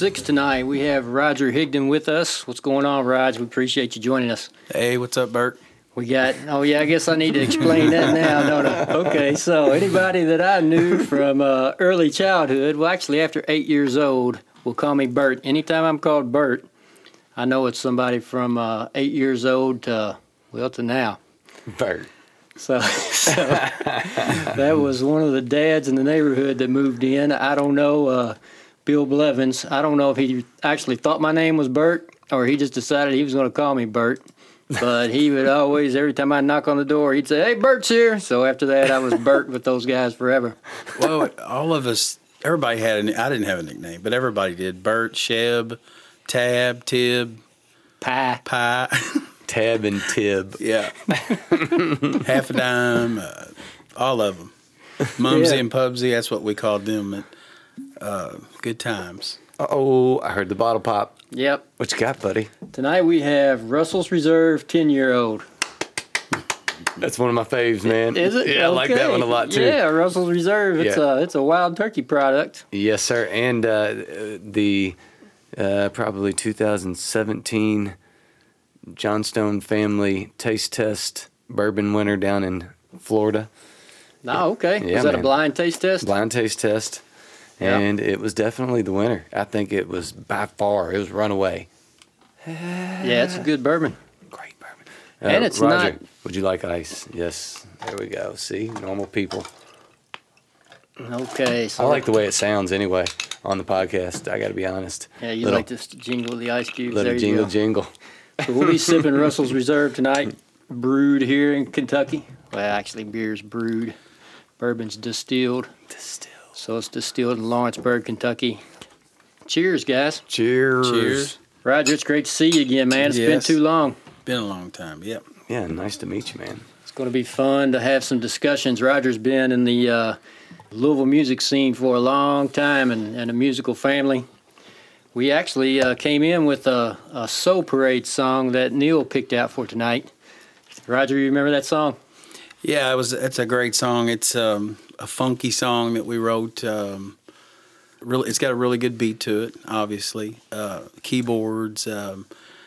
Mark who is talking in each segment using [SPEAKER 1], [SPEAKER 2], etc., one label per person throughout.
[SPEAKER 1] Six tonight. We have Roger Higdon with us. What's going on, Rog? We appreciate you joining us.
[SPEAKER 2] Hey, what's up, Bert?
[SPEAKER 1] We got, oh yeah, I guess I need to explain that now, don't I? Okay, so anybody that I knew from uh, early childhood, well, actually after eight years old, will call me Bert. Anytime I'm called Bert, I know it's somebody from uh, eight years old to, well, to now.
[SPEAKER 3] Bert.
[SPEAKER 1] So, so that was one of the dads in the neighborhood that moved in. I don't know, uh, Bill Blevins. I don't know if he actually thought my name was Bert or he just decided he was going to call me Bert. But he would always, every time I knock on the door, he'd say, "Hey, Bert's here." So after that, I was Bert with those guys forever.
[SPEAKER 2] Well, all of us, everybody had an. I didn't have a nickname, but everybody did. Bert, Sheb, Tab, Tib,
[SPEAKER 1] Pie.
[SPEAKER 2] Pie.
[SPEAKER 3] Tab and Tib.
[SPEAKER 2] yeah, half a dime. Uh, all of them. Mumsy
[SPEAKER 1] Yeah.
[SPEAKER 2] and Pubsy. That's what we called them. At, uh, good times.
[SPEAKER 3] Oh, I heard the bottle pop.
[SPEAKER 1] Yep.
[SPEAKER 3] What you got, buddy?
[SPEAKER 1] Tonight we have Russell's Reserve 10 year old.
[SPEAKER 3] That's one of my faves, man.
[SPEAKER 1] Is it?
[SPEAKER 3] Yeah, I like that one a lot too.
[SPEAKER 1] Yeah, Russell's Reserve. It's
[SPEAKER 3] Yeah.
[SPEAKER 1] a it's a wild turkey product.
[SPEAKER 3] Yes, sir. And uh, the uh, probably 2017 Johnstone family taste test bourbon winner down in Florida.
[SPEAKER 1] Oh, okay.
[SPEAKER 3] Yeah,
[SPEAKER 1] Was that a blind taste test?
[SPEAKER 3] Blind taste test. And it was definitely the winner. I think it was by far. It was runaway.
[SPEAKER 1] Yeah, it's a good bourbon.
[SPEAKER 3] Great bourbon.
[SPEAKER 1] And uh, it's
[SPEAKER 3] Roger,
[SPEAKER 1] not-
[SPEAKER 3] Would you like ice? Yes. There we go. See, normal people.
[SPEAKER 1] Okay, so
[SPEAKER 3] I like the way it sounds anyway on the podcast. I got to be honest.
[SPEAKER 1] Yeah, you
[SPEAKER 3] little,
[SPEAKER 1] like this jingle the ice cubes.
[SPEAKER 3] little
[SPEAKER 1] there
[SPEAKER 3] jingle jingle.
[SPEAKER 1] So we'll be sipping Russell's Reserve tonight, brewed here in Kentucky. Well, actually, beer's brewed, bourbon's distilled.
[SPEAKER 3] Distilled.
[SPEAKER 1] So it's distilled in Lawrenceburg, Kentucky. Cheers, guys.
[SPEAKER 3] Cheers.
[SPEAKER 2] Cheers.
[SPEAKER 1] Roger, it's great to see you again, man. It's been too long.
[SPEAKER 2] Been a long time. Yep.
[SPEAKER 3] Yeah, nice to meet you, man.
[SPEAKER 1] It's going to be fun to have some discussions. Roger's been in the uh, Louisville music scene for a long time and, and a musical family. We actually uh, came in with a, a Soul Parade song that Neil picked out for tonight. Roger, you remember that song?
[SPEAKER 2] Yeah, it was. It's a great song. It's um, a funky song that we wrote. Um, really, it's got a really good beat to it. Obviously, uh, keyboards. Um,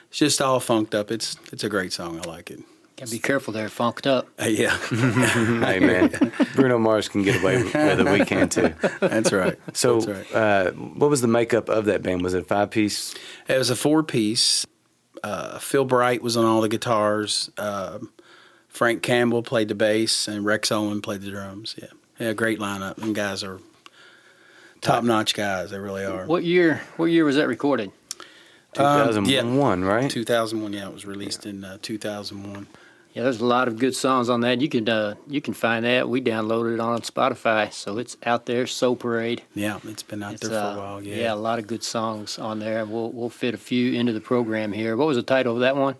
[SPEAKER 2] it's just all funked up. It's it's a great song. I like it.
[SPEAKER 1] Gotta be careful there, funked up.
[SPEAKER 2] Uh, yeah,
[SPEAKER 3] hey, man. Bruno Mars can get away with it. We can too.
[SPEAKER 2] that's right.
[SPEAKER 3] So,
[SPEAKER 2] That's right.
[SPEAKER 3] uh, what was the makeup of that band? Was it a five piece?
[SPEAKER 2] It was a four piece. Uh, Phil Bright was on all the guitars. Um Frank Campbell played the bass, and Rex Owen played the drums. Yeah, yeah, great lineup. And guys are top notch guys. They really are.
[SPEAKER 1] What year? What year was that recorded?
[SPEAKER 2] Um,
[SPEAKER 3] 2001, right?
[SPEAKER 2] 2001. Yeah, it was released in uh, 2001.
[SPEAKER 1] Yeah, there's a lot of good songs on that. You can uh, you can find that. We downloaded it on Spotify, so it's out there. Soul Parade.
[SPEAKER 2] Yeah, it's been out
[SPEAKER 1] It's,
[SPEAKER 2] there for
[SPEAKER 1] uh,
[SPEAKER 2] a while. Yeah.
[SPEAKER 1] yeah, a lot of good songs on there. We'll we'll fit a few into the program here. What was the title of that one?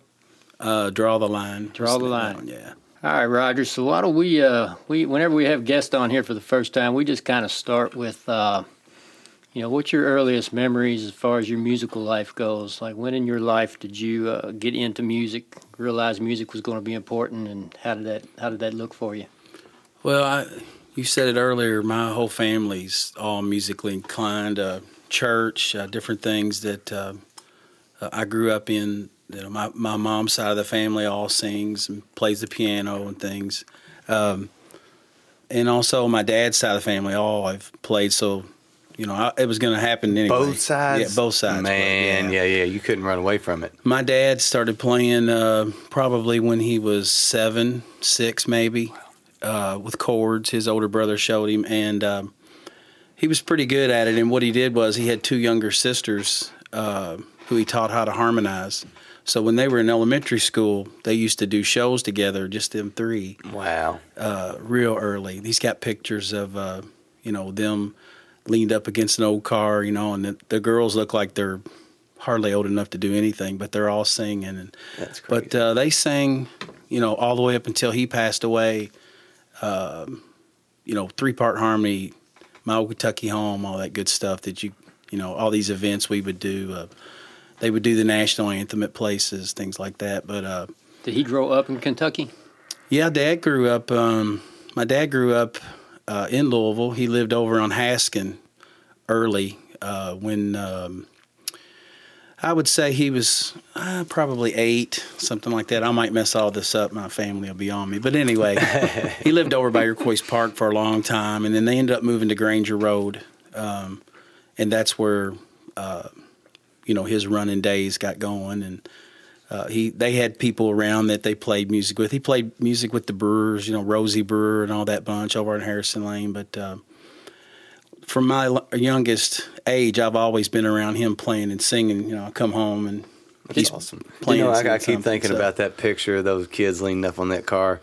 [SPEAKER 2] Uh, draw the line.
[SPEAKER 1] Draw the line.
[SPEAKER 2] one, Yeah.
[SPEAKER 1] All right, Roger. So why don't we uh we whenever we have guests on here for the first time, we just kind of start with uh you know what's your earliest memories as far as your musical life goes? Like when in your life did you uh, get into music, realize music was going to be important, and how did that how did that look for you?
[SPEAKER 2] Well, I, you said it earlier. My whole family's all musically inclined. Uh, church, uh, different things that uh, I grew up in. You know, my my mom's side of the family all sings and plays the piano and things, um, and also my dad's side of the family all I've played. So, you know, I, it was going to happen anyway.
[SPEAKER 3] Both sides?
[SPEAKER 2] Yeah, both sides.
[SPEAKER 3] Man, yeah. yeah, You couldn't run away from it.
[SPEAKER 2] My dad started playing uh, probably when he was seven, six maybe, uh, with chords. His older brother showed him, and um, he was pretty good at it. And what he did was he had two younger sisters uh, who he taught how to harmonize. So when they were in elementary school, they used to do shows together, just them three,
[SPEAKER 3] Wow.
[SPEAKER 2] uh, real early. He's got pictures of, uh, you know, them leaned up against an old car, you know, and the, the girls look like they're hardly old enough to do anything, but they're all singing. And
[SPEAKER 3] That's great.
[SPEAKER 2] but uh, they sang, you know, all the way up until he passed away. Um, you know, three part harmony, my old Kentucky home, all that good stuff that you, you know, all these events we would do. They would do the national anthem at places, things like that. But uh,
[SPEAKER 1] Did he grow up in Kentucky?
[SPEAKER 2] yeah, Dad grew up. Um, my dad grew up uh, in Louisville. He lived over on Haskin early uh, when um, I would say he was uh, probably eight, something like that. I might mess all this up. My family will be on me. But anyway, he lived over by Iroquois Park for a long time, and then they ended up moving to Granger Road, um, and that's where uh, you know his running days got going. And uh, he they had people around that they played music with. He played music with the Brewers, you know Rosie Brewer and all that bunch over in Harrison Lane, but. Uh, from my youngest age, I've always been around him playing and singing. You know, I come home and he's
[SPEAKER 3] awesome. you know, I, I keep thinking
[SPEAKER 2] so-
[SPEAKER 3] about that picture of those kids leaning up on that car.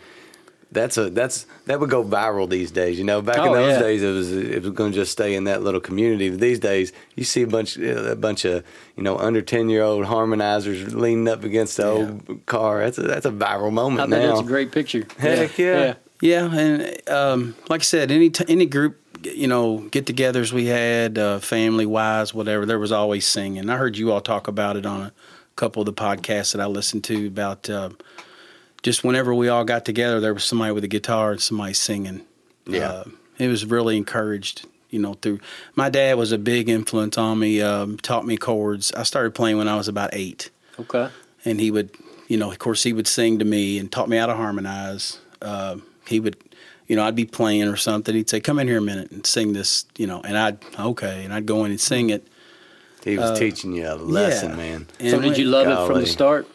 [SPEAKER 3] That's a that's that would go viral these days. You know, back in
[SPEAKER 1] Oh,
[SPEAKER 3] those
[SPEAKER 1] yeah.
[SPEAKER 3] days, it was it was going to just stay in that little community. But these days, you see a bunch a bunch of you know under ten year old harmonizers leaning up against the old car. That's a, that's a viral
[SPEAKER 1] I
[SPEAKER 3] moment
[SPEAKER 1] think
[SPEAKER 3] now.
[SPEAKER 1] that's a great picture.
[SPEAKER 3] Heck yeah.
[SPEAKER 2] Yeah, and um, like I said, any t- any group, you know, get-togethers we had, uh, family-wise, whatever, there was always singing. I heard you all talk about it on a couple of the podcasts that I listened to about uh, just whenever we all got together, there was somebody with a guitar and somebody singing.
[SPEAKER 3] Yeah.
[SPEAKER 2] uh, it was really encouraged. You know, through my dad was a big influence on me. Um, taught me chords. I started playing when I was about eight
[SPEAKER 1] Okay.
[SPEAKER 2] and he would, you know, of course, he would sing to me and taught me how to harmonize. Uh, he would, you know, I'd be playing or something. He'd say, "Come in here a minute and sing this," you know, and I'd okay, and I'd go in and sing it.
[SPEAKER 3] He was
[SPEAKER 2] Uh,
[SPEAKER 3] teaching you a lesson,
[SPEAKER 2] yeah.
[SPEAKER 3] man.
[SPEAKER 2] And
[SPEAKER 1] So did you love it from the start?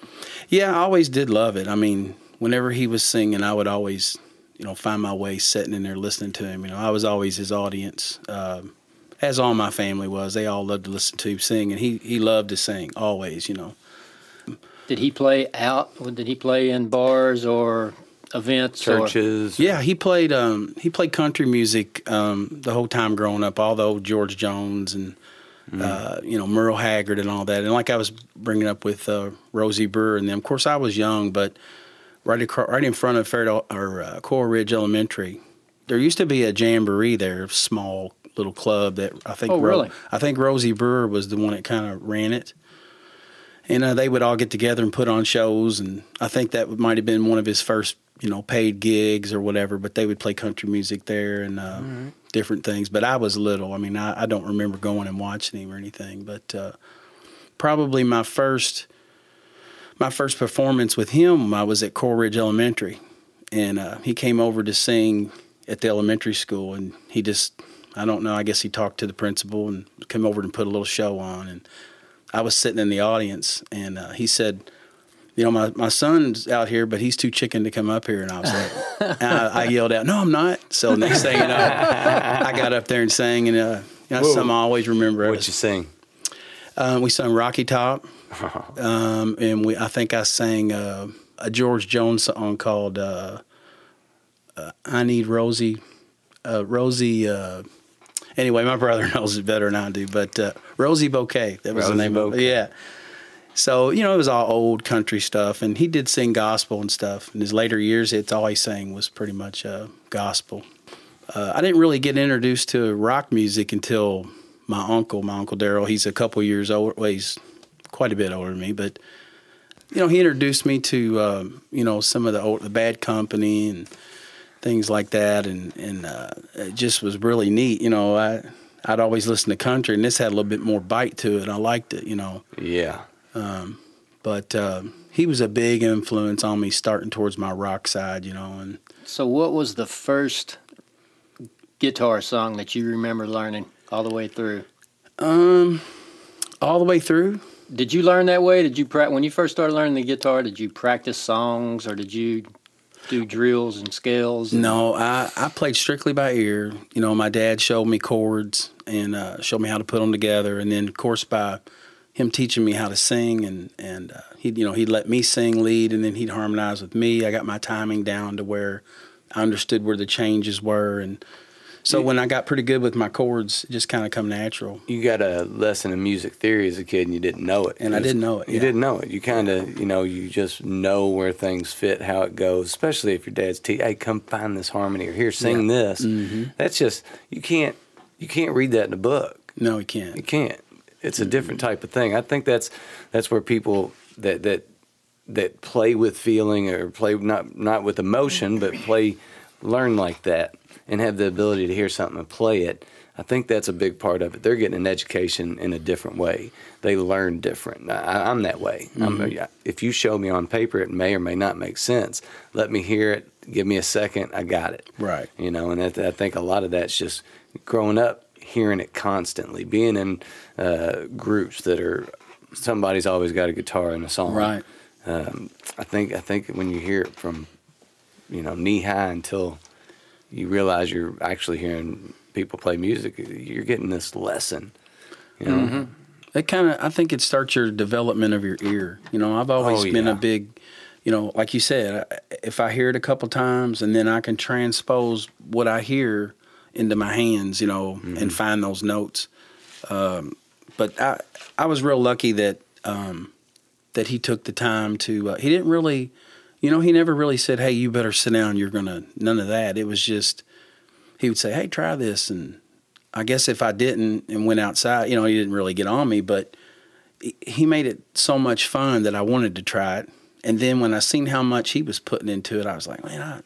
[SPEAKER 2] Yeah, I always did love it. I mean, whenever he was singing, I would always, you know, find my way sitting in there listening to him. You know, I was always his audience, um, as all my family was. They all loved to listen to him sing, and he he loved to sing always. You know.
[SPEAKER 1] Did he play out? Did he play in bars or events? Or,
[SPEAKER 3] Churches.
[SPEAKER 2] Yeah, he played um, he played country music um, the whole time growing up. Although George Jones and uh, you know Merle Haggard and all that, and like I was bringing up with uh, Rosie Brewer and them. Of course, I was young, but right across, right in front of Fair or uh, Coral Ridge Elementary, there used to be a jamboree there, a small little club that I think.
[SPEAKER 1] Oh, really?
[SPEAKER 2] I think Rosie Brewer was the one that kind of ran it. And uh, they would all get together and put on shows, and I think that might have been one of his first, you know, paid gigs or whatever. But they would play country music there and uh, different things. But I was little. I mean, I, I don't remember going and watching him or anything. But uh, probably my first, my first performance with him, I was at Coral Ridge Elementary, and uh, he came over to sing at the elementary school, and he just, I don't know, I guess he talked to the principal and came over and put a little show on, and I was sitting in the audience, and uh, he said, "You know, my, my son's out here, but he's too chicken to come up here." And I was like, and I, I yelled out, "No, I'm not!" So next thing you know, I got up there and sang, and uh, you know,
[SPEAKER 3] Whoa.
[SPEAKER 2] something I always remember.
[SPEAKER 3] What you sing?
[SPEAKER 2] Uh, we sung Rocky Top, um, and we I think I sang uh, a George Jones song called uh, uh, "I Need Rosie." Uh, Rosie. Uh, anyway, my brother knows it better than I do, but uh, Rosie Bouquet. That was
[SPEAKER 3] Rosie
[SPEAKER 2] the name of it.
[SPEAKER 3] Bouquet.
[SPEAKER 2] Yeah. So you know, it was all old country stuff, and he did sing gospel and stuff. In his later years, it's all he sang was pretty much uh, gospel. Uh, I didn't really get introduced to rock music until my uncle, my uncle Daryl. He's a couple years older. Well, he's quite a bit older than me, but you know, he introduced me to um, you know some of the old, the Bad Company and things like that, and and uh, it just was really neat. You know, I I'd always listen to country, and this had a little bit more bite to it. I liked it. You know,
[SPEAKER 3] Yeah.
[SPEAKER 2] But um, he was a big influence on me starting towards my rock side. You know, and
[SPEAKER 1] So, what was the first guitar song that you remember learning all the way through?
[SPEAKER 2] um, all the way through.
[SPEAKER 1] Did you learn that way? Did you pra- when you first started learning the guitar? Did you practice songs or did you do drills and scales?
[SPEAKER 2] No, I, I played strictly by ear. You know, my dad showed me chords and uh, showed me how to put them together, and then of course by him teaching me how to sing and and uh, he you know he'd let me sing lead, and then he'd harmonize with me. I got my timing down to where I understood where the changes were, and so when I got pretty good with my chords, it just kind of come natural.
[SPEAKER 3] You got a lesson in music theory as a kid and you didn't know it.
[SPEAKER 2] And I didn't know it,
[SPEAKER 3] You
[SPEAKER 2] yeah.
[SPEAKER 3] didn't know it. You kind of, you know, you just know where things fit, how it goes, especially if your dad's, te- hey, come find this harmony or here, sing this.
[SPEAKER 2] Mm-hmm.
[SPEAKER 3] That's just, you can't, you can't read that in a book.
[SPEAKER 2] No, you can't.
[SPEAKER 3] You can't. It's a different type of thing. I think that's that's where people that that that play with feeling or play not not with emotion, but play learn like that and have the ability to hear something and play it, I think that's a big part of it. They're getting an education in a different way. They learn different. I, am that way. Mm-hmm. if you show me on paper, it may or may not make sense. Let me hear it. Give me a second. I got it.
[SPEAKER 2] Right.
[SPEAKER 3] You know, and I think a lot of that's just growing up, hearing it constantly, being in uh, groups that are somebody's always got a guitar and a song.
[SPEAKER 2] Right.
[SPEAKER 3] Um, I think I think when you hear it from, you know, knee high until you realize you're actually hearing people play music, you're getting this lesson. You know?
[SPEAKER 2] mm-hmm. It kind of, I think it starts your development of your ear. You know, I've always oh, been a big, you know, like you said, if I hear it a couple times and then I can transpose what I hear into my hands, you know, mm-hmm. and find those notes. Um, but I, I was real lucky that um, that he took the time to. Uh, he didn't really, you know, he never really said, "Hey, you better sit down. You're gonna." None of that. It was just he would say, "Hey, try this," and I guess if I didn't and went outside, you know, he didn't really get on me, but he made it so much fun that I wanted to try it. And then when I seen how much he was putting into it, I was like, man, I,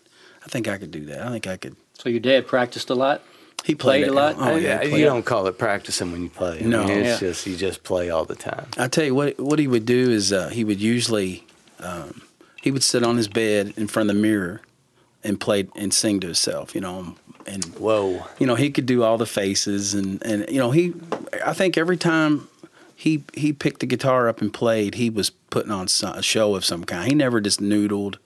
[SPEAKER 2] I think I could do that. I think I could.
[SPEAKER 1] So your dad practiced a lot.
[SPEAKER 2] He played, played a lot.
[SPEAKER 3] Oh yeah, you don't call it practicing when you play. I no, mean, it's yeah. just you just play all the time.
[SPEAKER 2] I tell you what, what he would do is uh, he would usually um, he would sit on his bed in front of the mirror and play and sing to himself. You know, and
[SPEAKER 3] whoa,
[SPEAKER 2] you know he could do all the faces and and you know he. I think every time he he picked the guitar up and played, he was putting on some, a show of some kind. He never just noodled.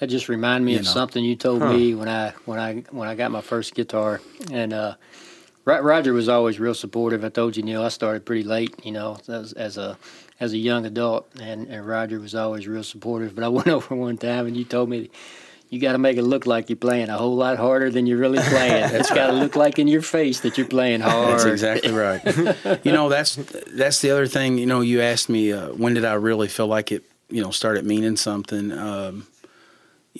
[SPEAKER 1] That just reminded me you of know. something you told huh. me when I when I when I got my first guitar, and uh, Roger was always real supportive. I told you, Neil, I started pretty late, you know, as, as a as a young adult, and, and Roger was always real supportive. But I went over one time, and you told me you got to make it look like you're playing a whole lot harder than you're really playing. it's got to look like in your face that you're playing hard.
[SPEAKER 2] That's exactly right. you know, that's that's the other thing. You know, you asked me uh, when did I really feel like it, you know, started meaning something. Um,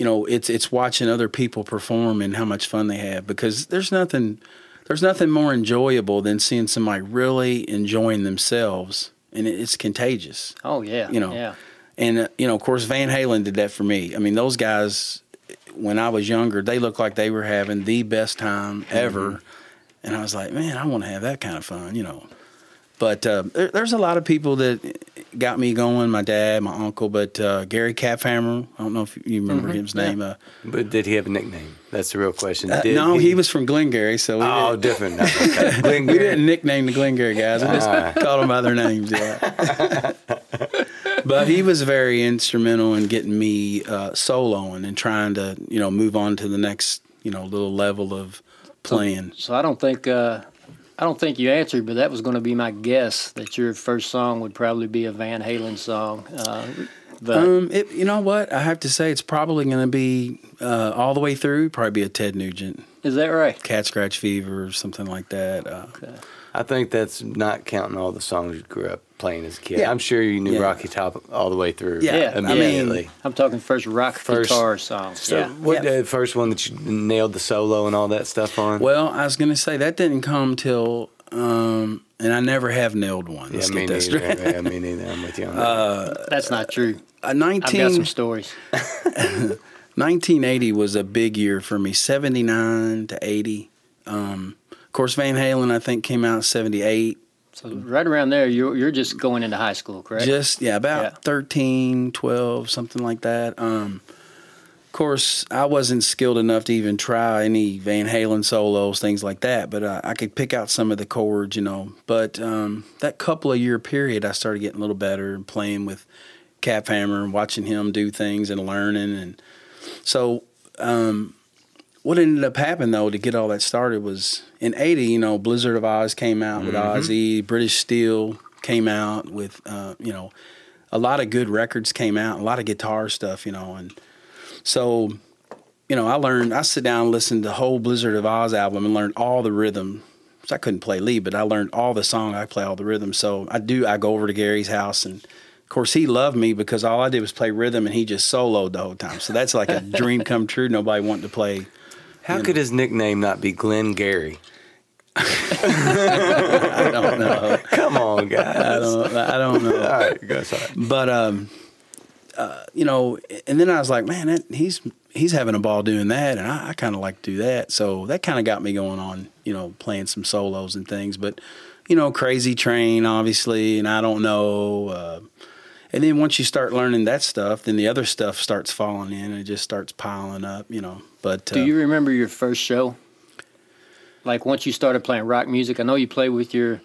[SPEAKER 2] you know, it's it's watching other people perform and how much fun they have because there's nothing there's nothing more enjoyable than seeing somebody really enjoying themselves and it's contagious.
[SPEAKER 1] Oh yeah,
[SPEAKER 2] you know,
[SPEAKER 1] yeah.
[SPEAKER 2] And uh, you know, of course, Van Halen did that for me. I mean, those guys when I was younger, they looked like they were having the best time ever. Mm-hmm. And I was like, man, I want to have that kind of fun, you know. But uh, there, there's a lot of people that got me going. My dad, my uncle, but uh, Gary Caphammer. I don't know if you remember mm-hmm. his name. Uh,
[SPEAKER 3] but did he have a nickname? That's the real question.
[SPEAKER 2] Uh, no, he... he... was from Glengarry, so we
[SPEAKER 3] oh,
[SPEAKER 2] didn't,
[SPEAKER 3] different. No,
[SPEAKER 2] okay. we didn't nickname the Glengarry guys. We just uh. called them by their names. Yeah. but he was very instrumental in getting me uh, soloing and trying to, you know, move on to the next, you know, little level of playing.
[SPEAKER 1] So, so I don't think uh, I don't think you answered, but that was going to be my guess that your first song would probably be a Van Halen song. Uh,
[SPEAKER 2] but um, it, you know what? I have to say it's probably going to be uh, all the way through. Probably be a Ted Nugent.
[SPEAKER 1] Is that right?
[SPEAKER 2] Cat Scratch Fever or something like that.
[SPEAKER 3] Uh, okay. I think that's not counting all the songs you grew up playing as a kid. Yeah. I'm sure you knew yeah. Rocky Top all the way through.
[SPEAKER 1] Yeah,
[SPEAKER 3] immediately.
[SPEAKER 1] I mean, I'm talking first rock first, guitar song.
[SPEAKER 3] So
[SPEAKER 1] yeah.
[SPEAKER 3] what the first one that you nailed the solo and all that stuff on?
[SPEAKER 2] Well, I was going to say that didn't come till, um, and I never have nailed one.
[SPEAKER 3] Let's yeah, me neither. yeah, me neither. I'm with you on that.
[SPEAKER 1] Uh, that's not true.
[SPEAKER 2] Uh, 19,
[SPEAKER 1] I've got some stories.
[SPEAKER 2] 1980 was a big year for me. 79 to 80. Um, of course, Van Halen, I think, came out in 78.
[SPEAKER 1] So right around there, you're, you're just going into high school, correct?
[SPEAKER 2] Just, yeah, about yeah. 13, 12, something like that. Um, of course, I wasn't skilled enough to even try any Van Halen solos, things like that, but uh, I could pick out some of the chords, you know. But um, that couple of year period, I started getting a little better and playing with Cap Hammer and watching him do things and learning. And so um, what ended up happening though to get all that started was in 80 you know blizzard of oz came out with mm-hmm. ozzy british steel came out with uh, you know a lot of good records came out a lot of guitar stuff you know and so you know i learned i sit down and listen to the whole blizzard of oz album and learned all the rhythm so i couldn't play lead but i learned all the song i play all the rhythm so i do i go over to gary's house and of course, he loved me because all I did was play rhythm, and he just soloed the whole time. So that's like a dream come true. Nobody wanted to play
[SPEAKER 3] how could know. his nickname not be Glenn Gary?
[SPEAKER 2] I don't know.
[SPEAKER 3] Come on, guys.
[SPEAKER 2] I don't. I don't know.
[SPEAKER 3] All right, go sorry.
[SPEAKER 2] But um, uh, you know, and then I was like, man, that, he's he's having a ball doing that, and I, I kind of like to do that. So that kind of got me going on, you know, playing some solos and things. But you know, Crazy Train, obviously, and I don't know. Uh, and then once you start learning that stuff, then the other stuff starts falling in, and it just starts piling up, you know. But
[SPEAKER 1] Do
[SPEAKER 2] uh,
[SPEAKER 1] you remember your first show? Like once you started playing rock music, I know you played with your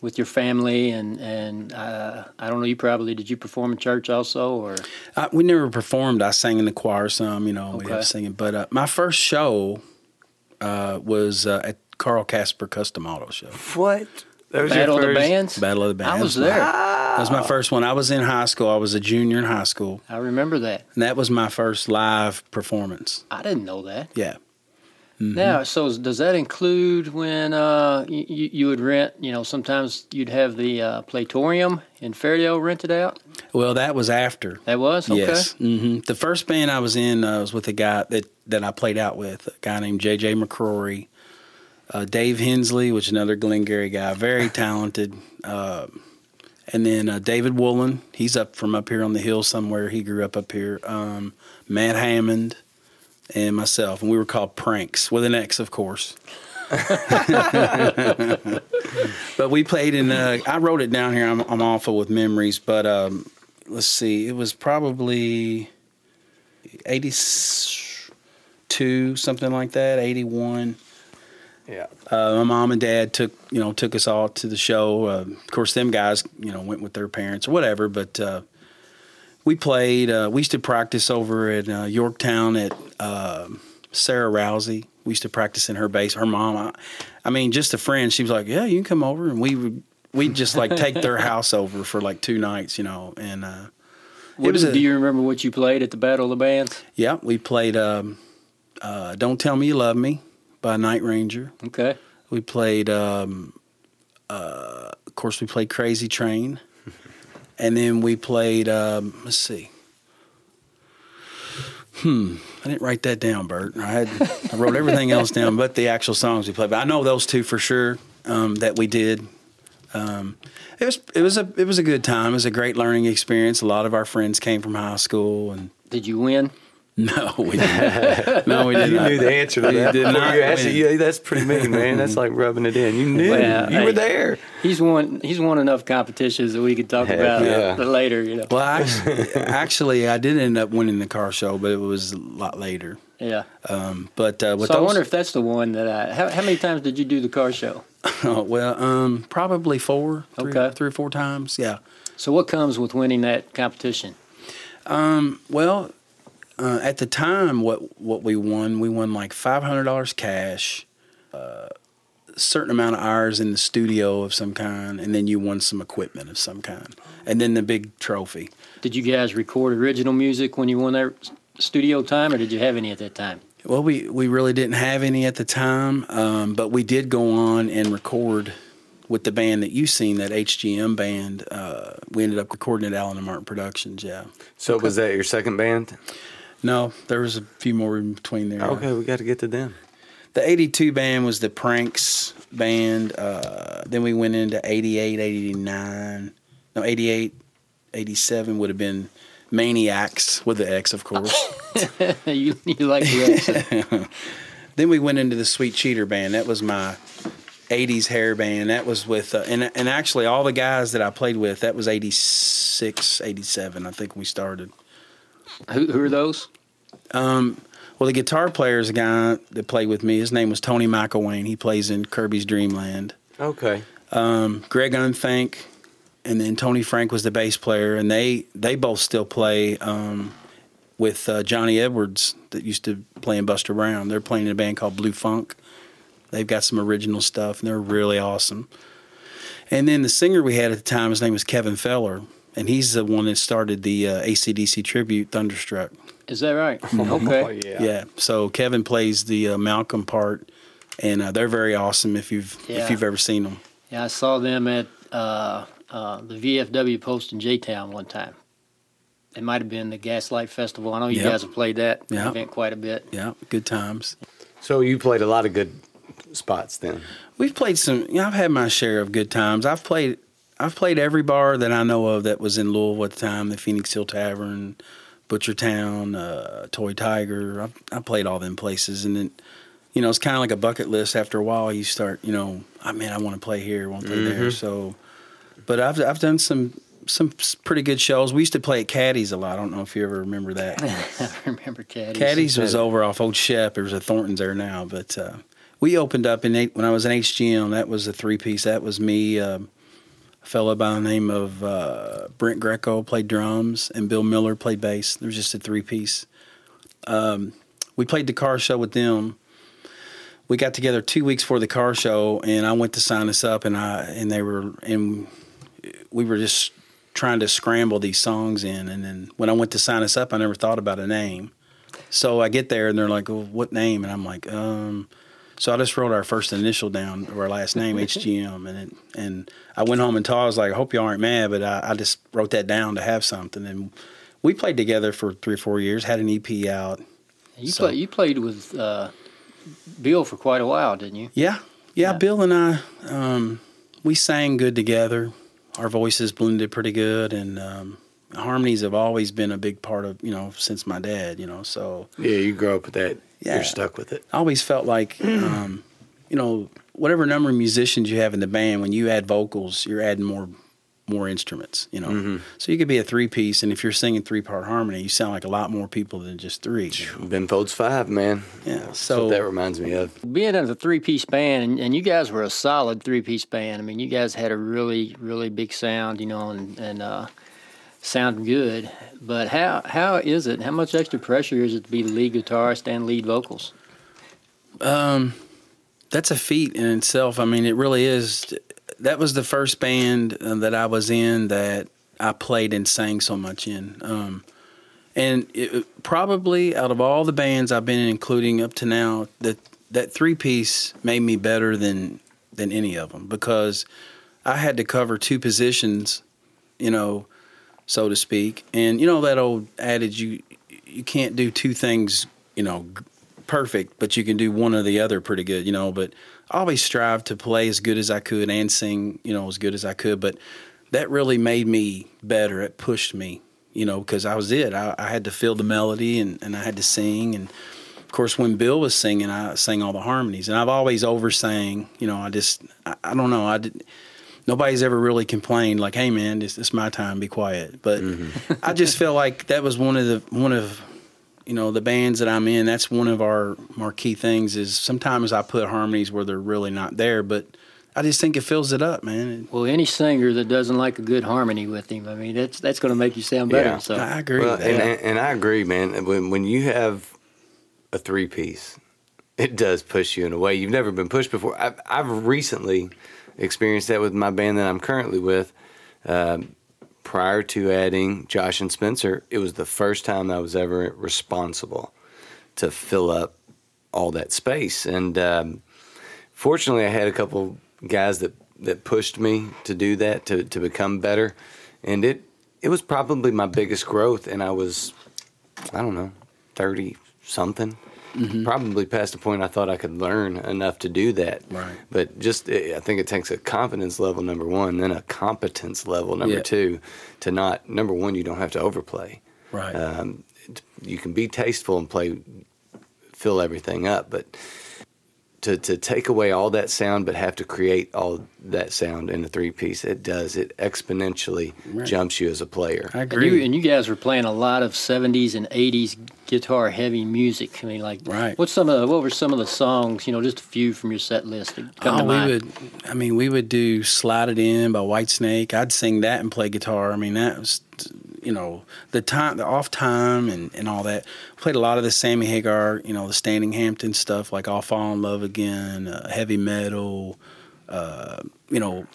[SPEAKER 1] with your family, and and uh, I don't know. You probably did. You perform in church also, or
[SPEAKER 2] I, we never performed. I sang in the choir some, you know, we
[SPEAKER 1] Okay.
[SPEAKER 2] have singing. But uh, my first show uh, was uh, at Carl Casper Custom Auto Show,
[SPEAKER 3] What? That was
[SPEAKER 1] Battle of the Bands?
[SPEAKER 2] Battle of the Bands.
[SPEAKER 1] I was
[SPEAKER 2] That my-
[SPEAKER 1] there.
[SPEAKER 2] That was my first one. I was in high school. I was a junior in high school,
[SPEAKER 1] I remember that.
[SPEAKER 2] and that was my first live performance.
[SPEAKER 1] I didn't know that.
[SPEAKER 2] Yeah.
[SPEAKER 1] Now, so does that include when uh, you, you would rent? You know, sometimes you'd have the uh, Platorium in Fairdale rented out.
[SPEAKER 2] Well, that was after.
[SPEAKER 1] That was okay.
[SPEAKER 2] Yes. hmm The first band I was in uh, was with a guy that, that I played out with, a guy named J.J. McCrory, uh, Dave Hensley, which is another Glengarry guy, very talented. Uh, and then uh, David Woolen, he's up from up here on the hill somewhere. He grew up up here. Um, Matt Hammond and myself, and we were called Pranks with an X, of course. but we played in. Uh, I wrote it down here. I'm, I'm awful with memories, but um, let's see. It was probably eighty-two, something like that. Eighty-one.
[SPEAKER 3] Yeah.
[SPEAKER 2] Uh, my mom and dad took you know took us all to the show. Uh, of course, them guys you know went with their parents or whatever. But uh, we played. Uh, we used to practice over at uh, Yorktown at uh, Sarah Rousey. We used to practice in her base. Her mom, I, I mean, just a friend. She was like, "Yeah, you can come over," and we would we would just like take their house over for like two nights, you know. And uh,
[SPEAKER 1] What
[SPEAKER 2] was a-
[SPEAKER 1] do you remember what you played at the Battle of the Bands?
[SPEAKER 2] yeah, we played. Um, uh, Don't tell me you love me by Night Ranger.
[SPEAKER 1] Okay.
[SPEAKER 2] We played, um, uh, of course, we played Crazy Train, and then we played. Um, let's see. Hmm, I didn't write that down, Bert. I had I wrote everything else down but the actual songs we played. But I know those two for sure um, that we did. Um, it was it was a it was a good time. It was a great learning experience. A lot of our friends came from high school, and
[SPEAKER 1] Did you win?
[SPEAKER 2] no, we didn't. no, we did
[SPEAKER 3] You knew the answer to that
[SPEAKER 2] did not
[SPEAKER 3] you asked it. Yeah, that's pretty mean, man. That's like rubbing it in. You knew.
[SPEAKER 1] Well,
[SPEAKER 3] you
[SPEAKER 1] hey.
[SPEAKER 3] were there.
[SPEAKER 1] He's won. He's won enough competitions that we could talk
[SPEAKER 3] Heck
[SPEAKER 1] about
[SPEAKER 3] yeah.
[SPEAKER 1] it later. You know.
[SPEAKER 2] Well, actually, actually, I did end up winning the car show, but it was a lot later.
[SPEAKER 1] Yeah.
[SPEAKER 2] Um, but uh, with
[SPEAKER 1] So I wonder if that's the one that I. How, how many times did you do the car show?
[SPEAKER 2] oh, well, um, probably four, three,
[SPEAKER 1] Okay.
[SPEAKER 2] three or four times. Yeah.
[SPEAKER 1] So what comes with winning that competition?
[SPEAKER 2] Well, uh, at the time, what what we won, we won like five hundred dollars cash, uh, a certain amount of hours in the studio of some kind, and then you won some equipment of some kind, and then the big trophy.
[SPEAKER 1] Did you guys record original music when you won that studio time, or did you have any at that time?
[SPEAKER 2] Well, we, we really didn't have any at the time, um, but we did go on and record with the band that you seen, that HGM band. Uh, we ended up recording at Allen and Martin Productions. Yeah.
[SPEAKER 3] So was that your second band?
[SPEAKER 2] No, there was a few more in between there.
[SPEAKER 3] Okay, we got to get to them.
[SPEAKER 2] The 82 band was the Pranks band. Uh, then we went into 88, 89. No, 88, 87 would have been Maniacs with the X, of course.
[SPEAKER 1] you you like the accent.
[SPEAKER 2] then we went into the Sweet Cheater band. That was my 80s hair band. That was with, uh, and, and actually all the guys that I played with, that was 86, 87, I think we started.
[SPEAKER 1] Who, who are those?
[SPEAKER 2] Um, well, the guitar player is a guy that played with me. His name was Tony McElwain. He plays in Kirby's Dreamland.
[SPEAKER 3] Okay.
[SPEAKER 2] Um, Greg Unthank, and then Tony Frank was the bass player, and they they both still play um, with uh, Johnny Edwards that used to play in Buster Brown. They're playing in a band called Blue Funk. They've got some original stuff, and they're really awesome. And then the singer we had at the time, his name was Kevin Feller, and he's the one that started the uh, ACDC tribute Thunderstruck.
[SPEAKER 1] Is that right?
[SPEAKER 3] Oh,
[SPEAKER 1] Okay.
[SPEAKER 3] yeah.
[SPEAKER 2] Yeah. So Kevin plays the uh, Malcolm part, and uh, they're very awesome if you've
[SPEAKER 1] Yeah.
[SPEAKER 2] if you've ever seen them.
[SPEAKER 1] Yeah, I saw them at uh, uh, the VFW post in J Town one time. It might have been the Gaslight Festival. I know you
[SPEAKER 2] Yep.
[SPEAKER 1] guys have played that
[SPEAKER 2] Yep.
[SPEAKER 1] event quite a bit.
[SPEAKER 2] Yeah, good times.
[SPEAKER 3] So you played a lot of good spots then.
[SPEAKER 2] We've played some. You know, I've had my share of good times. I've played. I've played every bar that I know of that was in Louisville at the time. The Phoenix Hill Tavern, Butchertown, uh, Toy Tiger. I, I played all them places, and then you know it's kind of like a bucket list. After a while, you start, you know, I mean, I want to play here, want to play there. So, but I've I've done some some pretty good shows. We used to play at Caddies a lot. I don't know if you ever remember that.
[SPEAKER 1] I remember Caddies.
[SPEAKER 2] Caddies was over off Old Shep. There's a Thornton's there now, but uh, we opened up in eight, when I was in HGM. That was a three piece. That was me, uh, fellow by the name of uh, Brent Greco played drums, and Bill Miller played bass. There was just a three piece. Um, we played the car show with them. We got together two weeks for the car show, and I went to sign us up, and I and they were and we were just trying to scramble these songs in. And then when I went to sign us up, I never thought about a name. So I get there and they're like, well, "What name?" And I'm like, um. So I just wrote our first initial down, or our last name, HGM, and it, and I went home and told I was like, "I hope y'all aren't mad," but I, I just wrote that down to have something. And we played together for three or four years, had an EP out.
[SPEAKER 1] You
[SPEAKER 2] So-
[SPEAKER 1] play, You played with uh, Bill for quite a while, didn't you?
[SPEAKER 2] Yeah, yeah.
[SPEAKER 1] Yeah.
[SPEAKER 2] Bill and I, um, we sang good together. Our voices blended pretty good, and um, harmonies have always been a big part of you know since my dad. You know, so
[SPEAKER 3] Yeah, you grow up with that.
[SPEAKER 2] Yeah.
[SPEAKER 3] You're stuck with it.
[SPEAKER 2] I always felt like, um, you know, whatever number of musicians you have in the band, when you add vocals, you're adding more more instruments. You know, so you could be a three piece, and if you're singing three part harmony, you sound like a lot more people than just three. you know?
[SPEAKER 3] Ben Folds Five, man.
[SPEAKER 2] Yeah,
[SPEAKER 3] That's
[SPEAKER 2] so-
[SPEAKER 3] what that reminds me of.
[SPEAKER 1] Being in a three piece band, and, and you guys were a solid three piece band. I mean, you guys had a really, really big sound, you know, and, and uh, sound good. But how how is it? How much extra pressure is it to be the lead guitarist and lead vocals?
[SPEAKER 2] Um, that's a feat in itself. I mean, it really is. That was the first band uh, that I was in that I played and sang so much in. Um, and it, probably out of all the bands I've been in, including up to now, that that three piece made me better than than any of them because I had to cover two positions, you know, so to speak. And you know that old adage you you can't do two things, you know, perfect, but you can do one or the other pretty good, you know. But I always strive to play as good as I could and sing, you know, as good as I could. But that really made me better. It pushed me, you know, because I was it. I, I had to feel the melody and, and I had to sing. And of course, when Bill was singing, I sang all the harmonies. And I've always oversang, you know, I just, I, I don't know. I did, nobody's ever really complained like, "Hey, man, it's, it's my time. Be quiet." But mm-hmm. I just feel like that was one of the one of you know the bands that I'm in. That's one of our marquee things. Is sometimes I put harmonies where they're really not there, but I just think it fills it up, man.
[SPEAKER 1] Well, any singer that doesn't like a good harmony with him, I mean, that's that's going to make you sound better.
[SPEAKER 3] Yeah.
[SPEAKER 1] So
[SPEAKER 2] I agree.
[SPEAKER 3] Well,
[SPEAKER 2] with that.
[SPEAKER 3] and, and and I agree, man. When when you have a three piece, it does push you in a way you've never been pushed before. I've, I've recently experienced that with my band that I'm currently with. Um, prior to adding Josh and Spencer, it was the first time I was ever responsible to fill up all that space. And um, fortunately, I had a couple guys that, that pushed me to do that to, to become better, and it it was probably my biggest growth. And I was, I don't know, thirty something. Probably past the point I thought I could learn enough to do that.
[SPEAKER 2] Right.
[SPEAKER 3] But just, eh, I think it takes a confidence level, number one, then a competence level, number
[SPEAKER 2] Yeah.
[SPEAKER 3] two, to not, number one, you don't have to overplay.
[SPEAKER 2] right.
[SPEAKER 3] Um, you can be tasteful and play, fill everything up, but to to take away all that sound, but have to create all that sound in a three piece, it does. It exponentially
[SPEAKER 2] Right.
[SPEAKER 3] jumps you as a player.
[SPEAKER 2] I
[SPEAKER 1] and
[SPEAKER 2] agree.
[SPEAKER 1] you and you guys were playing a lot of '70s and '80s guitar heavy music. I mean, like,
[SPEAKER 2] Right.
[SPEAKER 1] What's some of the, what were some of the songs? You know, just a few from your set list that come oh, to
[SPEAKER 2] Oh, we
[SPEAKER 1] mind.
[SPEAKER 2] would. I mean, we would do "Slide It In" by Whitesnake. I'd sing that and play guitar. I mean, that was, you know, the time, the off time, and and all that. Played a lot of the Sammy Hagar, you know, the Standing Hampton stuff, like "I'll Fall in Love Again," uh, heavy metal. Uh, you know,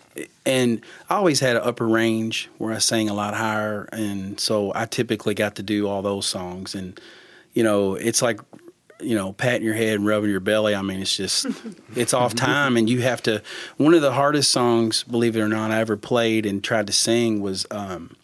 [SPEAKER 2] and I always had an upper range where I sang a lot higher, and so I typically got to do all those songs. And you know, it's like you know, patting your head and rubbing your belly. I mean, it's just, it's off time, and you have to. One of the hardest songs, believe it or not, I ever played and tried to sing was um,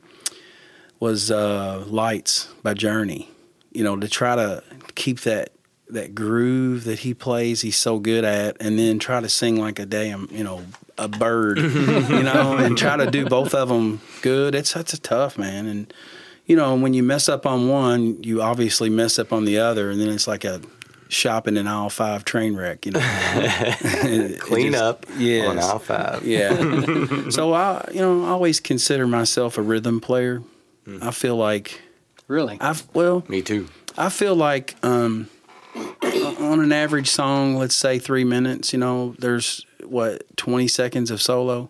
[SPEAKER 2] was uh, "Lights" by Journey. You know, to try to keep that that groove that he plays, he's so good at, and then try to sing like a damn, you know, a bird, you know, and try to do both of them good. It's that's a tough man, and you know, when you mess up on one, you obviously mess up on the other, and then it's like a shopping in aisle five train wreck. You know, It- it
[SPEAKER 3] Clean
[SPEAKER 2] just-
[SPEAKER 3] up
[SPEAKER 2] yes.
[SPEAKER 3] on aisle five.
[SPEAKER 2] Yeah. so I, you know, I always consider myself a rhythm player. I feel like
[SPEAKER 1] Really?
[SPEAKER 2] I've well,
[SPEAKER 3] Me too.
[SPEAKER 2] I feel like um, on an average song, let's say three minutes, you know, there's what twenty seconds of solo,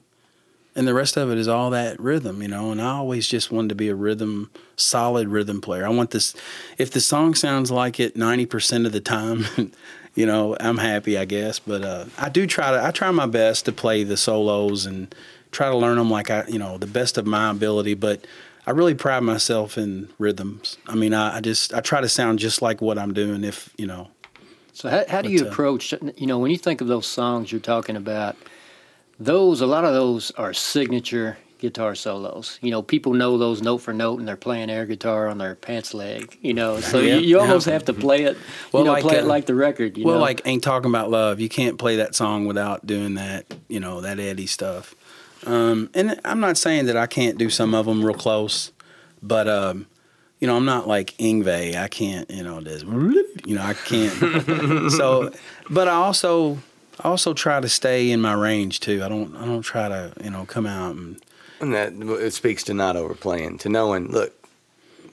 [SPEAKER 2] and the rest of it is all that rhythm, you know. And I always just wanted to be a rhythm, solid rhythm player. I want this. If the song sounds like it ninety percent of the time. You know, I'm happy, I guess, but uh, I do try to. I try my best to play the solos and try to learn them like I, you know, the best of my ability. But I really pride myself in rhythms. I mean, I, I just I try to sound just like what I'm doing. If you know,
[SPEAKER 1] So how, how do you
[SPEAKER 2] uh,
[SPEAKER 1] approach? You know, when you think of those songs you're talking about, those a lot of those are signature guitar solos. You know, people know those note for note, and they're playing air guitar on their pants leg. You know, so
[SPEAKER 2] Yeah.
[SPEAKER 1] you, you almost have to play it.
[SPEAKER 2] Well,
[SPEAKER 1] you know,
[SPEAKER 2] like,
[SPEAKER 1] play it
[SPEAKER 2] uh,
[SPEAKER 1] like the record. You
[SPEAKER 2] well,
[SPEAKER 1] know?
[SPEAKER 2] like ain't talking about love. You can't play that song without doing that. You know that Eddie stuff. Um, and I'm not saying that I can't do some of them real close, but um, you know I'm not like Yngwie. I can't. You know this. You know I can't. so, but I also I also try to stay in my range too. I don't I don't try to you know come out and
[SPEAKER 3] And that it speaks to not overplaying, to knowing, look,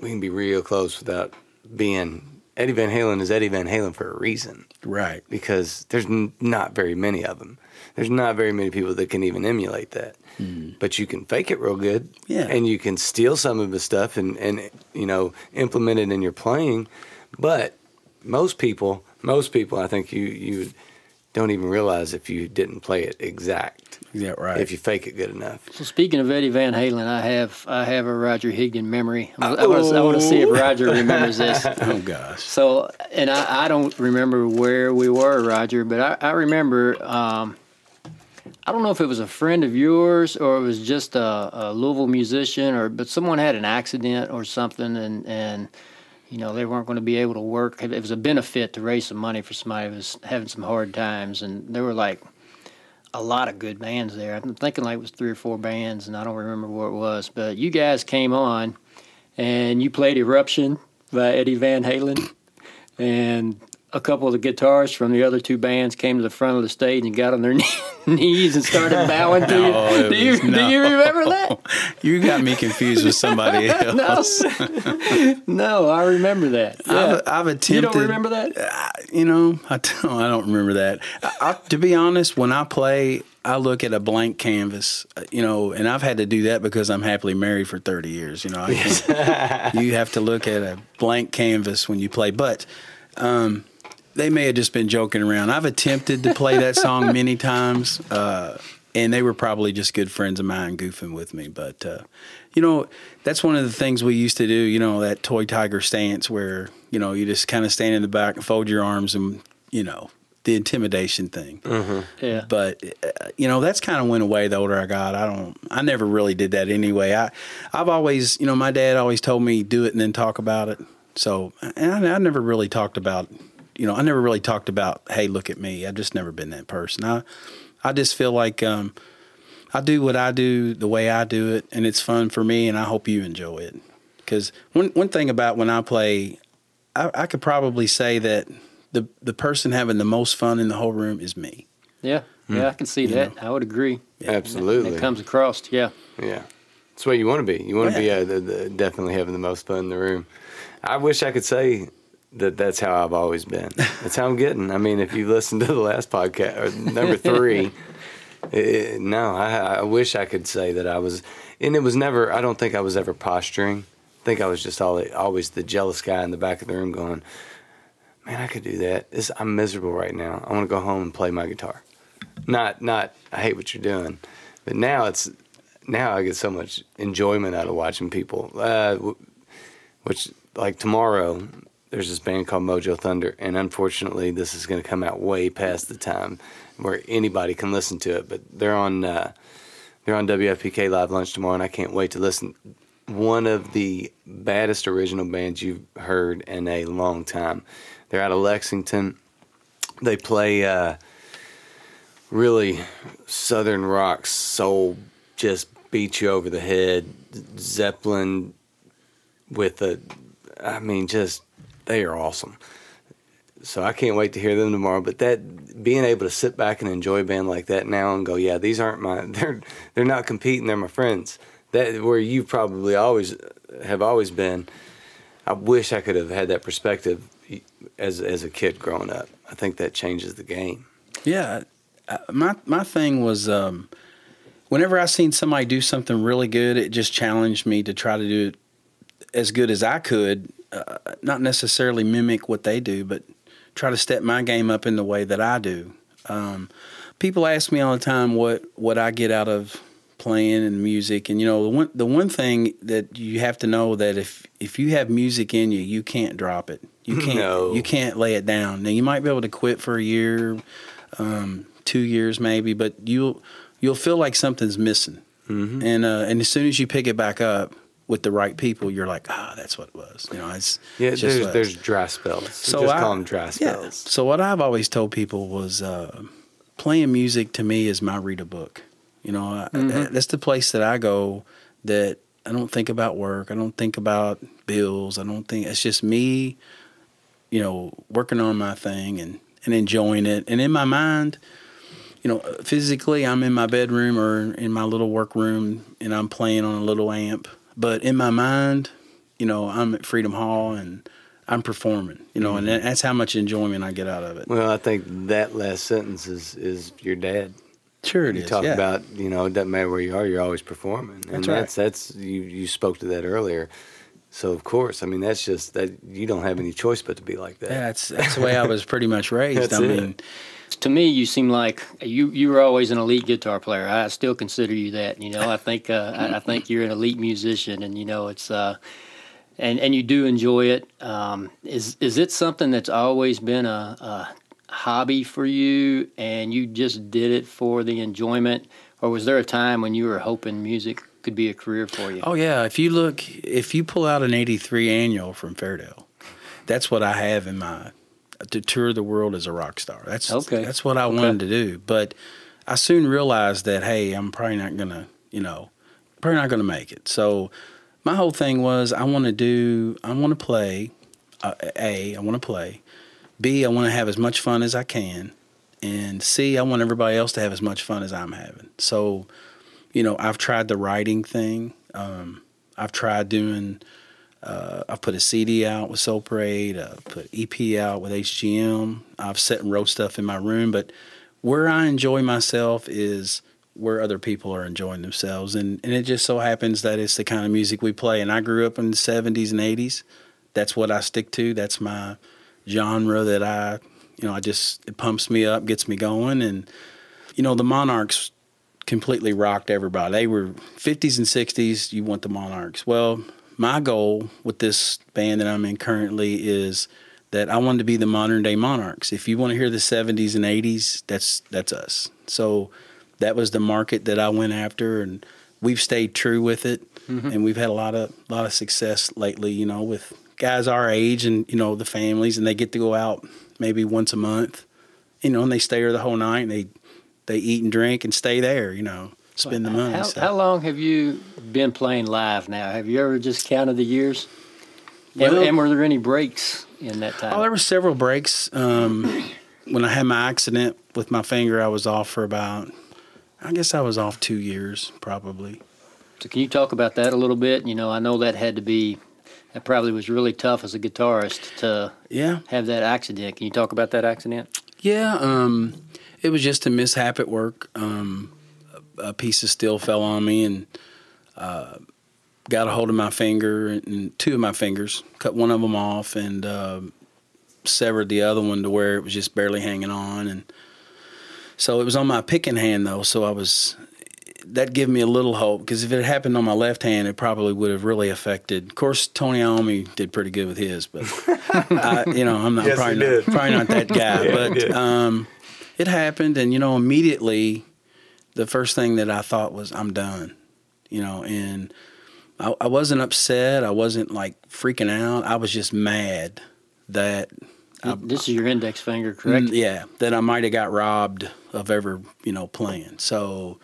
[SPEAKER 3] we can be real close without being. Eddie Van Halen is Eddie Van Halen for a reason
[SPEAKER 2] right.
[SPEAKER 3] because there's n- not very many of them. There's not very many people that can even emulate that. But you can fake it real good,
[SPEAKER 2] Yeah.
[SPEAKER 3] and you can steal some of his stuff and and you know implement it in your playing. But most people, most people, I think you you don't even realize if you didn't play it exact.
[SPEAKER 2] Yeah. Right.
[SPEAKER 3] If you fake it good enough.
[SPEAKER 1] So speaking of Eddie Van Halen, I have I have a Roger Higdon memory. I want to I want to see if Roger remembers this.
[SPEAKER 2] oh gosh.
[SPEAKER 1] So, and I, I don't remember where we were, Roger, but I, I remember. Um, I don't know if it was a friend of yours or it was just a, a Louisville musician, or but someone had an accident or something, and and you know they weren't going to be able to work. It was a benefit to raise some money for somebody who was having some hard times, and there were like a lot of good bands there. I'm thinking like it was three or four bands, and I don't remember what it was. But you guys came on, and you played "Eruption" by Eddie Van Halen, and a couple of the guitarists from the other two bands came to the front of the stage and got on their knees and started bowing to
[SPEAKER 2] No,
[SPEAKER 1] you. Do you
[SPEAKER 2] was-
[SPEAKER 1] do you remember that?
[SPEAKER 2] You got me confused with somebody else.
[SPEAKER 1] No, I remember that. Yeah.
[SPEAKER 2] I've, I've attempted.
[SPEAKER 1] you don't remember that?
[SPEAKER 2] You know, I don't, I don't remember that. I, I, to be honest, when I play, I look at a blank canvas. uh, You know, and I've had to do that because I'm happily married for 30 years. You know, you have to look at a blank canvas when you play. But um, they may have just been joking around. I've attempted to play that song many times, uh, and they were probably just good friends of mine goofing with me. But uh, you know, that's one of the things we used to do. You know, that toy tiger stance where you know you just kind of stand in the back and fold your arms, and you know the intimidation thing.
[SPEAKER 1] Yeah.
[SPEAKER 2] But uh, you know that's kind of went away the older I got. I don't. I never really did that anyway. I I've always, you know, my dad always told me do it and then talk about it. So and I, I never really talked about, you know, I never really talked about, hey, look at me. I've just never been that person. I I just feel like um, I do what I do the way I do it, and it's fun for me, and I hope you enjoy it. Because one one thing about when I play, I, I could probably say that the the person having the most fun in the whole room is me.
[SPEAKER 1] Yeah. Yeah, I can see that. I would agree.
[SPEAKER 3] Absolutely.
[SPEAKER 1] It comes across. Yeah.
[SPEAKER 3] Yeah, that's what you want to be. You want to
[SPEAKER 2] Yeah.
[SPEAKER 3] be uh, the, the, definitely having the most fun in the room. I wish I could say that that's how I've always been. That's how I'm getting. I mean, if you listen to the last podcast, or number three, it, no, I, I wish I could say that I was, and it was never. I don't think I was ever posturing. I think I was just all, always the jealous guy in the back of the room going, "Man, I could do that. This, I'm miserable right now. I want to go home and play my guitar." Not, not. I hate what you're doing, but now it's now I get so much enjoyment out of watching people. Uh, which like tomorrow, there's this band called Mojo Thunder, and unfortunately, this is going to come out way past the time where anybody can listen to it. But they're on uh, they're on WFPK Live Lunch tomorrow, and I can't wait to listen. One of the baddest original bands you've heard in a long time. They're out of Lexington. They play uh, really southern rock, soul, just beat you over the head. Zeppelin, with a, I mean, just they are awesome. So I can't wait to hear them tomorrow. But that being able to sit back and enjoy a band like that now and go, yeah, these aren't my, they're they're not competing, they're my friends. That where you probably always have always been. I wish I could have had that perspective as as a kid growing up. I think that changes the game.
[SPEAKER 2] Yeah, my my thing was um, whenever I seen somebody do something really good, it just challenged me to try to do it as good as I could. Uh, not necessarily mimic what they do, but try to step my game up in the way that I do. Um, people ask me all the time what what I get out of playing and music, and you know the one the one thing that you have to know that if if you have music in you, you can't drop it. You can't
[SPEAKER 3] No.
[SPEAKER 2] you can't lay it down. Now you might be able to quit for a year, um, two years maybe, but you'll you'll feel like something's missing.
[SPEAKER 3] Mm-hmm.
[SPEAKER 2] And uh, and as soon as you pick it back up with the right people, you're like, ah, that's what it was. You know, it's
[SPEAKER 3] Yeah,
[SPEAKER 2] just
[SPEAKER 3] there's there's dry spells. So just
[SPEAKER 2] I-
[SPEAKER 3] call them dry
[SPEAKER 2] Yeah.
[SPEAKER 3] spells.
[SPEAKER 2] So what I've always told people was uh, playing music to me is my read a book. You know,
[SPEAKER 3] Mm-hmm.
[SPEAKER 2] that's the place that I go that I don't think about work. I don't think about bills. I don't think it's just me, you know, working on my thing and, and enjoying it. And in my mind, you know, physically I'm in my bedroom or in my little workroom and I'm playing on a little amp. But in my mind, you know, I'm at Freedom Hall and I'm performing, you know, and
[SPEAKER 3] Mm-hmm.
[SPEAKER 2] that's how much enjoyment I get out of it.
[SPEAKER 3] Well, I think that last sentence is is your dad.
[SPEAKER 2] Sure, it
[SPEAKER 3] you
[SPEAKER 2] is.
[SPEAKER 3] talk
[SPEAKER 2] yeah.
[SPEAKER 3] about you know it doesn't matter where you are, you're always performing, and
[SPEAKER 2] That's right.
[SPEAKER 3] that's that's you you spoke to that earlier. So of course, I mean that's just that you don't have any choice but to be like that.
[SPEAKER 2] Yeah, that's that's the way I was pretty much raised.
[SPEAKER 3] That's
[SPEAKER 2] I
[SPEAKER 3] it.
[SPEAKER 1] To me, you seem like you you were always an elite guitar player. I still consider you that. You know, I think uh, I, I think you're an elite musician, and you know it's uh, and and you do enjoy it. Um, is is it something that's always been a, a hobby for you, and you just did it for the enjoyment, or was there a time when you were hoping music could be a career for you?
[SPEAKER 2] oh yeah, if you look, if you pull out an '83 annual from Fairdale, that's what I have in my to tour the world as a rock star. That's
[SPEAKER 1] Okay.
[SPEAKER 2] That's what I wanted to do, but I soon realized that hey, I'm probably not gonna, you know, probably not gonna make it. So my whole thing was I want to do, I want to play. Uh, a, I want to play. B, I want to have as much fun as I can. And C, I want everybody else to have as much fun as I'm having. So, you know, I've tried the writing thing. Um, I've tried doing, uh, I've put a CD out with Soul Parade, uh, put EP out with HGM. I've set and wrote stuff in my room. But where I enjoy myself is where other people are enjoying themselves. And, and it just so happens that it's the kind of music we play. And I grew up in the 70s and 80s. That's what I stick to. That's my genre that I, you know, I just, it pumps me up, gets me going. And, you know, the Monarchs completely rocked everybody. They were 50s and 60s, you want the Monarchs. Well, my goal with this band that I'm in currently is that I wanted to be the modern day Monarchs. If you want to hear the 70s and 80s, that's that's us. So that was the market that I went after and we've stayed true with it mm-hmm. and we've had a lot of lot of success lately, you know, with guys our age and you know the families and they get to go out maybe once a month. You know, and they stay there the whole night and they they eat and drink and stay there, you know, spend the money.
[SPEAKER 1] How,
[SPEAKER 2] so.
[SPEAKER 1] how long have you been playing live now? Have you ever just counted the years? And, and were there any breaks in that time?
[SPEAKER 2] Oh, there were several breaks. Um, when I had my accident with my finger, I was off for about, I guess I was off two years probably.
[SPEAKER 1] So can you talk about that a little bit? You know, I know that had to be, that probably was really tough as a guitarist to
[SPEAKER 2] Yeah,
[SPEAKER 1] have that accident. Can you talk about that accident?
[SPEAKER 2] yeah. Um, it was just a mishap at work. Um, a, piece of steel fell on me and uh, got a hold of my finger and two of my fingers, cut one of them off and uh, severed the other one to where it was just barely hanging on. And so it was on my picking hand though, so I was that gave me a little hope because if it had happened on my left hand, it probably would have really affected. Of course, Tony Iommi did pretty good with his, but I, you know, I'm not
[SPEAKER 3] Yes,
[SPEAKER 2] probably not, probably not that guy.
[SPEAKER 3] Yeah,
[SPEAKER 2] but um, it happened, and you know, immediately the first thing that I thought was, I'm done. You know, and I, I wasn't upset. I wasn't like freaking out. I was just mad that
[SPEAKER 1] this is your index finger, correct?
[SPEAKER 2] Mm, yeah, that I might have got robbed of ever, you know, playing. So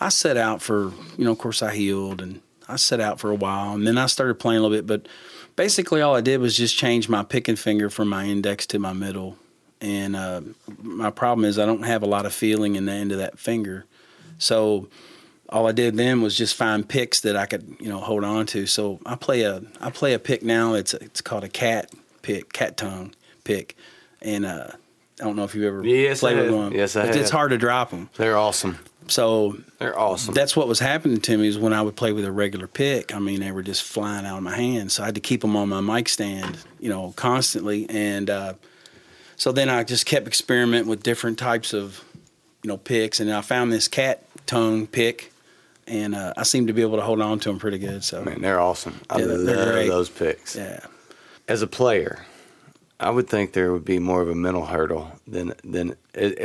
[SPEAKER 2] I set out for, you know, of course I healed and I set out for a while, and then I started playing a little bit. But basically, all I did was just change my picking finger from my index to my middle. And uh, my problem is I don't have a lot of feeling in the end of that finger, so all I did then was just find picks that I could, you know, hold on to. So I play a I play a pick now. It's a, it's called a cat pick, cat tongue pick, and uh, I don't know if you've ever
[SPEAKER 3] Yes,
[SPEAKER 2] played
[SPEAKER 3] I
[SPEAKER 2] with one.
[SPEAKER 3] Yes, I
[SPEAKER 2] It's- It's hard to drop them.
[SPEAKER 3] They're awesome.
[SPEAKER 2] So
[SPEAKER 3] They're awesome.
[SPEAKER 2] that's what was happening to me is when I would play with a regular pick. I mean, they were just flying out of my hands. So I had to keep them on my mic stand, you know, constantly. And uh, so then I just kept experimenting with different types of, you know, picks. And I found this cat tongue pick, and uh, I seem to be able to hold on to them pretty good. So
[SPEAKER 3] Man, they're awesome. I
[SPEAKER 2] Yeah,
[SPEAKER 3] love
[SPEAKER 2] great.
[SPEAKER 3] those picks.
[SPEAKER 2] yeah,
[SPEAKER 3] As a player, I would think there would be more of a mental hurdle than than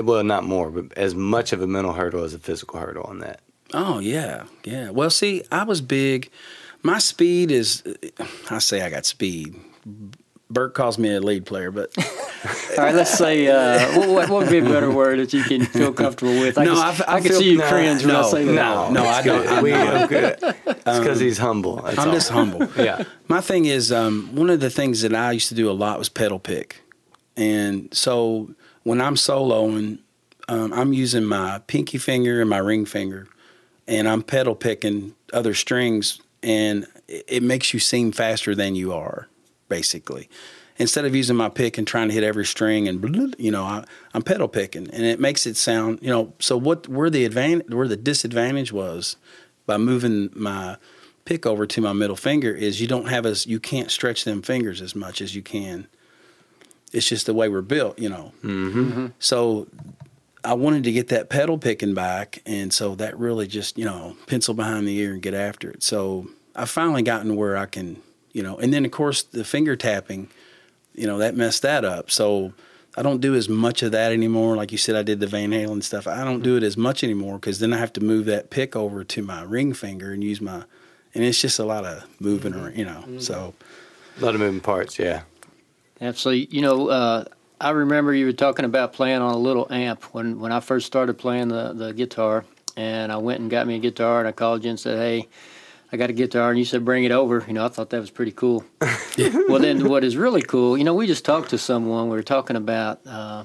[SPEAKER 3] well, not more, but as much of a mental hurdle as a physical hurdle on that.
[SPEAKER 2] Oh yeah, yeah. Well, see, I was big. My speed is, I say I got speed. Bert calls me a lead player, but
[SPEAKER 1] All right, let's say uh, what, what would be a better word that you can feel comfortable with? I
[SPEAKER 2] No,
[SPEAKER 1] can,
[SPEAKER 2] I f- I
[SPEAKER 1] I can
[SPEAKER 2] feel-
[SPEAKER 1] see you
[SPEAKER 2] no,
[SPEAKER 1] cringe when I
[SPEAKER 2] no,
[SPEAKER 1] say that.
[SPEAKER 2] no, no, no I don't. I'm
[SPEAKER 3] we,
[SPEAKER 2] not.
[SPEAKER 3] okay. It's because he's humble. That's
[SPEAKER 2] I'm
[SPEAKER 3] all.
[SPEAKER 2] just humble.
[SPEAKER 3] Yeah.
[SPEAKER 2] My thing is, um, one of the things that I used to do a lot was pedal pick, and so when I'm soloing, um, I'm using my pinky finger and my ring finger, and I'm pedal picking other strings, and it, it makes you seem faster than you are, basically. Instead of using my pick and trying to hit every string and you know, I, I'm pedal picking, and it makes it sound, you know. So what? Where the advantage, where the disadvantage was, by moving my pick over to my middle finger is you don't have as you can't stretch them fingers as much as you can. It's just the way we're built, you know. Mm-hmm. So I wanted to get that pedal picking back, and so that really just you know pencil behind the ear and get after it. So I finally gotten to where I can, you know, and then of course the finger tapping, you know, that messed that up. So I don't do as much of that anymore. Like you said, I did the Van Halen stuff. I don't do it as much anymore because then I have to move that pick over to my ring finger and use my, and it's just a lot of moving around, you know. So
[SPEAKER 3] A lot of moving parts. Yeah.
[SPEAKER 1] Absolutely. You know, uh, I remember you were talking about playing on a little amp when, when I first started playing the, the guitar. And I went and got me a guitar and I called you and said, hey, I got a guitar. And you said, bring it over. You know, I thought that was pretty cool. well, then what is really cool, you know, we just talked to someone. We were talking about uh,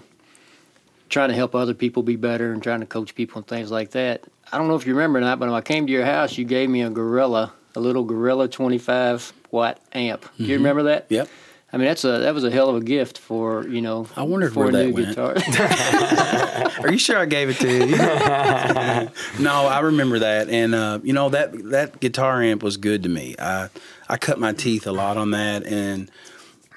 [SPEAKER 1] trying to help other people be better and trying to coach people and things like that. I don't know if you remember that, but when I came to your house, you gave me a Gorilla, a little Gorilla 25 watt amp. Do you remember that?
[SPEAKER 2] yep.
[SPEAKER 1] I mean, that's a that was a hell of a gift for you know.
[SPEAKER 2] I wondered
[SPEAKER 1] for
[SPEAKER 2] where
[SPEAKER 1] a
[SPEAKER 2] that
[SPEAKER 1] new
[SPEAKER 2] went.
[SPEAKER 1] guitar.
[SPEAKER 2] Are you sure I gave it to you? no, I remember that, and uh, you know that that guitar amp was good to me. I I cut my teeth a lot on that, and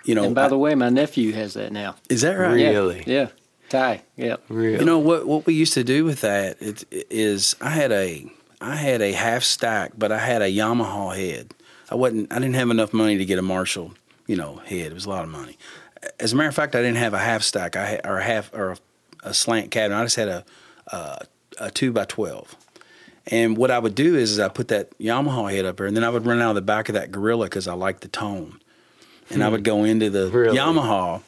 [SPEAKER 2] you know,
[SPEAKER 1] and by
[SPEAKER 2] I-
[SPEAKER 1] the way, my nephew has that now.
[SPEAKER 2] is that right?
[SPEAKER 1] Yeah,
[SPEAKER 3] Really?
[SPEAKER 1] Yeah. Ty. Yeah.
[SPEAKER 3] Real.
[SPEAKER 2] You know what? What we used to do with that it, is I had a I had a half stack, but I had a Yamaha head. I wasn't. I didn't have enough money to get a Marshall, you know, head. It was a lot of money. As a matter of fact, I didn't have a half stack. I had, or a half or a, slant cabinet. I just had a, a a two by twelve. And what I would do is, is I put that Yamaha head up there, and then I would run out of the back of that Gorilla because I liked the tone, and I would go into the
[SPEAKER 3] Really?
[SPEAKER 2] Yamaha,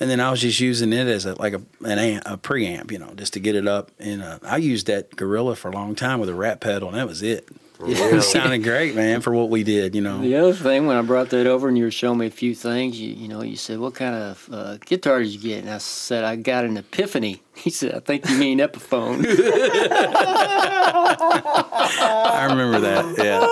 [SPEAKER 2] and then I was just using it as a like a an amp, a preamp, you know, just to get it up. And uh, I used that Gorilla for a long time with a rat pedal, and that was it. It sounded great, man, for what we did, you know.
[SPEAKER 1] The other thing, when I brought that over and you were showing me a few things, you you know, you said, "What kind of uh, guitar did you get?" And I said, "I got an Epiphany." He said, "I think you mean Epiphone."
[SPEAKER 2] I remember that. Yeah.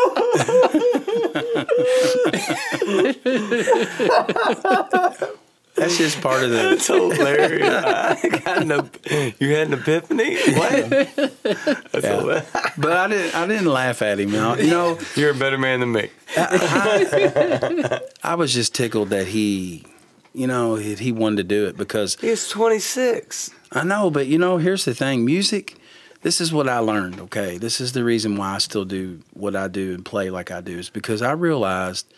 [SPEAKER 2] That's just part of the.
[SPEAKER 3] That's hilarious. I got an, ep- you had an epiphany? What? That's
[SPEAKER 2] Yeah.
[SPEAKER 3] hilarious.
[SPEAKER 2] But I didn't. I didn't laugh at him. You know, you know
[SPEAKER 3] You're a better man than me.
[SPEAKER 2] I was just tickled that he, you know, he, he wanted to do it because
[SPEAKER 3] He's 26.
[SPEAKER 2] I know. But you know, here's the thing: music. This is what I learned. Okay, this is the reason why I still do what I do and play like I do is because I realized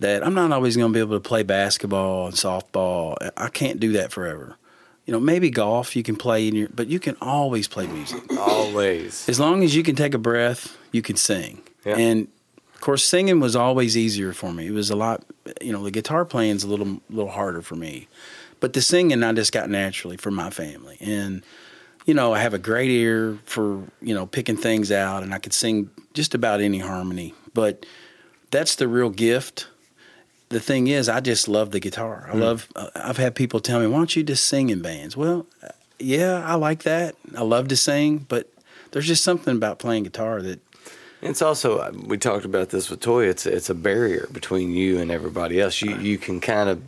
[SPEAKER 2] that I'm not always going to be able to play basketball and softball. I can't do that forever. You know, maybe golf you can play in your, but you can always play music.
[SPEAKER 3] Always.
[SPEAKER 2] As long as you can take a breath, you can sing.
[SPEAKER 3] Yeah.
[SPEAKER 2] And of course, singing was always easier for me. It was a lot, you know, the guitar playing's a little, little harder for me, but the singing I just got naturally from my family. And you know, I have a great ear for you know picking things out, and I could sing just about any harmony. But that's the real gift. The thing is, I just love the guitar. I love. Uh, I've had people tell me, "Why don't you just sing in bands?" Well, yeah, I like that. I love to sing, but there's just something about playing guitar that
[SPEAKER 3] It's also uh, we talked about this with Toy. It's it's a barrier between you and everybody else. You you can kind of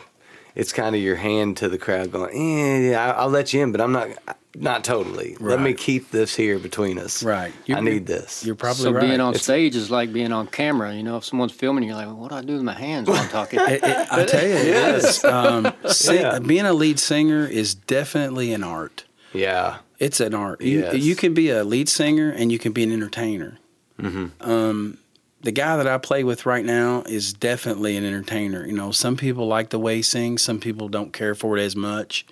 [SPEAKER 3] it's kind of your hand to the crowd going, eh, yeah, I'll let you in, but I'm not not totally. Let me keep this here between us.
[SPEAKER 2] Right.
[SPEAKER 3] I
[SPEAKER 2] You're-
[SPEAKER 3] need this.
[SPEAKER 2] you're probably
[SPEAKER 1] so
[SPEAKER 2] right.
[SPEAKER 1] being on
[SPEAKER 3] It's-
[SPEAKER 1] stage is like being on camera. You know, if someone's filming, you're like, well, what do I do with my hands while I'm talking?
[SPEAKER 2] It- it- I tell you, it is. Um, sing,
[SPEAKER 3] Yeah.
[SPEAKER 2] Being a lead singer is definitely an art.
[SPEAKER 3] yeah.
[SPEAKER 2] It's an art. You,
[SPEAKER 3] Yes.
[SPEAKER 2] you can be a lead singer and you can be an entertainer. Um, the guy that I play with right now is definitely an entertainer. You know, some people like the way he sings, some people don't care for it as much.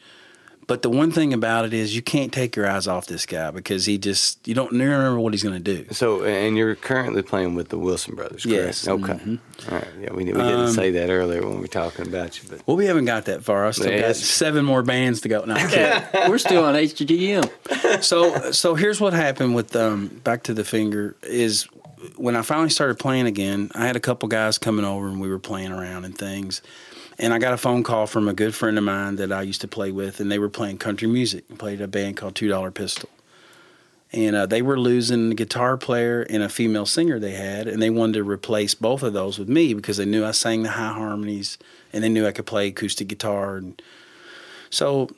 [SPEAKER 2] But the one thing about it is you can't take your eyes off this guy because he just you don't never remember what he's going to do.
[SPEAKER 3] So and you're currently playing with the Wilson brothers, correct?
[SPEAKER 2] Yes. Mm-hmm.
[SPEAKER 3] Okay. All right. Yeah, we, we didn't
[SPEAKER 2] Um,
[SPEAKER 3] say that earlier when we were talking about you, but
[SPEAKER 2] Well, we haven't got that far. I still got seven more bands to go. No,
[SPEAKER 1] We're still on HGM.
[SPEAKER 2] so so here's what happened with um back to the finger is when I finally started playing again, I had a couple guys coming over and we were playing around and things. And I got a phone call from a good friend of mine that I used to play with, and they were playing country music. Played a band called Two Dollar Pistol, and uh, they were losing a guitar player and a female singer they had, and they wanted to replace both of those with me because they knew I sang the high harmonies and they knew I could play acoustic guitar, and so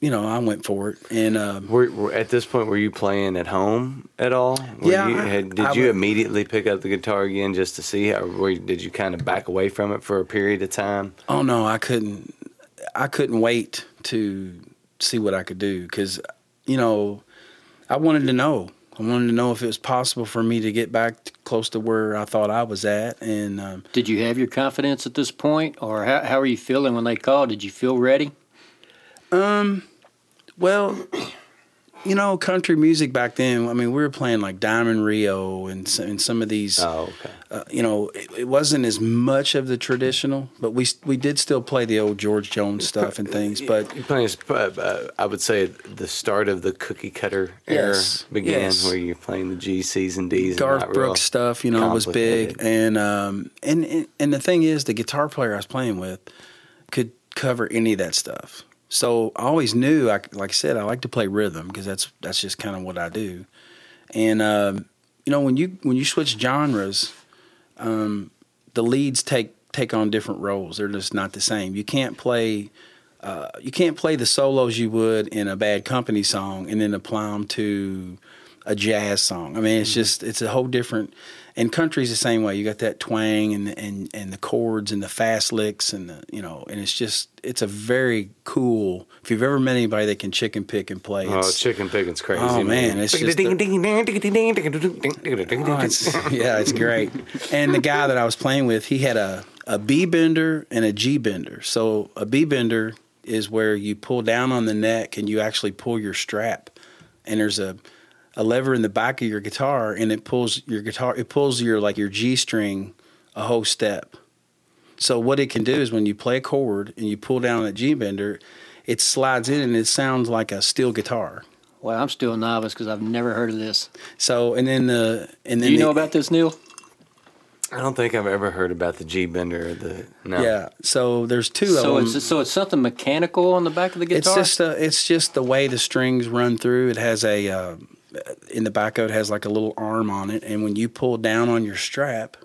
[SPEAKER 2] you know I went for it. And um,
[SPEAKER 3] were, were at this point were you playing at home at all? Were
[SPEAKER 2] Yeah,
[SPEAKER 3] You, had, did
[SPEAKER 2] I
[SPEAKER 3] you
[SPEAKER 2] would-
[SPEAKER 3] immediately pick up the guitar again just to see how? Were, you- did you kind of back away from it for a period of time?
[SPEAKER 2] Oh no, I couldn't. I couldn't wait to see what I could do because, you know, I wanted to know. I wanted to know if it was possible for me to get back t- close to where I thought I was at. And um,
[SPEAKER 1] Did you have your confidence at this point, or how, how are you feeling when they called? Did you feel ready?
[SPEAKER 2] Um, well, you know, country music back then. I mean, we were playing like Diamond Rio and and some of these.
[SPEAKER 3] Oh, okay.
[SPEAKER 2] uh, you know, it, it wasn't as much of the traditional, but we we did still play the old George Jones stuff and things. But
[SPEAKER 3] You playing, uh, uh, I would say the start of the cookie cutter
[SPEAKER 2] Yes,
[SPEAKER 3] era began,
[SPEAKER 2] yes.
[SPEAKER 3] where you're playing the G, C's, and D's. and
[SPEAKER 2] Garth
[SPEAKER 3] real
[SPEAKER 2] Brooks stuff, you know, was big, and um, and and- and the thing is, the guitar player I was playing with could cover any of that stuff. So I always knew, I, like I said, I like to play rhythm because that's that's just kind of what I do. And um, you know, when you when you switch genres, um, the leads take take on different roles. They're just not the same. You can't play. Uh, you can't play the solos you would in a Bad Company song and then apply them to a jazz song. I mean, it's just it's a whole different. And country's the same way. You got that twang and and and the chords and the fast licks and the you know, and it's just it's a very cool. If you've ever met anybody that can chicken pick and play,
[SPEAKER 3] Oh, chicken picking's crazy.
[SPEAKER 2] Oh, man, it's just the- Oh, it's, yeah, it's great. And the guy that I was playing with, he had a, a B bender and a G bender. So a B bender is where you pull down on the neck and you actually pull your strap. And there's a, a lever in the back of your guitar and it pulls your guitar, it pulls your like your G string a whole step. So what it can do is when you play a chord and you pull down that G bender, it slides in and it sounds like a steel guitar.
[SPEAKER 1] Well, I'm still a novice because I've never heard of this.
[SPEAKER 2] So and then the and
[SPEAKER 1] Do
[SPEAKER 2] then
[SPEAKER 1] you
[SPEAKER 2] the-
[SPEAKER 1] know about this, Neil?
[SPEAKER 3] I don't think I've ever heard about the G bender. Or the no.
[SPEAKER 2] Yeah. So there's two
[SPEAKER 1] So
[SPEAKER 2] of them.
[SPEAKER 1] it's so it's something mechanical on the back of the guitar.
[SPEAKER 2] It's
[SPEAKER 1] guitar.
[SPEAKER 2] just a, it's just the way the strings run through. It has a uh, in the back of it has like a little arm on it, and when you pull down on your strap,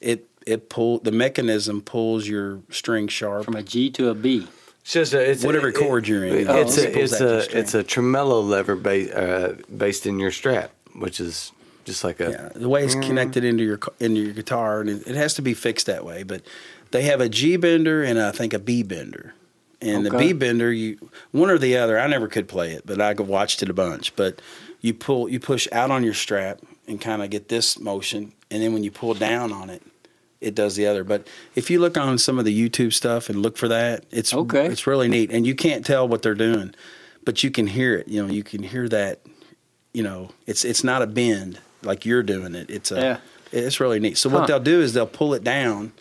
[SPEAKER 2] it it pull the mechanism pulls your string sharp.
[SPEAKER 1] from a G to a B.
[SPEAKER 3] It's just a, it's
[SPEAKER 2] Whatever
[SPEAKER 3] it-
[SPEAKER 2] chord you're in,
[SPEAKER 3] It,
[SPEAKER 2] you
[SPEAKER 3] it's
[SPEAKER 2] it
[SPEAKER 3] a it's a it's a tremolo lever ba- uh, based in your strap, which is just like a
[SPEAKER 2] Yeah, the way it's connected into your into your guitar, and it, it has to be fixed that way. But they have a G bender and I think a B bender. And the B bender, you one or the other. I never could play it, but I could watched it a bunch. But you pull, you push out on your strap and kind of get this motion, and then when you pull down on it, it does the other. But if you look on some of the YouTube stuff and look for that, it's
[SPEAKER 1] Okay.
[SPEAKER 2] It's really neat, and you can't tell what they're doing, but you can hear it. You know, you can hear that. You know, it's it's not a bend like you're doing it. It's a
[SPEAKER 1] Yeah.
[SPEAKER 2] it's really neat. So
[SPEAKER 1] Huh.
[SPEAKER 2] what they'll do is they'll pull it down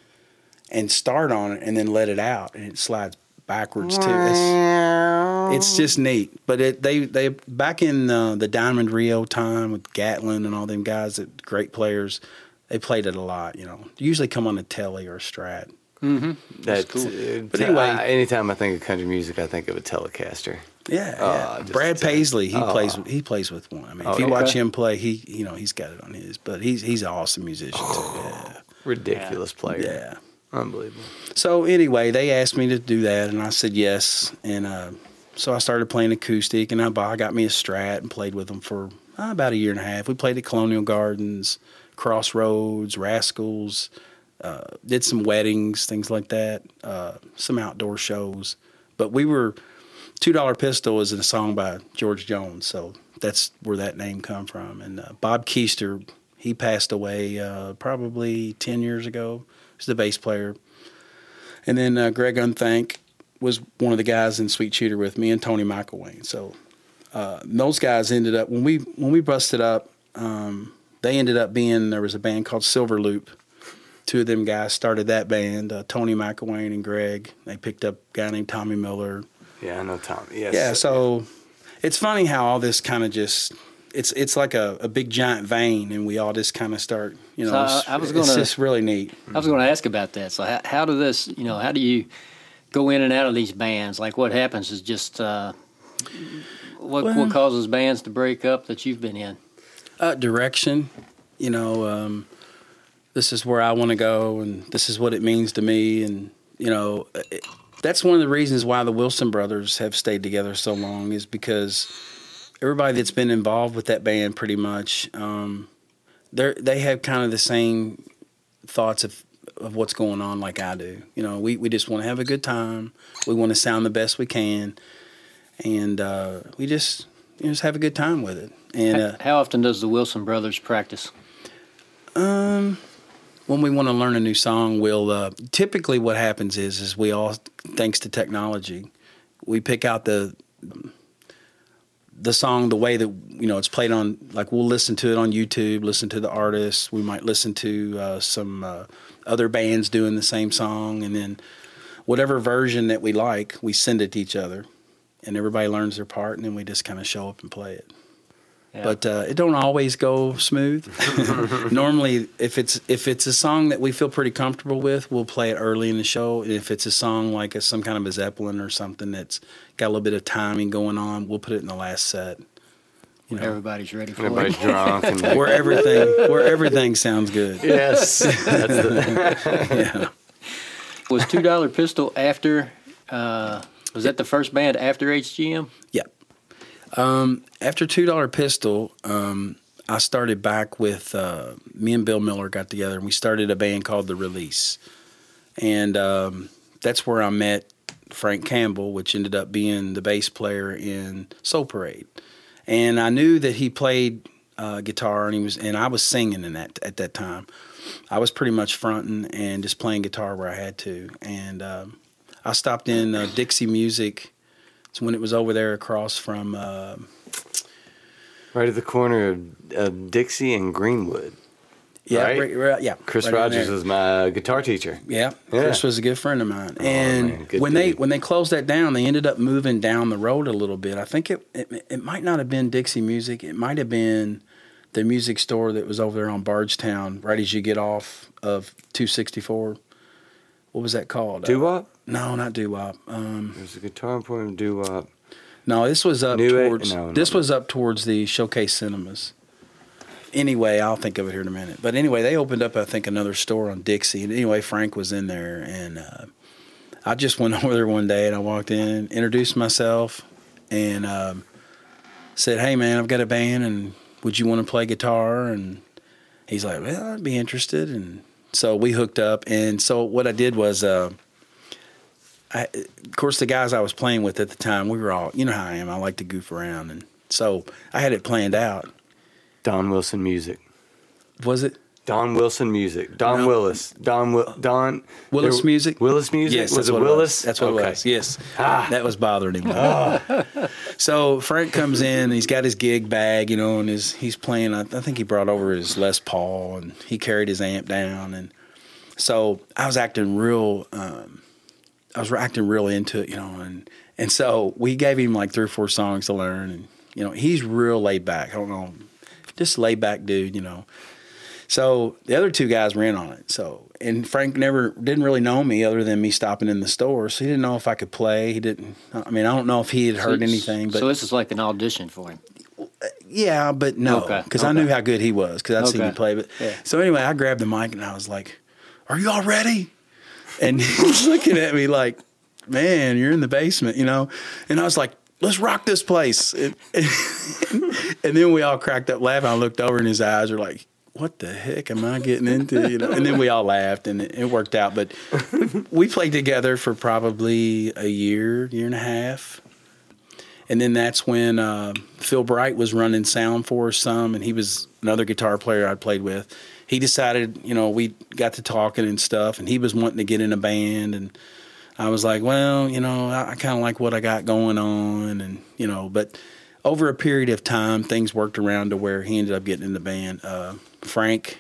[SPEAKER 2] and start on it and then let it out and it slides backwards too. It's, it's just neat. But it they they back in uh, the Diamond Rio time with Gatlin and all them guys that great players. they played it a lot. You know, They usually come on a telly or a Strat.
[SPEAKER 3] That's
[SPEAKER 1] cool.
[SPEAKER 3] uh,
[SPEAKER 2] But anyway-
[SPEAKER 3] I- anytime I think of country music, I think of a Telecaster.
[SPEAKER 2] Yeah,
[SPEAKER 3] Oh,
[SPEAKER 2] yeah. Brad Paisley, he
[SPEAKER 3] oh.
[SPEAKER 2] plays he plays with one. I mean,
[SPEAKER 3] Oh,
[SPEAKER 2] if you watch him play, he you know he's got it on his. But he's he's an awesome musician too.
[SPEAKER 3] Ridiculous player.
[SPEAKER 2] Yeah, yeah.
[SPEAKER 3] Unbelievable.
[SPEAKER 2] So anyway, they asked me to do that, and I said yes. And uh, so I started playing acoustic, and I, got me a Strat and played with them for uh, about a year and a half. We played at Colonial Gardens, Crossroads, Rascals, uh, did some weddings, things like that, uh, some outdoor shows. But we were Two Dollar Pistol is a song by George Jones, so that's where that name come from. And uh, Bob Keister, he passed away uh, probably ten years ago. The bass player. And then uh, Greg Unthank was one of the guys in Sweet Shooter with me, and Tony McElwain. So uh, those guys ended up when we when we busted up. Um, they ended up being there was a band called Silver Loop. Two of them guys started that band. Uh, Tony McElwain and Greg. They picked up a guy named Tommy Miller.
[SPEAKER 3] Yeah, I know Tommy. Yes.
[SPEAKER 2] Yeah, so it's funny how all this kind of just it's it's like a, a big giant vein, and we all just kind of start, you know.
[SPEAKER 1] So I-
[SPEAKER 2] it's-
[SPEAKER 1] I was gonna-
[SPEAKER 2] just really neat.
[SPEAKER 1] I was going to ask about that. So how, how do this, you know, how do you go in and out of these bands? Like what happens is just uh, what
[SPEAKER 2] Well-
[SPEAKER 1] what causes bands to break up that you've been in?
[SPEAKER 2] uh, direction. You know, um, this is where I want to go, and this is what it means to me. And you know, it, that's one of the reasons why the Wilson brothers have stayed together so long is because everybody that's been involved with that band, pretty much, um, they they have kind of the same thoughts of of what's going on, like I do. You know, we we just want to have a good time. We want to sound the best we can, and uh, we just you know, just have a good time with it. And uh,
[SPEAKER 1] how often does the Wilson brothers practice?
[SPEAKER 2] um, when we want to learn a new song, we'll uh, typically what happens is is we all, thanks to technology, we pick out the the song the way that you know it's played on. Like we'll listen to it on YouTube, listen to the artist. We might listen to uh, some uh, other bands doing the same song, and then whatever version that we like, we send it to each other, and everybody learns their part, and then we just kind of show up and play it
[SPEAKER 1] Yeah.
[SPEAKER 2] but uh, it don't always go smooth. Normally, if it's if it's a song that we feel pretty comfortable with, we'll play it early in the show. If it's a song like a, some kind of a Zeppelin or something that's got a little bit of timing going on, we'll put it in the last set. You know,
[SPEAKER 1] everybody's ready for
[SPEAKER 3] Everybody's
[SPEAKER 1] it.
[SPEAKER 3] drunk and
[SPEAKER 2] where everything where everything sounds good.
[SPEAKER 3] yes, that's the,
[SPEAKER 2] Yeah.
[SPEAKER 1] Was Two Dollar Pistol after? Uh, was that the first band after HGM?
[SPEAKER 2] Yeah. Um, after Two Dollar Pistol, um, I started back with uh, me and Bill Miller got together and we started a band called The Release, and um, that's where I met Frank Campbell, which ended up being the bass player in Soul Parade, and I knew that he played uh, guitar and he was and I was singing in that at that time. I was pretty much fronting and just playing guitar where I had to, and um, I stopped in uh, Dixie Music. It's when it was over there across from uh,
[SPEAKER 3] right at the corner of, of Dixie and Greenwood.
[SPEAKER 2] yeah,
[SPEAKER 3] Right?
[SPEAKER 2] right- right- yeah.
[SPEAKER 3] Chris Rogers was my guitar teacher.
[SPEAKER 2] Yeah,
[SPEAKER 3] Yeah.
[SPEAKER 2] Chris was a good friend of mine.
[SPEAKER 3] man,
[SPEAKER 2] And when they when they closed that down, they ended up moving down the road a little bit. I think it it, it might not have been Dixie Music. It might have been the music store that was over there on Bardstown, right as you get off of 264. What was that called?
[SPEAKER 3] Doo wop.
[SPEAKER 2] No, not doo wop. Um,
[SPEAKER 3] There's a guitar emporium doo wop.
[SPEAKER 2] no, this was up
[SPEAKER 3] New
[SPEAKER 2] towards.
[SPEAKER 3] no, no,
[SPEAKER 2] this
[SPEAKER 3] no.
[SPEAKER 2] was up towards the Showcase Cinemas. Anyway, I'll think of it here in a minute. But anyway, they opened up, I think, another store on Dixie. And anyway, Frank was in there, and uh, I just went over there one day, and I walked in, introduced myself, and um, said, "Hey, man, I've got a band, and would you want to play guitar?" And he's like, "Well, I'd be interested." And so we hooked up. And so what I did was. Uh, I, of course, the guys I was playing with at the time, we were all, you know how I am. I like to goof around, and so I had it planned out.
[SPEAKER 3] Don Wilson Music.
[SPEAKER 2] Was it
[SPEAKER 3] Don Wilson Music. Don
[SPEAKER 2] No.
[SPEAKER 3] Willis. Don Wi- Don
[SPEAKER 2] Willis
[SPEAKER 3] there-
[SPEAKER 2] Music?
[SPEAKER 3] Willis Music.
[SPEAKER 2] Yes,
[SPEAKER 3] was it Willis?
[SPEAKER 2] It was. That's what
[SPEAKER 3] okay.
[SPEAKER 2] it was. Yes,
[SPEAKER 3] Ah.
[SPEAKER 2] that was bothering him. so Frank comes in. He's got his gig bag, you know, and his he's playing. I, I think he brought over his Les Paul, and he carried his amp down, and so I was acting real. Um, I was acting real into it, you know, and and so we gave him like three or four songs to learn, and you know, he's real laid back. I don't know, just laid back dude, you know. So the other two guys were in on it. So and Frank never didn't really know me other than me stopping in the store. So he didn't know if I could play. He didn't. I mean, I don't know if he had heard
[SPEAKER 1] So-
[SPEAKER 2] anything. But
[SPEAKER 1] so this is like an audition for him.
[SPEAKER 2] yeah, but no,
[SPEAKER 1] Okay,
[SPEAKER 2] because I knew how good he was because I'd seen him play. But
[SPEAKER 1] Yeah.
[SPEAKER 2] so anyway, I grabbed the mic and I was like, "Are you all ready?" And he was looking at me like, "Man, you're in the basement," you know. And I was like, "Let's rock this place." And, and then we all cracked up laughing. I looked over and his eyes were like. What the heck am I getting into? You know, and then we all laughed, and it, it worked out. But we played together for probably a year, year and a half, and then that's when uh, Phil Bright was running sound for us some, and he was another guitar player I'd played with. He decided, you know, we got to talking and stuff, and he was wanting to get in a band, and I was like, well, you know, I, I kind of like what I got going on, and you know, but over a period of time, things worked around to where he ended up getting in the band. Uh, Frank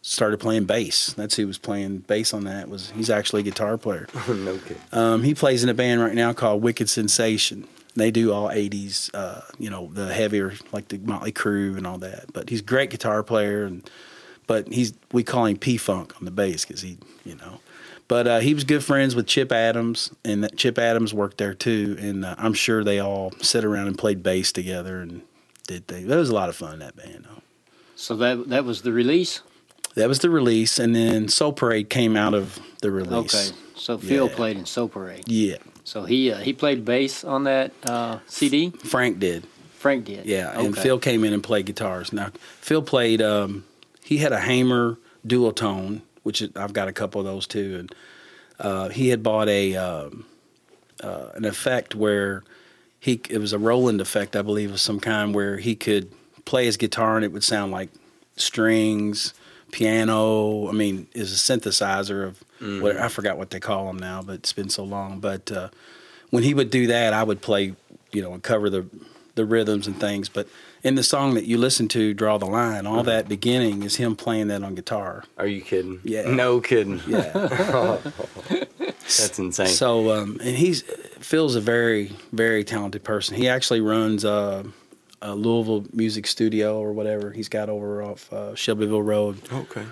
[SPEAKER 2] started playing bass. That's who was playing bass on that. Was he's actually a guitar player.
[SPEAKER 3] no kidding.
[SPEAKER 2] Um, he plays in a band right now called Wicked Sensation. They do all '80s, uh, you know, the heavier like the Motley Crue and all that. But he's a great guitar player, and but he's we call him P Funk on the bass because he, you know. But uh, he was good friends with Chip Adams, and that Chip Adams worked there too. And uh, I'm sure they all sat around and played bass together and did things. That was a lot of fun that band. Though.
[SPEAKER 1] So that that was the release.
[SPEAKER 2] That was the release, and then Soul Parade came out of the release.
[SPEAKER 1] Okay. So Phil
[SPEAKER 2] Yeah.
[SPEAKER 1] played in Soul Parade.
[SPEAKER 2] Yeah,
[SPEAKER 1] So he uh, he played bass on that uh, CD.
[SPEAKER 2] Frank did.
[SPEAKER 1] Frank did.
[SPEAKER 2] Yeah, and Phil came in and played guitars. Now Phil played. Um, he had a Hamer dual tone, which I've got a couple of those too, and uh, he had bought a um, uh, an effect where he it was a Roland effect, I believe, of some kind, where he could play his guitar and it would sound like strings, piano. I mean, is a synthesizer of what I forgot what they call them now, but it's been so long. But uh, when he would do that, I would play, you know, and cover the the rhythms and things. But in the song that you listen to, "Draw the Line," all that beginning is him playing that on guitar.
[SPEAKER 3] Are you kidding?
[SPEAKER 2] Yeah.
[SPEAKER 3] No kidding.
[SPEAKER 2] Yeah.
[SPEAKER 3] That's insane.
[SPEAKER 2] So, um, and he's Phil's a very, very talented person. He actually runs uh, a Louisville music studio or whatever he's got over off uh, Shelbyville Road.
[SPEAKER 3] okay.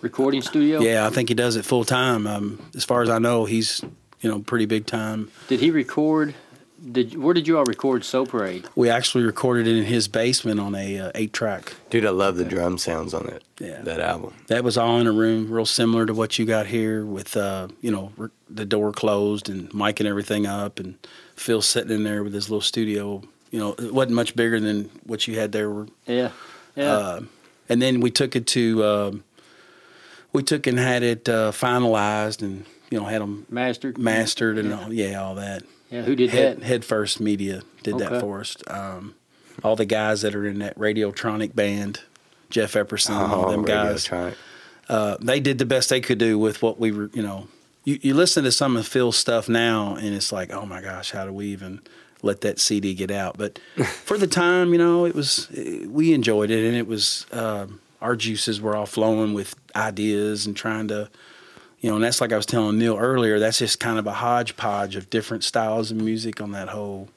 [SPEAKER 1] recording studio.
[SPEAKER 2] Yeah, I think he does it full time. Um, as far as I know, he's you know pretty big time.
[SPEAKER 1] Did he record? Did where did you all record Soul Parade?
[SPEAKER 2] We actually recorded it in his basement on a uh, eight track.
[SPEAKER 3] Dude, I love the drum sounds on that.
[SPEAKER 2] Yeah.
[SPEAKER 3] That album.
[SPEAKER 2] That was all in a room, real similar to what you got here, with uh, you know re- the door closed and mic and everything up, and Phil sitting in there with his little studio. You know, it wasn't much bigger than what you had there.
[SPEAKER 1] Yeah. Yeah.
[SPEAKER 2] Uh, and then we took it to, um we took and had it uh, finalized, and you know had them
[SPEAKER 1] Mastered.
[SPEAKER 2] mastered and all, yeah, all that.
[SPEAKER 1] Yeah. Who did
[SPEAKER 2] Head,
[SPEAKER 1] that?
[SPEAKER 2] Head First Media did that for us. Um, all the guys that are in that Radiotronic band, Jeff Epperson, all them guys uh, they did the best they could do with what we were, you know. You, you listen to some of Phil's stuff now, and it's like, oh my gosh, how do we even let that CD get out? But for the time, you know, it was we enjoyed it, and it was um, our juices were all flowing with ideas and trying to, you know. And that's like I was telling Neil earlier. That's just kind of a hodgepodge of different styles of music on that whole.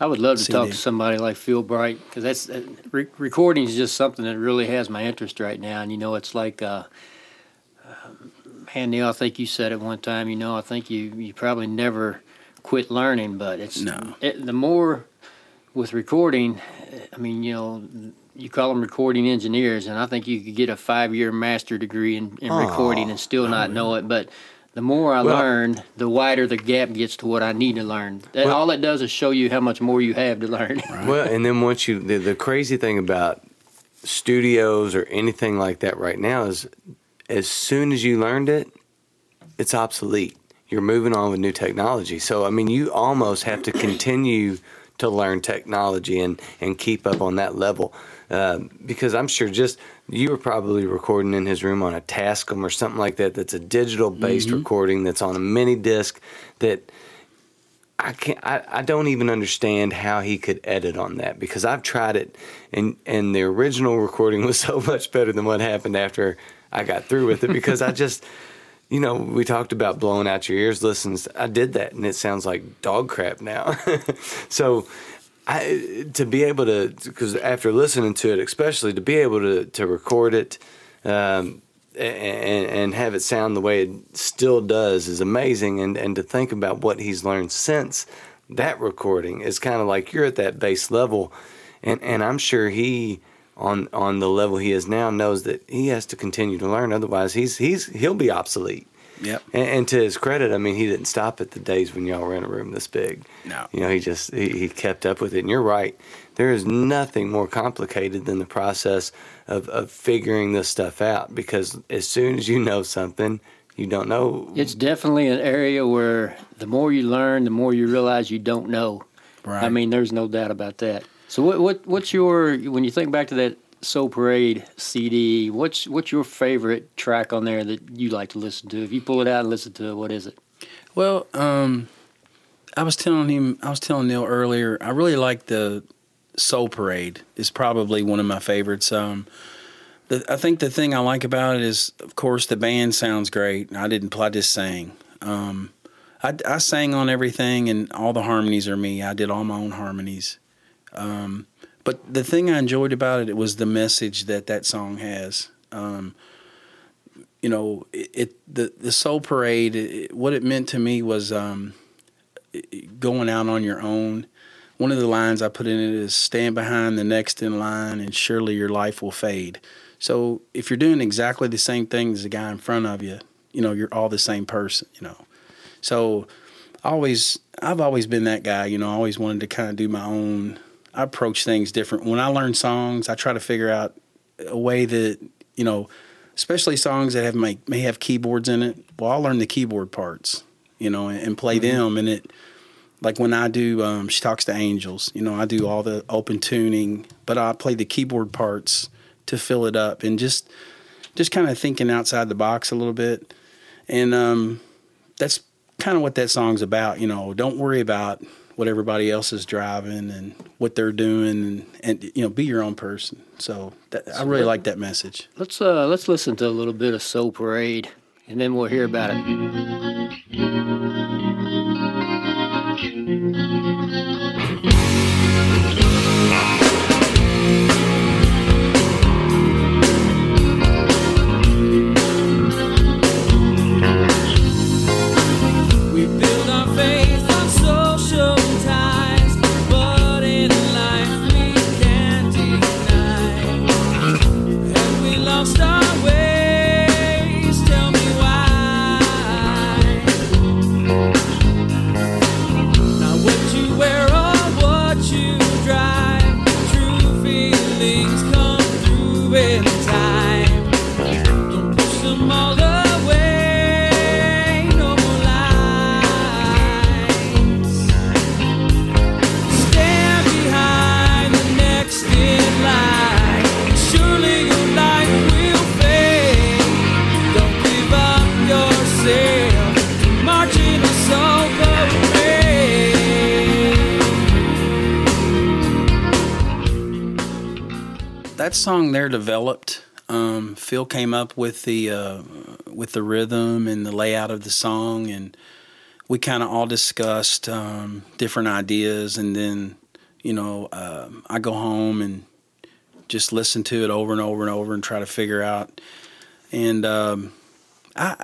[SPEAKER 1] I would love to talk to somebody like Phil Bright because that's uh, re- recording is just something that really has my interest right now. And you know, it's like, uh, man, Neil, I think you said it one time. You know, I think you you probably never quit learning, but it's
[SPEAKER 2] No.
[SPEAKER 1] it, the more with recording. I mean, you know. You call them recording engineers, and I think you could get a five-year master degree in, in recording and still not know it. But the more I
[SPEAKER 3] Well-
[SPEAKER 1] learn, the wider the gap gets to what I need to learn. That,
[SPEAKER 3] Well-
[SPEAKER 1] all it does is show you how much more you have to learn.
[SPEAKER 3] Well, and then once you, the, the crazy thing about studios or anything like that right now is as soon as you learned it, it's obsolete. You're moving on with new technology. So, I mean, you almost have to continue to learn technology and, and keep up on that level. Um, because I'm sure just you were probably recording in his room on a Tascam or something like that. That's a digital based recording that's on a mini disc that I can't. I, I don't even understand how he could edit on that because I've tried it, and and the original recording was so much better than what happened after I got through with it because I just, you know, we talked about blowing out your ears. Listens, I did that, and it sounds like dog crap now. so. I, to be able to, because after listening to it, especially to be able to, to record it um, and, and have it sound the way it still does is amazing. And, and to think about what he's learned since that recording is kind of like you're at that base level. And, and I'm sure he, on on the level he is now, knows that he has to continue to learn. Otherwise, he's he's he'll be obsolete.
[SPEAKER 2] Yep.
[SPEAKER 3] And, and, to his credit, I mean, he didn't stop at the days when y'all were in a room this big.
[SPEAKER 2] No.
[SPEAKER 3] You know, he just he, he kept up with it. And you're right. There is nothing more complicated than the process of, of figuring this stuff out because as soon as you know something, you don't know.
[SPEAKER 1] It's definitely an area where the more you learn, the more you realize you don't know.
[SPEAKER 2] Right.
[SPEAKER 1] I mean, there's no doubt about that. So what what what's your when you think back to that Soul Parade CD? What's what's your favorite track on there that you like to listen to? If you pull it out and listen to it, what is it?
[SPEAKER 2] Well, um, I was telling him, I was telling Neil earlier. I really like the Soul Parade. Is probably one of my favorites. Um, the, I think the thing I like about it is, of course, the band sounds great. I didn't play, I just sang. Um, I, I sang on everything, and all the harmonies are me. I did all my own harmonies. Um, but the thing I enjoyed about it, it was the message that that song has. Um, you know, it, it, the the Soul Parade. It, what it meant to me was um, going out on your own. One of the lines I put in it is "Stand behind the next in line, and surely your life will fade." So if you're doing exactly the same thing as the guy in front of you, you know, you're all the same person. You know, so always I've always been that guy. You know, I always wanted to kind of do my own I approach things different. When I learn songs, I try to figure out a way that you know, especially songs that have may, may have keyboards in it. Well, I'll learn the keyboard parts, you know, and, and play mm-hmm. them. And it, like when I do, um, she talks to angels. You know, I do all the open tuning, but I play the keyboard parts to fill it up, and just just kind of thinking outside the box a little bit. And um, that's kind of what that song's about. You know, don't worry about what everybody else is driving and what they're doing and, and you know be your own person. So that, i really like that message.
[SPEAKER 1] Let's uh let's listen to a little bit of soul parade and then we'll hear about it
[SPEAKER 2] that song there developed. Um, Phil came up with the uh, with the rhythm and the layout of the song, and we kind of all discussed um, different ideas. And then, you know, uh, I go home and just listen to it over and over and over and try to figure out. And um, I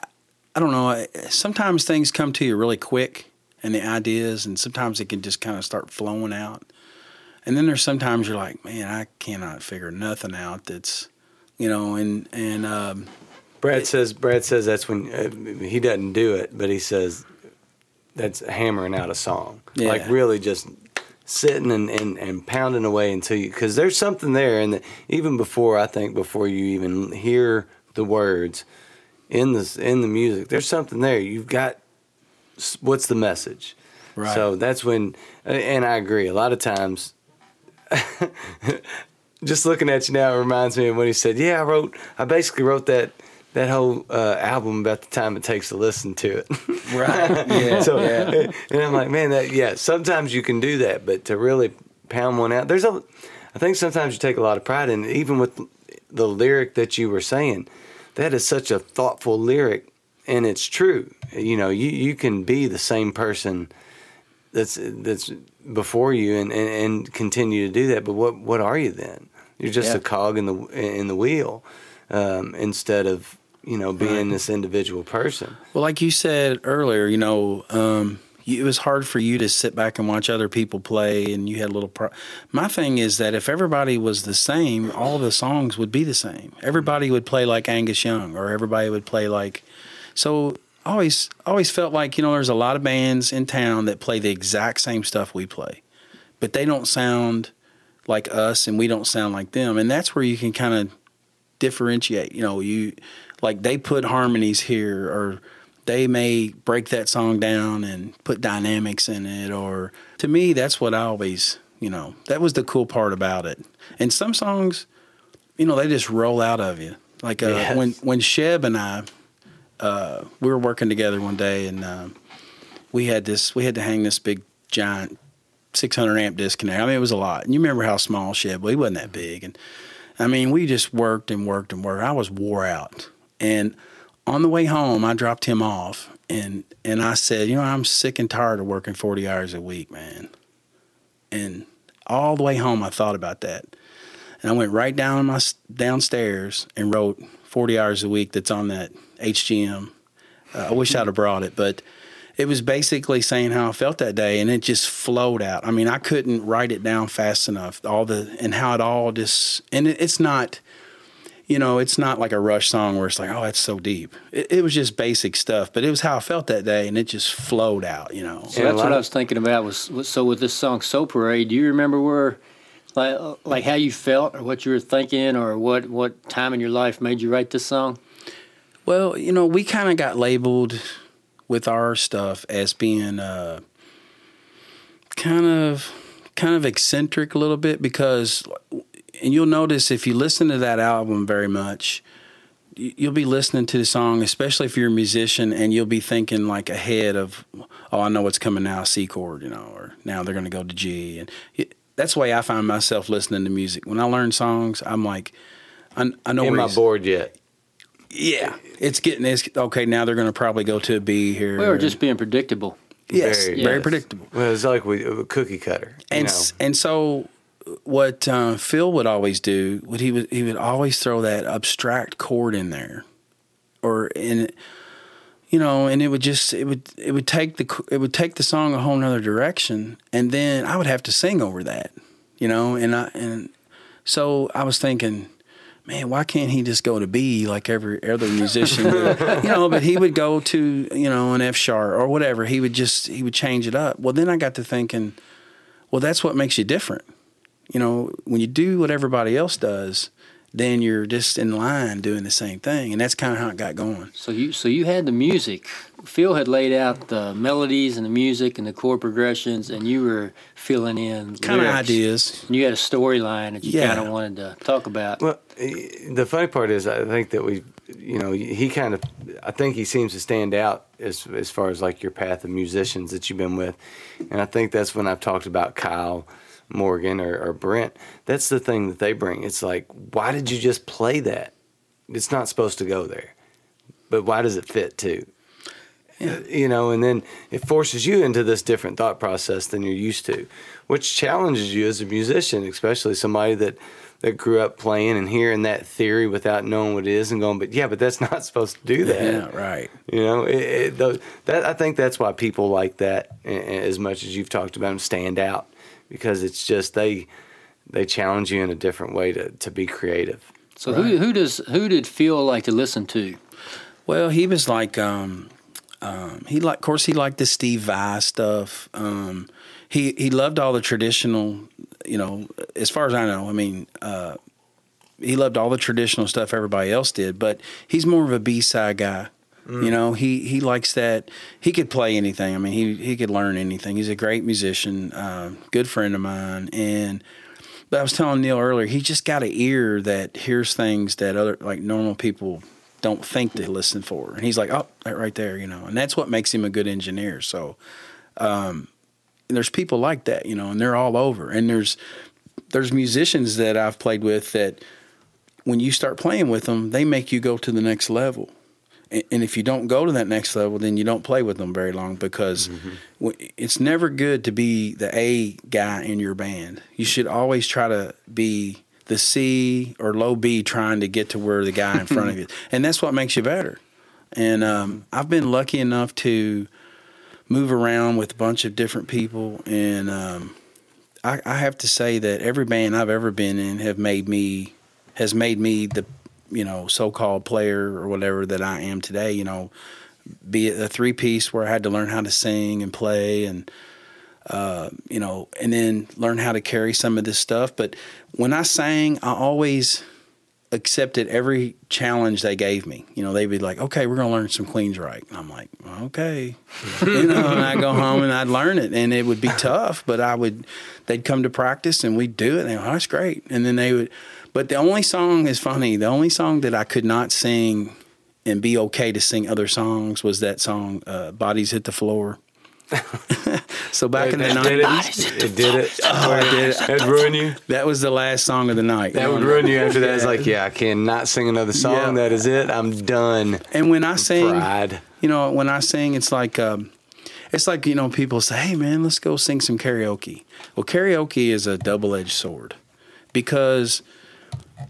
[SPEAKER 2] I don't know. Sometimes things come to you really quick, and the ideas, and sometimes it can just kind of start flowing out. And then there's sometimes you're like, man, I cannot figure nothing out. That's, you know, and and um,
[SPEAKER 3] Brad it, says Brad says that's when uh, he doesn't do it, but he says that's hammering out a song, yeah. like really just sitting and, and, and pounding away until you because there's something there, and the, even before I think before you even hear the words in the in the music, there's something there. You've got what's the message. Right. So that's when, and I agree. A lot of times just looking at you now reminds me of when he said, "Yeah, I wrote. I basically wrote that." That whole uh, album about the time it takes to listen to it,
[SPEAKER 2] right? Yeah.
[SPEAKER 3] so,
[SPEAKER 2] yeah.
[SPEAKER 3] and I'm like, man, that yeah. Sometimes you can do that, but to really pound one out, there's a. I think sometimes you take a lot of pride in it, even with the lyric that you were saying. That is such a thoughtful lyric, and it's true. You know, you you can be the same person that's that's before you and, and, and, continue to do that. But what what are you then? You're just yeah. a cog in the in the wheel. um, instead of you know being this individual person.
[SPEAKER 2] Well, like you said earlier, you know, um, it was hard for you to sit back and watch other people play, and you had a little. Pro- My thing is that if everybody was the same, all the songs would be the same. Everybody would play like Angus Young, or everybody would play like. So always always felt like you know there's a lot of bands in town that play the exact same stuff we play, but they don't sound like us, and we don't sound like them, and that's where you can kind of differentiate. You know, you like they put harmonies here, or they may break that song down and put dynamics in it. Or to me, that's what I always, you know, that was the cool part about it. And some songs, you know, they just roll out of you. Like uh,
[SPEAKER 3] Yes.
[SPEAKER 2] when when Sheb and I, uh, we were working together one day, and uh, we had this, we had to hang this big giant 600 amp disconnect. I mean, it was a lot. And you remember how small Sheb, well, he wasn't that big. And I mean, we just worked and worked and worked. I was wore out. And on the way home, I dropped him off and, and I said, you know, I'm sick and tired of working 40 hours a week, man. And all the way home, I thought about that. And I went right down my downstairs and wrote 40 hours a week that's on that HGM. Uh, I wish I'd have brought it, but it was basically saying how I felt that day, and it just flowed out. I mean, I couldn't write it down fast enough. All the and how it all just and it, it's not, you know, it's not like a Rush song where it's like, oh, that's so deep. It, it was just basic stuff, but it was how I felt that day, and it just flowed out. You know,
[SPEAKER 1] So
[SPEAKER 3] Yeah,
[SPEAKER 1] that's what I was thinking about. Was, was so with this song "Soul Parade." Do you remember where, like, like how you felt, or what you were thinking, or what what time in your life made you write this song?
[SPEAKER 2] Well, you know, we kind of got labeled with our stuff as being uh, kind of kind of eccentric a little bit because, and you'll notice if you listen to that album very much, you'll be listening to the song, especially if you're a musician, and you'll be thinking like ahead of, oh, I know what's coming now, C chord, you know, or now they're going to go to G, and it, that's the way I find myself listening to music. When I learn songs, I'm like, I, I know
[SPEAKER 3] Am I bored yet?
[SPEAKER 2] Yeah, it's getting it's okay. Now they're going to probably go to a B here.
[SPEAKER 1] We were just being predictable.
[SPEAKER 2] yes,
[SPEAKER 3] Very-
[SPEAKER 2] very,
[SPEAKER 1] yes.
[SPEAKER 2] predictable.
[SPEAKER 3] Well, it's like we a cookie cutter. you
[SPEAKER 2] And
[SPEAKER 3] know.
[SPEAKER 2] s and so what uh, Phil would always do, what he would he would always throw that abstract chord in there, or in you know, and it would just it would it would take the it would take the song a whole nother direction, and then I would have to sing over that, you know, and I and so I was thinking. Man, why can't he just go to B like every other musician would? you know, but he would go to, you know, an F sharp or whatever. He would just he would change it up. Well, then I got to thinking, well, that's what makes you different. You know, when you do what everybody else does, then you're just in line doing the same thing, and that's kind of how it got going.
[SPEAKER 1] So you so you had the music. Phil had laid out the melodies and the music and the chord progressions, and you were filling in
[SPEAKER 2] Kind of ideas.
[SPEAKER 1] And you had a storyline that you
[SPEAKER 2] Yeah.
[SPEAKER 1] kind of wanted to talk about.
[SPEAKER 3] Well, eh, the funny part is, I think that we, you know, he kind of, I think he seems to stand out as as far as like your path of musicians that you've been with, and I think that's when I've talked about Kyle Morgan or, or Brent. That's the thing that they bring. It's like, why did you just play that? It's not supposed to go there, but why does it fit too? Uh, You know, and then it forces you into this different thought process than you're used to, which challenges you as a musician, especially somebody that that grew up playing and hearing that theory without knowing what it is and going, but yeah, but that's not supposed to do that.
[SPEAKER 2] Yeah, right.
[SPEAKER 3] You know, it, it, those, that I think that's why people like that as much as you've talked about them stand out because it's just they they challenge you in a different way to, to be creative.
[SPEAKER 1] So who who does who did Phil like to listen to?
[SPEAKER 2] Well, he was like, um, um, he like, of course, he liked the Steve Vai stuff. Um, he he loved all the traditional, you know, as far as I know. I mean, uh, he loved all the traditional stuff everybody else did, but he's more of a B side guy. You know, he he likes that. He could play anything. I mean, he he could learn anything. He's a great musician, uh, good friend of mine, and. But I was telling Neil earlier, he just got an ear that hears things that other like normal people don't think to listen for. And he's like, oh, that right there, you know. And that's what makes him a good engineer. So um, there's people like that, you know, and they're all over. And there's there's musicians that I've played with that when you start playing with them, they make you go to the next level. And, if you don't go to that next level, then you don't play with them very long because w it's never good to be the A guy in your band. You should always try to be the C or low B trying to get to where the guy in front of you, and that's what makes you better. And um, I've been lucky enough to move around with a bunch of different people, and um, I, I have to say that every band I've ever been in have made me has made me the you know so-called player or whatever that I am today. You know, be it a three piece where I had to learn how to sing and play and uh, you know, and then learn how to carry some of this stuff. But when I sang, I always accepted every challenge they gave me. You know, they'd be like, "Okay, we're gonna learn some Queensryche," and I'm like, "Okay," you know, and I go home and I'd learn it, and it would be tough, but I would. They'd come to practice and we'd do it, and they go, oh, "That's great," and then they would. But the only song is funny. The only song that I could not sing and be okay to sing other songs was that song uh, "Bodies Hit the Floor." so back in the nineties,
[SPEAKER 3] it, it did it. Oh, it did it. That'd ruin you.
[SPEAKER 2] That was the last song of the night.
[SPEAKER 3] That would ruin you after that. It's like, yeah, I cannot sing another song. Yeah. That is it. I'm done.
[SPEAKER 2] And when I sing, Pride. you know, when I sing, it's like. Um, it's like you know people say hey man let's go sing some karaoke well karaoke is a double-edged sword because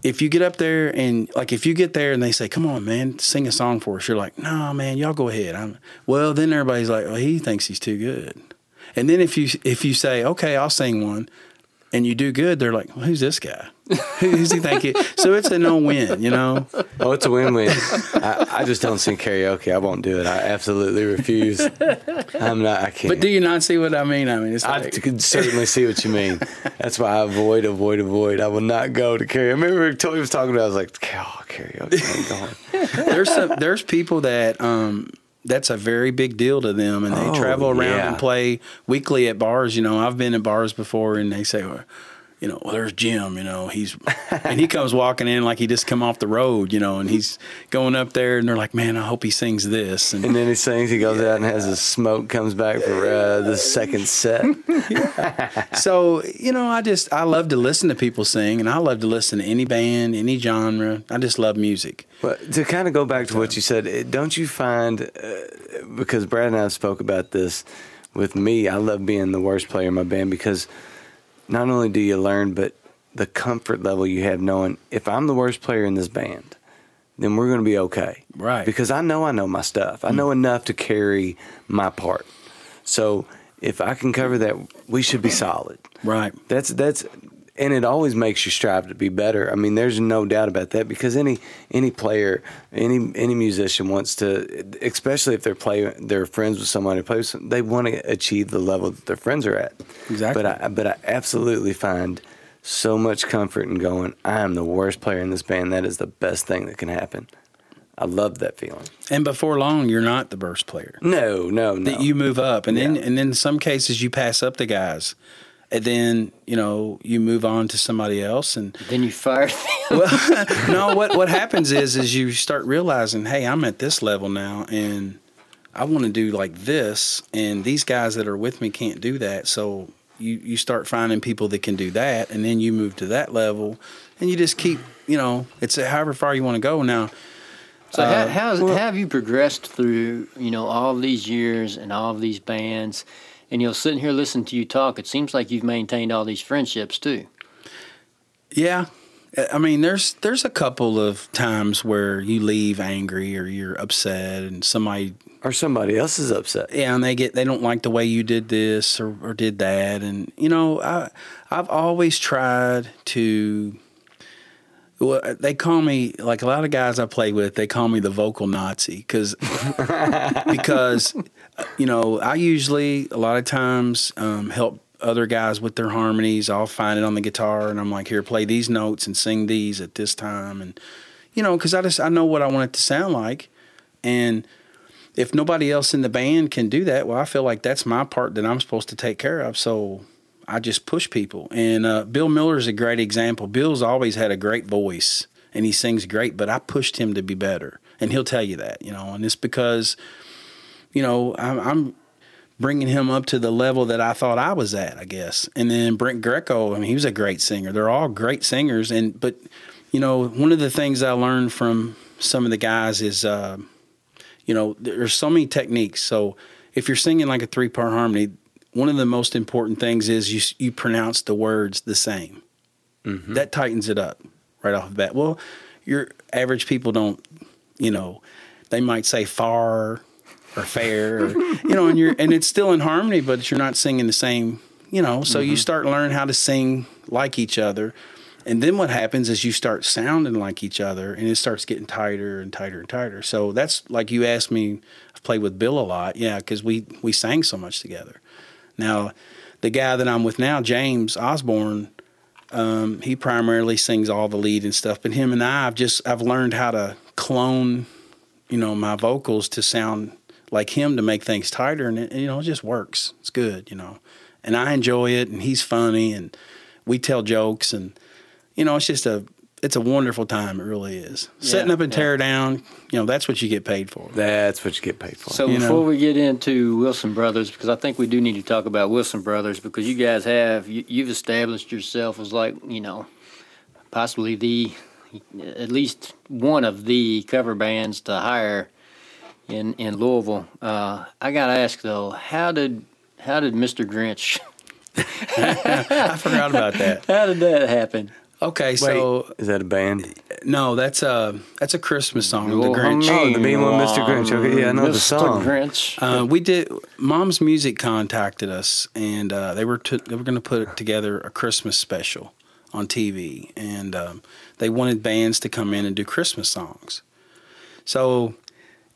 [SPEAKER 2] if you get up there and like if you get there and they say, "Come on, man, sing a song for us," you're like, "No, man, y'all go ahead." I'm well. Then everybody's like, "Well, he thinks he's too good." And then if you if you say, "Okay, I'll sing one," and you do good, they're like, well, "Who's this guy? Who's he thinking?" so it's a no win, you know.
[SPEAKER 3] Oh, it's a win win. I, I, just don't sing karaoke. I won't do it. I absolutely refuse. I'm not. I can't.
[SPEAKER 2] But do you not see what I mean? I mean, it's
[SPEAKER 3] like, I can certainly see what you mean. That's why I avoid, avoid, avoid. I will not go to karaoke. I remember Toby was talking about. I was like, oh, karaoke.
[SPEAKER 2] there's some. There's people that. um that's a very big deal to them, and they oh, travel around yeah. and play weekly at bars. You know, I've been at bars before, and they say, well, you know, well, there's Jim, you know, he's, and he comes walking in like he just come off the road, you know, and he's going up there and they're like, man, I hope he sings this.
[SPEAKER 3] And, and then he sings, he goes yeah. out and has his smoke, comes back for uh, the second set.
[SPEAKER 2] so, you know, I just, I love to listen to people sing and I love to listen to any band, any genre. I just love music.
[SPEAKER 3] But to kind of go back to what you said, don't you find, uh, because Brad and I spoke about this with me, I love being the worst player in my band because – not only do you learn, but the comfort level you have knowing if I'm the worst player in this band, then we're going to be okay.
[SPEAKER 2] Right.
[SPEAKER 3] Because I know I know my stuff. I know mm. enough to carry my part. So if I can cover that, we should be solid.
[SPEAKER 2] Right.
[SPEAKER 3] That's that's and it always makes you strive to be better. I mean, there's no doubt about that because any any player, any any musician wants to, especially if they're play they're friends with someone who plays, they want to achieve the level that their friends are at.
[SPEAKER 2] Exactly.
[SPEAKER 3] But I but I absolutely find so much comfort in going. I am the worst player in this band. That is the best thing that can happen. I love that feeling.
[SPEAKER 2] And before long, you're not the worst player.
[SPEAKER 3] No, no, no.
[SPEAKER 2] That you move up, and yeah. then and then in some cases you pass up the guys and then you know you move on to somebody else and
[SPEAKER 1] then you fire
[SPEAKER 2] well no what what happens is is you start realizing hey i'm at this level now and i want to do like this and these guys that are with me can't do that. So you you start finding people that can do that and then you move to that level and you just keep you know it's however far you want to go. Now
[SPEAKER 1] so uh, how, how, well, have you progressed through you know all these years and all of these bands and you'll sit here listening to you talk. It seems like you've maintained all these friendships too.
[SPEAKER 2] Yeah, I mean, there's there's a couple of times where you leave angry or you're upset, and somebody
[SPEAKER 3] or somebody else is upset.
[SPEAKER 2] Yeah, and they get they don't like the way you did this or, or did that, and you know, I I've always tried to. Well, they call me like a lot of guys I play with. They call me the vocal Nazi because because you know, I usually a lot of times um, help other guys with their harmonies. I'll find it on the guitar, and I'm like, here, play these notes and sing these at this time, and you know, because I just I know what I want it to sound like, and if nobody else in the band can do that, well, I feel like that's my part that I'm supposed to take care of. So I just push people, and uh, Bill Miller is a great example. Bill's always had a great voice, and he sings great, but I pushed him to be better, and he'll tell you that, you know, and it's because you know, I'm, I'm bringing him up to the level that I thought I was at, I guess. And then Brent Greco, I mean, he was a great singer. They're all great singers, and but you know, one of the things I learned from some of the guys is, uh, you know, there's so many techniques. So if you're singing like a three part harmony, one of the most important things is you you pronounce the words the same. That tightens it up right off the bat. Well, your average people don't, you know, they might say far or fair, or, you know, and you're and it's still in harmony, but you're not singing the same, you know. So you start learning how to sing like each other. And then what happens is you start sounding like each other and it starts getting tighter and tighter and tighter. So that's like you asked me, I've played with Bill a lot. Yeah, because we, we sang so much together. Now, the guy that I'm with now, James Osborne, um, he primarily sings all the lead and stuff. But him and I, I've just I've learned how to clone, you know, my vocals to sound like him to make things tighter, and it, you know, it just works. It's good, you know, and I enjoy it, and he's funny, and we tell jokes, and you know, it's just a it's a wonderful time. It really is. Setting up and
[SPEAKER 1] yeah.
[SPEAKER 2] tear down, you know, that's what you get paid for.
[SPEAKER 3] That's what you get paid for.
[SPEAKER 1] So
[SPEAKER 2] You
[SPEAKER 1] before
[SPEAKER 2] know.
[SPEAKER 1] we get into Wilson Brothers, because I think we do need to talk about Wilson Brothers, because you guys have you, you've established yourself as like you know, possibly the at least one of the cover bands to hire in in Louisville. Uh, I got to ask though, how did how did Mr. Grinch?
[SPEAKER 2] I forgot about that.
[SPEAKER 1] How did that happen?
[SPEAKER 2] Okay,
[SPEAKER 3] Wait,
[SPEAKER 2] so
[SPEAKER 3] is that a band?
[SPEAKER 2] no, that's a that's a Christmas song, The Grinch.
[SPEAKER 3] Oh, the Being One Mr. Grinch. Okay, yeah, I know the song. Mr.
[SPEAKER 1] Grinch.
[SPEAKER 2] Uh, we did. Mom's Music contacted us, and uh, they were to, they were going to put together a Christmas special on TV, and um, they wanted bands to come in and do Christmas songs. So, y-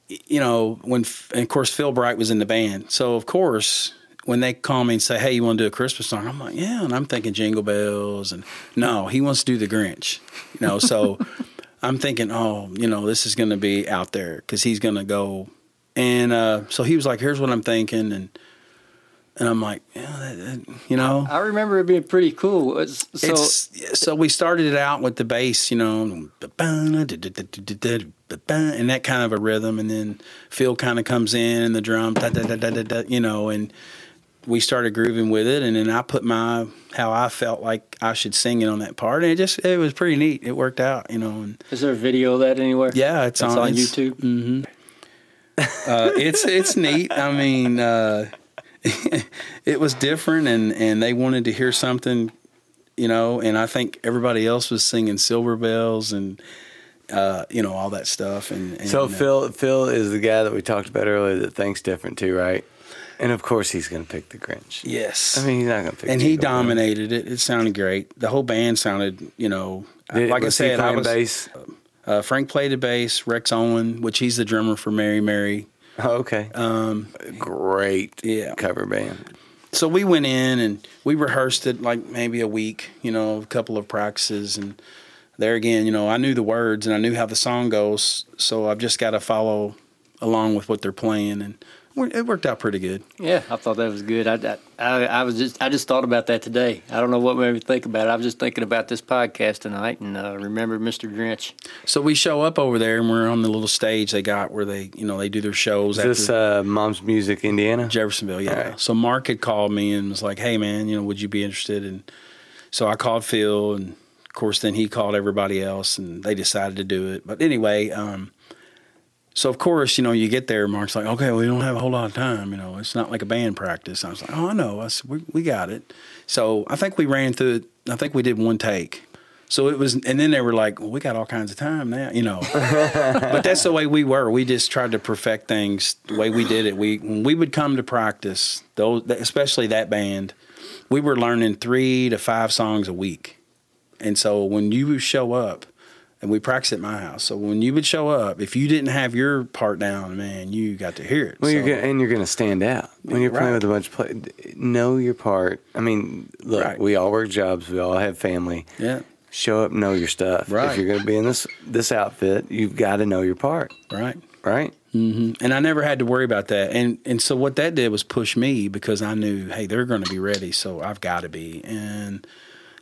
[SPEAKER 2] you know, when and of course Phil Bright was in the band, so of course when they call me and say, "Hey, you want to do a Christmas song?" I'm like, "Yeah," and I'm thinking Jingle Bells, and no, he wants to do the Grinch, you know. So I'm thinking, oh, you know, this is going to be out there because he's going to go and uh, so he was like, "Here's what I'm thinking," and and I'm like, "Yeah, that, that- you know."
[SPEAKER 1] I remember it being pretty cool. It's, so
[SPEAKER 2] it's so we started it out with the bass, you know, and that kind of a rhythm, and then Phil kind of comes in and the drum, da, da, da, you know, and we started grooving with it, and then I put my how I felt like I should sing it on that part, and it just it was pretty neat. It worked out, you know, and
[SPEAKER 1] is there a video of that anywhere?
[SPEAKER 2] yeah, it's,
[SPEAKER 1] It's
[SPEAKER 2] on,
[SPEAKER 1] on
[SPEAKER 2] it's-
[SPEAKER 1] YouTube?
[SPEAKER 2] mhm. uh, it's it's neat. I mean, uh, it was different, and and they wanted to hear something, you know. And I think everybody else was singing Silver Bells and uh, you know all that stuff. And, and
[SPEAKER 3] So
[SPEAKER 2] uh,
[SPEAKER 3] Phil, Phil is the guy that we talked about earlier that thinks different too, right? And of course, he's going to pick the Grinch.
[SPEAKER 2] yes,
[SPEAKER 3] I mean, he's not going to pick.
[SPEAKER 2] and he dominated it. It sounded great. The whole band sounded, you know,
[SPEAKER 3] Did-
[SPEAKER 2] like I said, I was.
[SPEAKER 3] bass.
[SPEAKER 2] Uh, Frank played the bass. Rex Owen, which he's the drummer for Mary Mary.
[SPEAKER 3] Oh, okay,
[SPEAKER 2] Um,
[SPEAKER 3] great.
[SPEAKER 2] yeah.
[SPEAKER 3] cover band.
[SPEAKER 2] so we went in and we rehearsed it like maybe a week, you know, a couple of practices. And there again, you know, I knew the words and I knew how the song goes. So I've just got to follow along with what they're playing. And it worked out pretty good.
[SPEAKER 1] Yeah, I thought that was good. I, I, I was just I just thought about that today. I don't know what made me think about it. I was just thinking about this podcast tonight and uh, remember Mr. Grinch.
[SPEAKER 2] So we show up over there and we're on the little stage they got where they, you know, they do their shows.
[SPEAKER 3] Is this uh, Mom's Music, Indiana?
[SPEAKER 2] Jeffersonville, yeah.
[SPEAKER 3] All right.
[SPEAKER 2] So Mark had called me and was like, "Hey, man, you know, would you be interested?" And so I called Phil, and of course, then he called everybody else, and they decided to do it. But anyway, um, so of course, you know, you get there, Mark's like, "Okay, we don't have a whole lot of time. You know, it's not like a band practice." I was like, "Oh, I know. I said, we, we got it." So I think we ran through it. I think we did one take. So it was, and then they were like, "Well, we got all kinds of time now," you know. but that's the way we were. We just tried to perfect things the way we did it. We when we would come to practice, those especially that band, we were learning three to five songs a week, and so when you show up, and we practiced at my house. So when you would show up, if you didn't have your part down, man, you got to hear it.
[SPEAKER 3] Well, you're gonna, and you're going to stand out when you're playing with a bunch of play. Know your part. I mean, look,
[SPEAKER 2] Right.
[SPEAKER 3] we all work jobs. We all have family.
[SPEAKER 2] yeah,
[SPEAKER 3] Show up, know your stuff.
[SPEAKER 2] Right.
[SPEAKER 3] If you're going to be in this this outfit, you've got to know your part,
[SPEAKER 2] right.
[SPEAKER 3] right? Mm-hmm.
[SPEAKER 2] and I never had to worry about that. And and so what that did was push me because I knew, hey, they're going to be ready, so I've got to be. And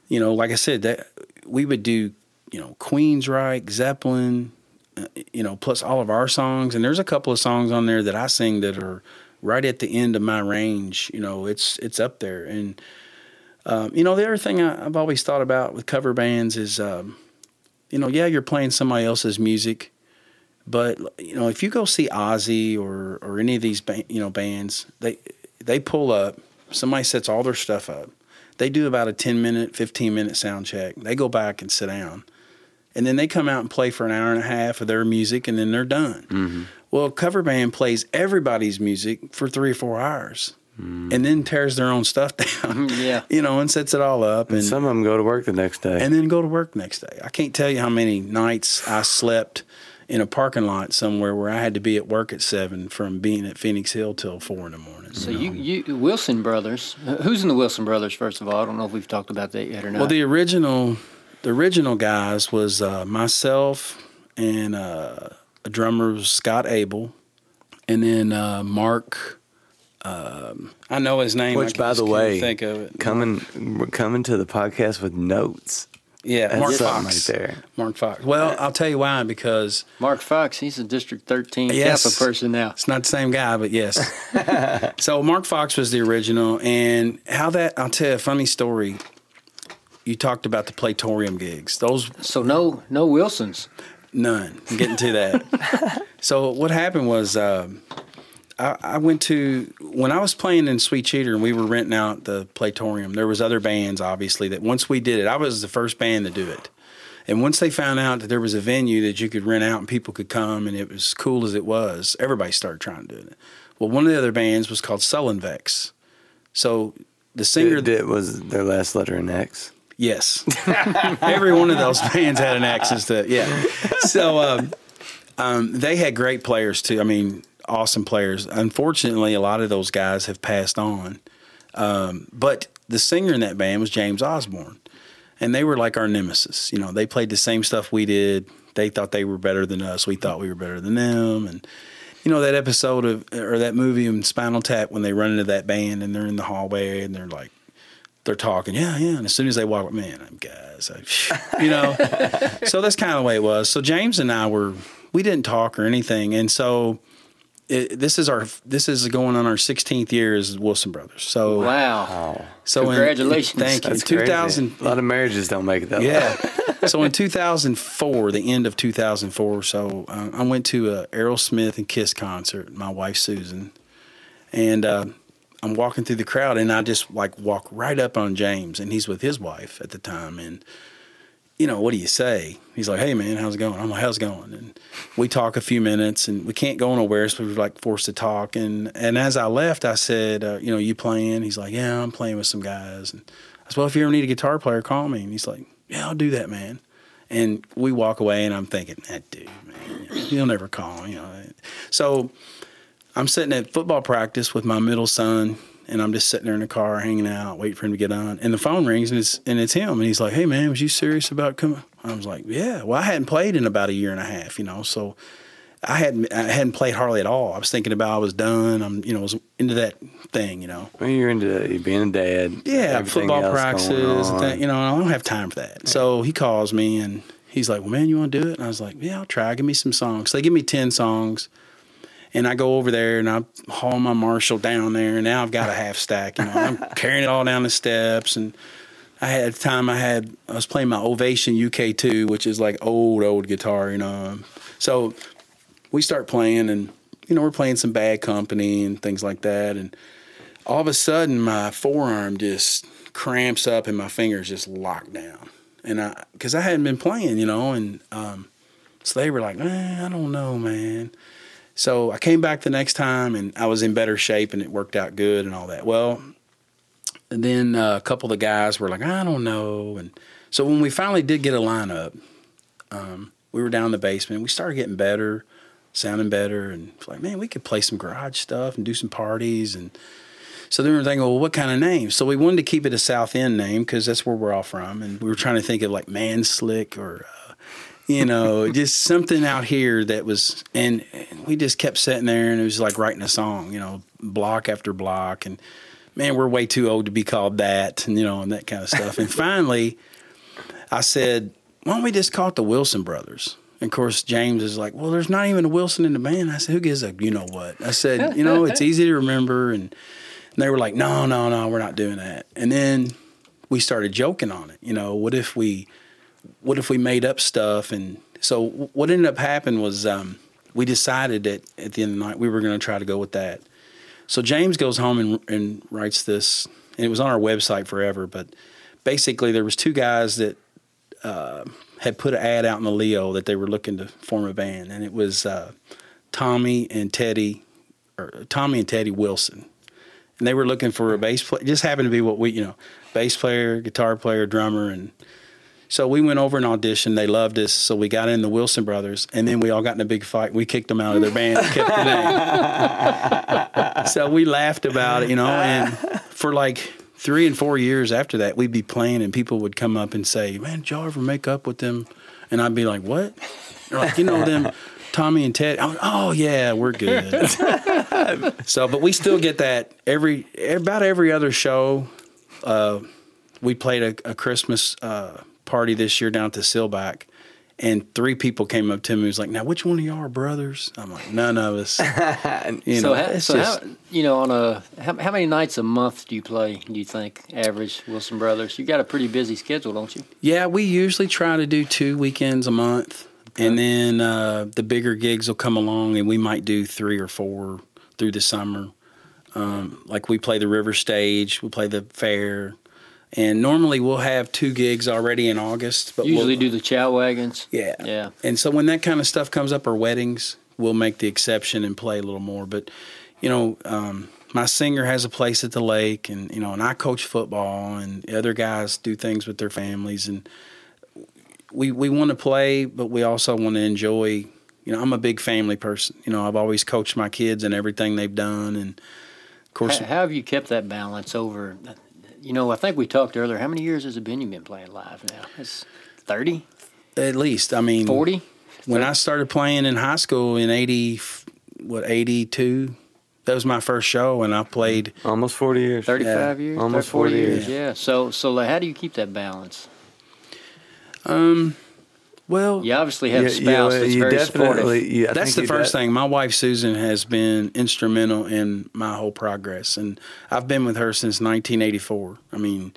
[SPEAKER 2] you know, like I said, that we would do, you know, Queensryche, Zeppelin, uh, you know, plus all of our songs. And there's a couple of songs on there that I sing that are right at the end of my range. You know, it's it's up there. And um, you know, the other thing I, I've always thought about with cover bands is, um, you know, yeah, you're playing somebody else's music. But you know, if you go see Ozzy or or any of these ba- you know bands, they they pull up. Somebody sets all their stuff up. They do about a 10 minute, 15 minute sound check. They go back and sit down. And then they come out and play for an hour and a half of their music and then they're done.
[SPEAKER 3] Mm-hmm.
[SPEAKER 2] Well, a cover band plays everybody's music for three or four hours
[SPEAKER 3] Mm.
[SPEAKER 2] and then tears their own stuff down.
[SPEAKER 1] Yeah.
[SPEAKER 2] You know, and sets it all up. And,
[SPEAKER 3] And some of them go to work the next day.
[SPEAKER 2] and then go to work next day. I can't tell you how many nights I slept in a parking lot somewhere where I had to be at work at seven from being at Phoenix Hill till four in the morning.
[SPEAKER 1] So you, you Wilson brothers. Who's in the Wilson brothers? First of all, I don't know if we've talked about that yet or not.
[SPEAKER 2] Well, the original, the original guys was uh, myself and uh, a drummer was Scott Abel, and then uh, Mark. Um, I know his name.
[SPEAKER 3] Which, by the
[SPEAKER 2] can't
[SPEAKER 3] way,
[SPEAKER 2] think of it.
[SPEAKER 3] coming we're coming to the podcast with notes.
[SPEAKER 2] Yeah,
[SPEAKER 3] That's
[SPEAKER 2] Mark Fox.
[SPEAKER 3] right there.
[SPEAKER 2] Mark Fox. Well, I'll tell you why. Because
[SPEAKER 1] Mark Fox, he's a District 13
[SPEAKER 2] Yes.
[SPEAKER 1] Kappa person now.
[SPEAKER 2] It's not the same guy, but yes. so Mark Fox was the original, and how that I'll tell you a funny story. You talked about the Platorium gigs; those
[SPEAKER 1] So no, no Wilsons.
[SPEAKER 2] none. I'm getting to that. so what happened was um, I, I went to when I was playing in Sweet Cheater, and we were renting out the Platorium. There was other bands, obviously, that once we did it, I was the first band to do it. And once they found out that there was a venue that you could rent out and people could come and it was cool as it was, everybody started trying to do it. Well, one of the other bands was called Sullenvex. So the singer,
[SPEAKER 3] Did, did, was their last letter an X?
[SPEAKER 2] Yes, every one of those bands had an access to yeah. So um, um, they had great players too. I mean, awesome players. Unfortunately, a lot of those guys have passed on. Um, but the singer in that band was James Osborne and they were like our nemesis. You know, they played the same stuff we did. They thought they were better than us. We thought we were better than them. And you know that episode of or that movie in Spinal Tap when they run into that band and they're in the hallway and they're like they're talking, yeah, yeah. And as soon as they walk, man, I'm guys, I, you know. so that's kind of the way it was. So James and I were we didn't talk or anything, and so. It, this is our this is going on our 16th year as Wilson Brothers. So
[SPEAKER 1] Wow.
[SPEAKER 2] so in-
[SPEAKER 1] Congratulations.
[SPEAKER 2] thank you.
[SPEAKER 3] That's
[SPEAKER 2] 2000
[SPEAKER 3] crazy. A lot of marriages don't make it that
[SPEAKER 2] yeah. so in 2004, the end of 2004, so uh, I went to a Aerosmith and Kiss concert. My wife Susan, and uh, I'm walking through the crowd, and I just like walk right up on James, and he's with his wife at the time, and you know what do you say? He's like, "Hey man, how's it going?" I'm like, "How's it going?" And we talk a few minutes, and we can't go nowhere, so we're like forced to talk. And and as I left, I said, uh, "You know, you playing?" He's like, "Yeah, I'm playing with some guys." And I said, "Well, if you ever need a guitar player, call me." And he's like, "Yeah, I'll do that, man." And we walk away, and I'm thinking, "That dude, man, he'll never call." You know, so I'm sitting at football practice with my middle son, and I'm just sitting there in the car, hanging out, waiting for him to get on. And the phone rings, and it's and it's him, and he's like, "Hey, man, was you serious about coming?" I was like, "Yeah." Well, I hadn't played in about a year and a half, you know, so I hadn't I hadn't played hardly at all. I was thinking about I was done. I'm you know was into that thing, you know.
[SPEAKER 3] Well, you're into being a dad.
[SPEAKER 2] Yeah, football practices, and that, you know, I don't have time for that. So he calls me and he's like, "Well, man, you want to do it?" And I was like, "Yeah, I'll try. Give me some songs." So they give me ten songs, and I go over there and I haul my Marshall down there, and now I've got a half stack. You know, I'm carrying it all down the steps, and I had at the time I had I was playing my Ovation UK2, which is like old old guitar, you know. So we start playing, and you know, we're playing some Bad Company and things like that, and all of a sudden my forearm just cramps up and my fingers just lock down and i because i hadn't been playing you know and um, so they were like eh, i don't know man so i came back the next time and i was in better shape and it worked out good and all that. Well and then uh, a couple of the guys were like i don't know. And so when we finally did get a lineup um, we were down in the basement. We started getting better sounding better and like man we could play some garage stuff and do some parties. And so then we were thinking, well, what kind of name? So we wanted to keep it a South End name because that's where we're all from, and we were trying to think of like Man Slick or, you know, just something out here that was. And, we just kept sitting there, and it was like writing a song, you know, block after block, and man, we're way too old to be called that, and you know, and that kind of stuff. and finally, I said, why don't we just call it the Wilson Brothers? And of course, James is like, well, there's not even a Wilson in the band. I said, who gives a, you know what? I said, you know, it's easy to remember, and and they were like, no, no, no, we're not doing that. And then we started joking on it. You know, what if we, what if we made up stuff? And so what ended up happening was um, we decided that at the end of the night we were going to try to go with that. So James goes home and, and writes this, and it was on our website forever. But basically, there was two guys that uh, had put an ad out in the Leo that they were looking to form a band, and it was uh, Tommy and Teddy, or Tommy and Teddy Wilson, and they were looking for a bass player. Just happened to be what we, you know, bass player, guitar player, drummer, and so we went over and auditioned. They loved us, so we got in the Wilson Brothers, and then we all got in a big fight. We kicked them out of their band, and kept the name. so we laughed about it, you know, and for like three and four years after that, we'd be playing, and people would come up and say, "Man, did y'all ever make up with them?" And I'd be like, "What?" They're like, "You know them." Tommy and Ted. Oh, oh yeah, we're good. so, but we still get that every about every other show. Uh, we played a, a Christmas uh, party this year down at the Silback, and three people came up to me and was like, "Now, which one of y'all are brothers?" I'm like, "None of us."
[SPEAKER 1] you so, know, how, so just, how, you know, on a how, how many nights a month do you play? Do you think average Wilson Brothers? You got a pretty busy schedule, don't you?
[SPEAKER 2] Yeah, we usually try to do two weekends a month, okay. and then uh, the bigger gigs will come along, and we might do three or four through the summer. Um, like we play the River Stage, we play the fair, and normally we'll have two gigs already in August.
[SPEAKER 1] But usually
[SPEAKER 2] we'll,
[SPEAKER 1] do the chow wagons.
[SPEAKER 2] Yeah,
[SPEAKER 1] yeah.
[SPEAKER 2] And so when that kind of stuff comes up, or weddings, we'll make the exception and play a little more. But you know, um, my singer has a place at the lake, and you know, and I coach football, and other guys do things with their families, and we we want to play, but we also want to enjoy. You know, I'm a big family person. You know, I've always coached my kids and everything they've done, and of course,
[SPEAKER 1] how, how have you kept that balance over you know, I think we talked earlier. How many years has it been you've been playing live now? It's 30?
[SPEAKER 2] At least. I mean,
[SPEAKER 1] 40?
[SPEAKER 2] When I started playing in high school in 80, what, 82, that was my first show, and I played
[SPEAKER 3] almost 40 years.
[SPEAKER 1] 35 yeah. years?
[SPEAKER 3] Almost 40, 40 years.
[SPEAKER 1] yeah. yeah. So, so how do you keep that balance?
[SPEAKER 2] Um, well,
[SPEAKER 1] you obviously have a spouse that's very supportive.
[SPEAKER 2] Yeah, that's the first thing. My wife Susan has been instrumental in my whole progress, and I've been with her since 1984. I mean,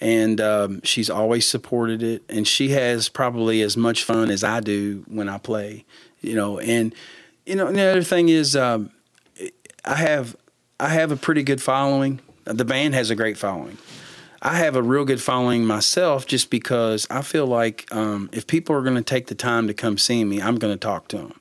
[SPEAKER 2] and um, she's always supported it, and she has probably as much fun as I do when I play. You know, and you know, and the other thing is, um, I have I have a pretty good following. The band has a great following. I have a real good following myself just because I feel like um, if people are going to take the time to come see me, I'm going to talk to them.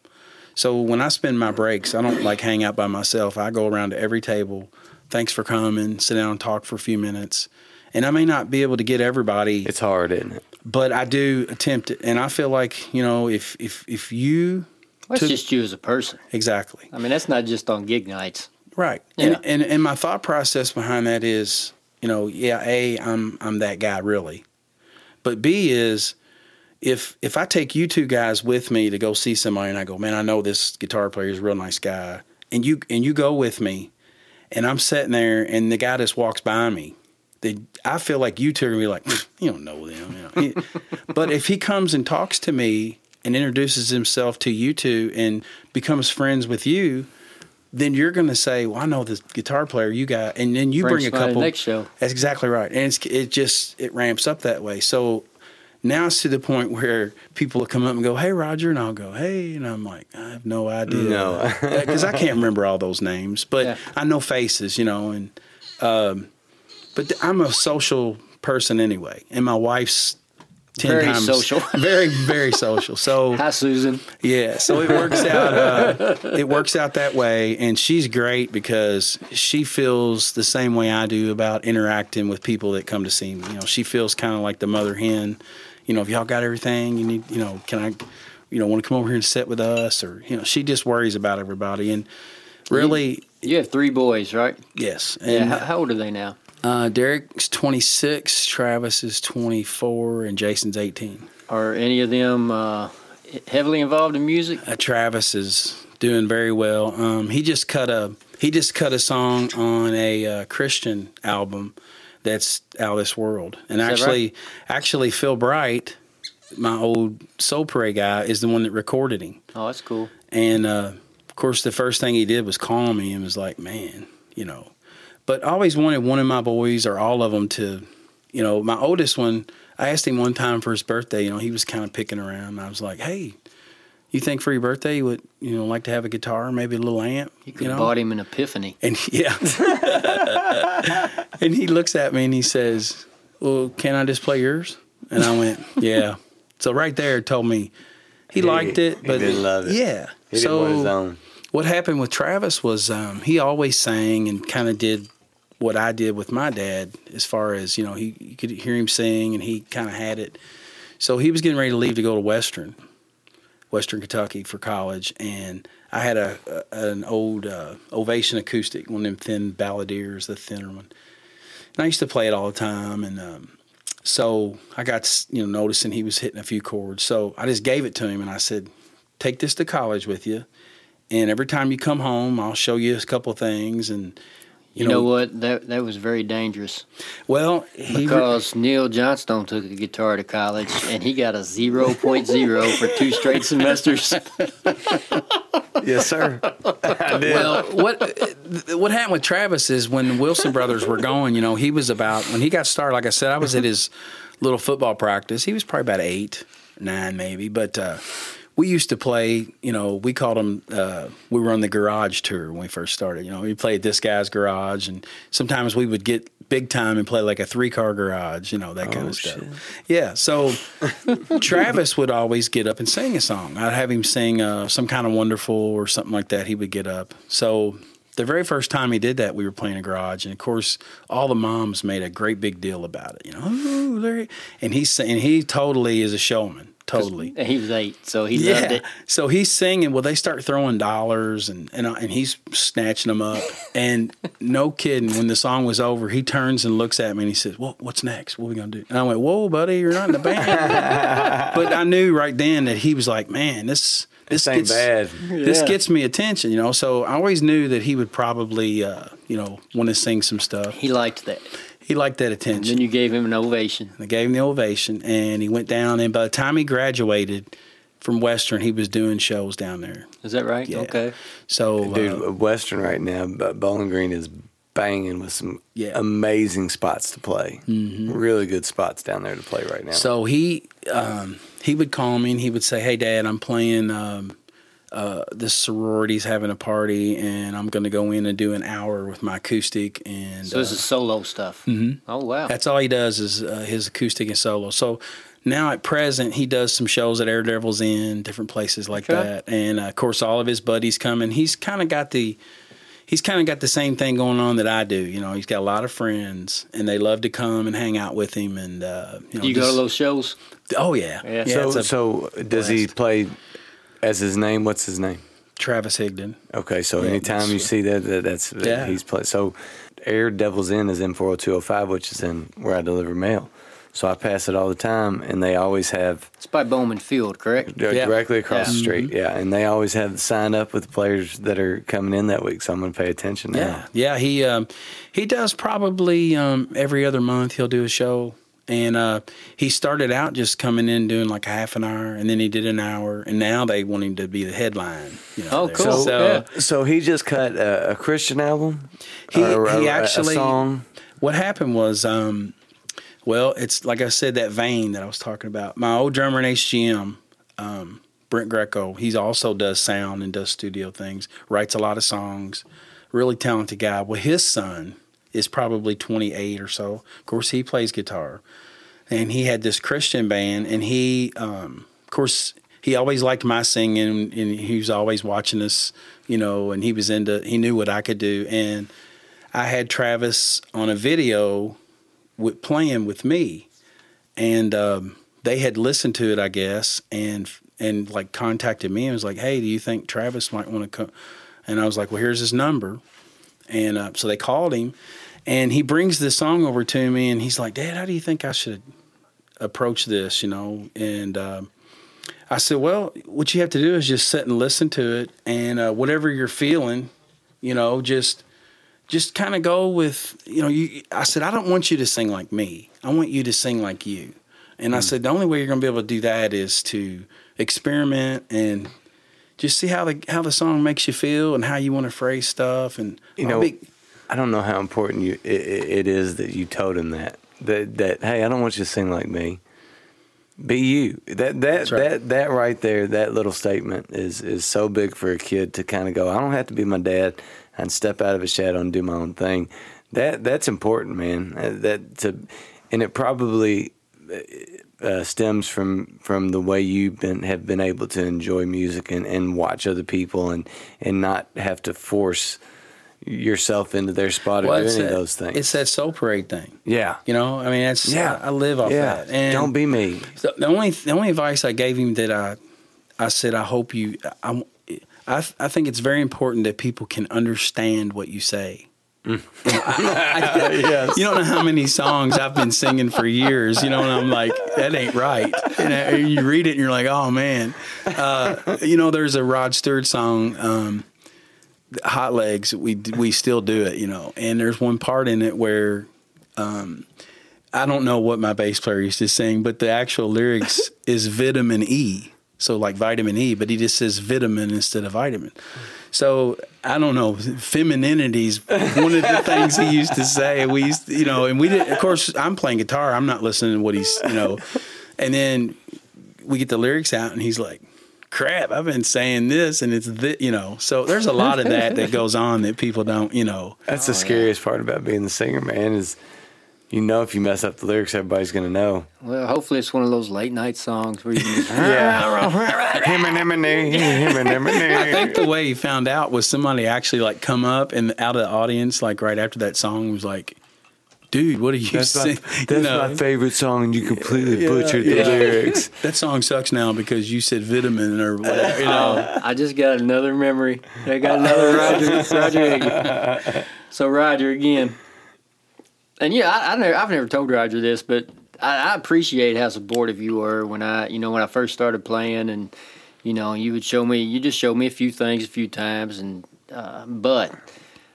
[SPEAKER 2] So when I spend my breaks, I don't like hang out by myself. I go around to every table. Thanks for coming. Sit down and talk for a few minutes. And I may not be able to get everybody.
[SPEAKER 3] It's hard, isn't it?
[SPEAKER 2] But I do attempt it, and I feel like you know if if if you.
[SPEAKER 1] Well, took, just you as a person.
[SPEAKER 2] Exactly.
[SPEAKER 1] I mean, that's not just on gig nights.
[SPEAKER 2] Right. Yeah. And, and and my thought process behind that is you know, yeah, A, I'm I'm that guy really. But B is if if I take you two guys with me to go see somebody and I go, man, I know this guitar player is a real nice guy, and you and you go with me, and I'm sitting there and the guy just walks by me, they, I feel like you two are gonna be like, you don't know them, you know? but if he comes and talks to me and introduces himself to you two and becomes friends with you, then you're going to say, "Well, I know this guitar player you got," and then you bring a couple.
[SPEAKER 1] Next show.
[SPEAKER 2] That's exactly right, and it's, it just it ramps up that way. So now it's to the point where people will come up and go, "Hey, Roger," and I'll go, "Hey," and I'm like, "I have no idea,"
[SPEAKER 3] no,
[SPEAKER 2] because I can't remember all those names, but yeah. I know faces, you know, and um, but I'm a social person anyway, and my wife's ten
[SPEAKER 1] very
[SPEAKER 2] times
[SPEAKER 1] social.
[SPEAKER 2] very very social. So
[SPEAKER 1] hi Susan.
[SPEAKER 2] Yeah, so it works out. Uh, it works out that way, and she's great because she feels the same way I do about interacting with people that come to see me. You know, she feels kind of like the mother hen. You know, if y'all got everything you need, you know, can I, you know, want to come over here and sit with us, or you know, she just worries about everybody and really.
[SPEAKER 1] You, you have three boys, right?
[SPEAKER 2] Yes.
[SPEAKER 1] And, yeah. How, how old are they now?
[SPEAKER 2] Uh, Derek's 26, Travis is 24, and Jason's 18.
[SPEAKER 1] Are any of them uh, heavily involved in music?
[SPEAKER 2] Uh, Travis is doing very well. Um, he just cut a he just cut a song on a uh, Christian album that's out of this world. And is actually, right? actually, Phil Bright, my old Soul Parade guy, is the one that recorded him.
[SPEAKER 1] Oh, that's cool.
[SPEAKER 2] And uh, of course, the first thing he did was call me and was like, "Man, you know." But I always wanted one of my boys or all of them to, you know, my oldest one. I asked him one time for his birthday. You know, he was kind of picking around. I was like, "Hey, you think for your birthday you would you know like to have a guitar, maybe a little amp?
[SPEAKER 1] You could
[SPEAKER 2] know?
[SPEAKER 1] have bought him an Epiphone.
[SPEAKER 2] And yeah. and he looks at me and he says, Well, can I just play yours? And I went, Yeah. So right there told me he,
[SPEAKER 3] He-
[SPEAKER 2] liked it,
[SPEAKER 3] he
[SPEAKER 2] but
[SPEAKER 3] didn't love it.
[SPEAKER 2] Yeah.
[SPEAKER 3] He didn't
[SPEAKER 2] so
[SPEAKER 3] want his own.
[SPEAKER 2] what happened with Travis was um, he always sang and kind of did what I did with my dad, as far as you know, he you could hear him sing and he kind of had it. So he was getting ready to leave to go to Western, Western Kentucky for college, and I had a, a an old uh, Ovation acoustic, one of them thin balladeers, the thinner one. And I used to play it all the time, and um, so I got you know noticing he was hitting a few chords. So I just gave it to him, and I said, "Take this to college with you." and every time you come home, I'll show you a couple things. And
[SPEAKER 1] You, know, what? That that was very dangerous
[SPEAKER 2] Well, he
[SPEAKER 1] because Neil Johnstone took a guitar to college and he got a 0.0 for two straight semesters.
[SPEAKER 3] Yes, sir.
[SPEAKER 2] Well, what what happened with Travis is when the Wilson brothers were going, you know, he was about when he got started. Like I said, I was at his little football practice. He was probably about eight, nine, maybe. But uh, we used to play. You know, we called them. Uh, we were on the garage tour when we first started. You know, we played this guy's garage, and sometimes we would get big time and play like a three car garage. You know, that kind
[SPEAKER 3] Oh,
[SPEAKER 2] of stuff.
[SPEAKER 3] shit.
[SPEAKER 2] Yeah. So Travis would always get up and sing a song. I'd have him sing uh, some kind of wonderful or something like that. He would get up. So the very first time he did that, we were playing a garage, and of course, all the moms made a great big deal about it. You know, and he's and he totally is a showman. Totally.
[SPEAKER 1] He was eight, so he loved
[SPEAKER 2] Yeah.
[SPEAKER 1] it.
[SPEAKER 2] So he's singing. Well, they start throwing dollars and and, uh, and he's snatching them up. And no kidding, when the song was over, he turns and looks at me and he says, "Well, what's next? What are we gonna do?" And I went, "Whoa, buddy, you're not in the band." but I knew right then that he was like, "Man, this this,
[SPEAKER 3] This ain't
[SPEAKER 2] gets
[SPEAKER 3] bad.
[SPEAKER 2] this
[SPEAKER 1] Yeah.
[SPEAKER 2] gets me attention," you know. So I always knew that he would probably, uh, you know, want to sing some stuff.
[SPEAKER 1] He liked that.
[SPEAKER 2] He liked that
[SPEAKER 1] And
[SPEAKER 2] attention.
[SPEAKER 1] then you gave him an ovation.
[SPEAKER 2] I gave him the ovation, and he went down. And by the time he graduated from Western, he was doing shows down there.
[SPEAKER 1] Is that right?
[SPEAKER 2] Yeah.
[SPEAKER 1] Okay.
[SPEAKER 2] So,
[SPEAKER 3] Dude,
[SPEAKER 2] uh,
[SPEAKER 3] Western right now, Bowling Green is banging with some
[SPEAKER 2] Yeah.
[SPEAKER 3] amazing spots to play. Really good spots down there to play right now.
[SPEAKER 2] so he um, he would call me and he would say, "Hey, Dad, I'm playing um, uh, this sorority's having a party, and I'm going to go in and do an hour with my acoustic." And
[SPEAKER 1] So this
[SPEAKER 2] uh,
[SPEAKER 1] is solo stuff. Mm-hmm. Oh wow.
[SPEAKER 2] That's all he does is uh, his acoustic and solo. So now at present, he does some shows at Air Devils Inn, different places like
[SPEAKER 1] Okay.
[SPEAKER 2] that, and uh, of course, all of his buddies come. And he's kind of got the he's kind of got the same thing going on that I do. You know, he's got a lot of friends, and they love to come and hang out with him. And uh, you know,
[SPEAKER 1] you go to those shows?
[SPEAKER 2] oh yeah,
[SPEAKER 1] Yeah.
[SPEAKER 2] it's
[SPEAKER 3] so, so does he play as his name? What's his name?
[SPEAKER 2] Travis Higdon.
[SPEAKER 3] Okay, so
[SPEAKER 2] Yeah,
[SPEAKER 3] anytime you see that, that that's
[SPEAKER 2] Yeah.
[SPEAKER 3] he's played. So Air Devils Inn is in 40205, which is in where I deliver mail. So I pass it all the time, and they always have
[SPEAKER 1] It's by Bowman Field, correct?
[SPEAKER 3] They're
[SPEAKER 2] Yeah.
[SPEAKER 3] directly across
[SPEAKER 1] Yeah.
[SPEAKER 3] the street. Yeah, and they always have signed up with the players that are coming in that week. So I'm going to pay attention now.
[SPEAKER 2] Yeah, yeah. He um, he does probably um, every other month. He'll do a show, and uh, he started out just coming in doing like a half an hour, and then he did an hour, and now they want him to be the headline. You know,
[SPEAKER 1] Oh,
[SPEAKER 2] there.
[SPEAKER 1] cool.
[SPEAKER 2] So
[SPEAKER 1] Yeah.
[SPEAKER 3] So he just cut a, a Christian album.
[SPEAKER 2] He-
[SPEAKER 3] Or a-
[SPEAKER 2] he
[SPEAKER 3] a- a
[SPEAKER 2] actually-
[SPEAKER 3] song.
[SPEAKER 2] what happened was, um, well, it's like I said, that vein that I was talking about. My old drummer in HGM, um, Brent Greco, he also does sound and does studio things, writes a lot of songs, really talented guy. Well, his son is probably 28 or so. Of course, he plays guitar. And he had this Christian band, and he, um, of course, he always liked my singing, and he was always watching us, you know, and he was into, he knew what I could do. And I had Travis on a video with, playing with me, and um, they had listened to it, I guess, and and like contacted me and was like, "Hey, do you think Travis might want to come?" And I was like, "Well, here's his number," and uh, so they called him, and he brings this song over to me, and he's like, "Dad, how do you think I should approach this?" You know, and um, I said, "Well, what you have to do is just sit and listen to it, and uh, whatever you're feeling, you know, just." just kind of go with you know you i said i don't want you to sing like me i want you to sing like you and
[SPEAKER 3] Hmm.
[SPEAKER 2] i said the only way you're going to be able to do that is to experiment and just see how the how the song makes you feel and how you want to phrase stuff and
[SPEAKER 3] You know, I don't know how important you it, it is that you told him that that that hey, I don't want you to sing like me. be you. That that
[SPEAKER 2] right.
[SPEAKER 3] that that right there, that little statement is is so big for a kid to kind of go. I don't have to be my dad and step out of his shadow and do my own thing. That that's important, man. Uh, That to, and it probably uh, stems from from the way you've been have been able to enjoy music and, and watch other people and and not have to force yourself into their spot or do
[SPEAKER 2] it's
[SPEAKER 3] any of those things.
[SPEAKER 2] It's that soul parade thing.
[SPEAKER 3] yeah.
[SPEAKER 2] You know, I mean, that's
[SPEAKER 3] Yeah.
[SPEAKER 2] I, I live off
[SPEAKER 3] yeah.
[SPEAKER 2] that. And
[SPEAKER 3] don't be me.
[SPEAKER 2] So the only the only advice I gave him that I I said I hope you I I, I think it's very important that people can understand what you say.
[SPEAKER 3] Mm.
[SPEAKER 2] You, know, I- I- you don't know how many songs I've been singing for years, you know, and I'm like, that ain't right. And you read it and you're like, oh man. Uh, you know, there's a Rod Stewart song, um, Hot Legs. We we still do it, you know, and there's one part in it where um, I don't know what my bass player used to sing, but the actual lyrics is vitamin E. So like vitamin E, but he just says vitamin instead of vitamin. So I don't know. Femininity's one of the things he used to say. We used, to, you know, and we did. Of course, I'm playing guitar. I'm not listening to what he's, you know. And then we get the lyrics out, and he's like, "Crap, I've been saying this, and it's this, you know." So there's a lot of that that goes on that people don't, you know.
[SPEAKER 3] That's the oh, scariest part about being the singer, man. Is you know if you mess up the lyrics, everybody's gonna know.
[SPEAKER 1] Well, hopefully it's one of those late night songs where you can just
[SPEAKER 3] Yeah. him and him and him and him and me.
[SPEAKER 2] I think the way he found out was somebody actually like come up and out of the audience like right after that song was like, "Dude, what are you
[SPEAKER 3] That's, my,
[SPEAKER 2] saying?"
[SPEAKER 3] that's
[SPEAKER 2] You know,
[SPEAKER 3] my favorite song, and you completely
[SPEAKER 2] Yeah,
[SPEAKER 3] butchered the
[SPEAKER 2] yeah.
[SPEAKER 3] lyrics.
[SPEAKER 2] That song sucks now because you said vitamin or whatever. You know,
[SPEAKER 1] I just got another memory. I got another Roger Roger Higgy. So Roger again, and yeah, I, I never, I've never told Roger this, but I, I appreciate how supportive you were when I, you know, when I first started playing, and you know, you would show me, you just showed me a few things a few times, and uh, but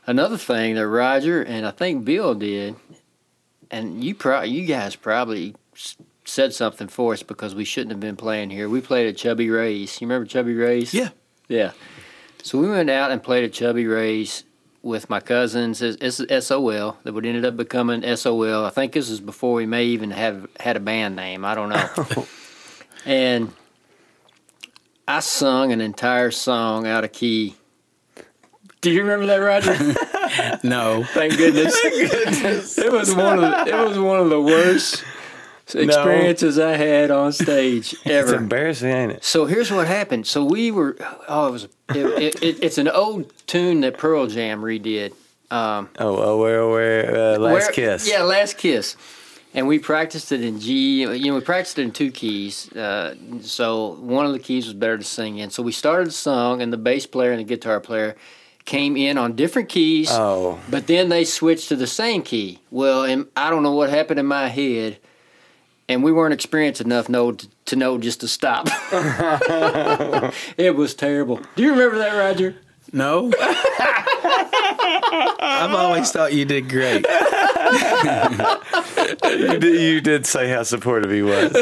[SPEAKER 1] another thing that Roger and I think Bill did, and you pro, you guys probably said something for us because we shouldn't have been playing here. We played at Chubby Ray's. You remember Chubby Ray's?
[SPEAKER 2] Yeah.
[SPEAKER 1] Yeah. So we went out and played at Chubby Ray's with my cousins. It's, it's SOL that would ended up becoming SOL. I think this is before we may even have had a band name. I don't know. Oh. and I sung an entire song out of key. Do you remember that, Roger?
[SPEAKER 2] no,
[SPEAKER 1] Thank goodness. It was one of the, it was one of the worst experiences I had on stage ever.
[SPEAKER 3] It's embarrassing, ain't it?
[SPEAKER 1] So here's what happened. So we were, oh, it was, it, it, it, it's an old tune that Pearl Jam redid. Um,
[SPEAKER 3] Oh, oh, where, where, uh, last
[SPEAKER 1] where-
[SPEAKER 3] kiss.
[SPEAKER 1] Yeah, last kiss. And we practiced it in G. You know, we practiced it in two keys. Uh, so one of the keys was better to sing in. So we started the song, and the bass player and the guitar player came in on different keys.
[SPEAKER 3] Oh,
[SPEAKER 1] But then they switched to the same key. Well, and I don't know what happened in my head, and we weren't experienced enough know to, to know just to stop. it was terrible. Do you remember that, Roger?
[SPEAKER 2] no. I've always thought you did great.
[SPEAKER 3] you did, you did say how supportive he was.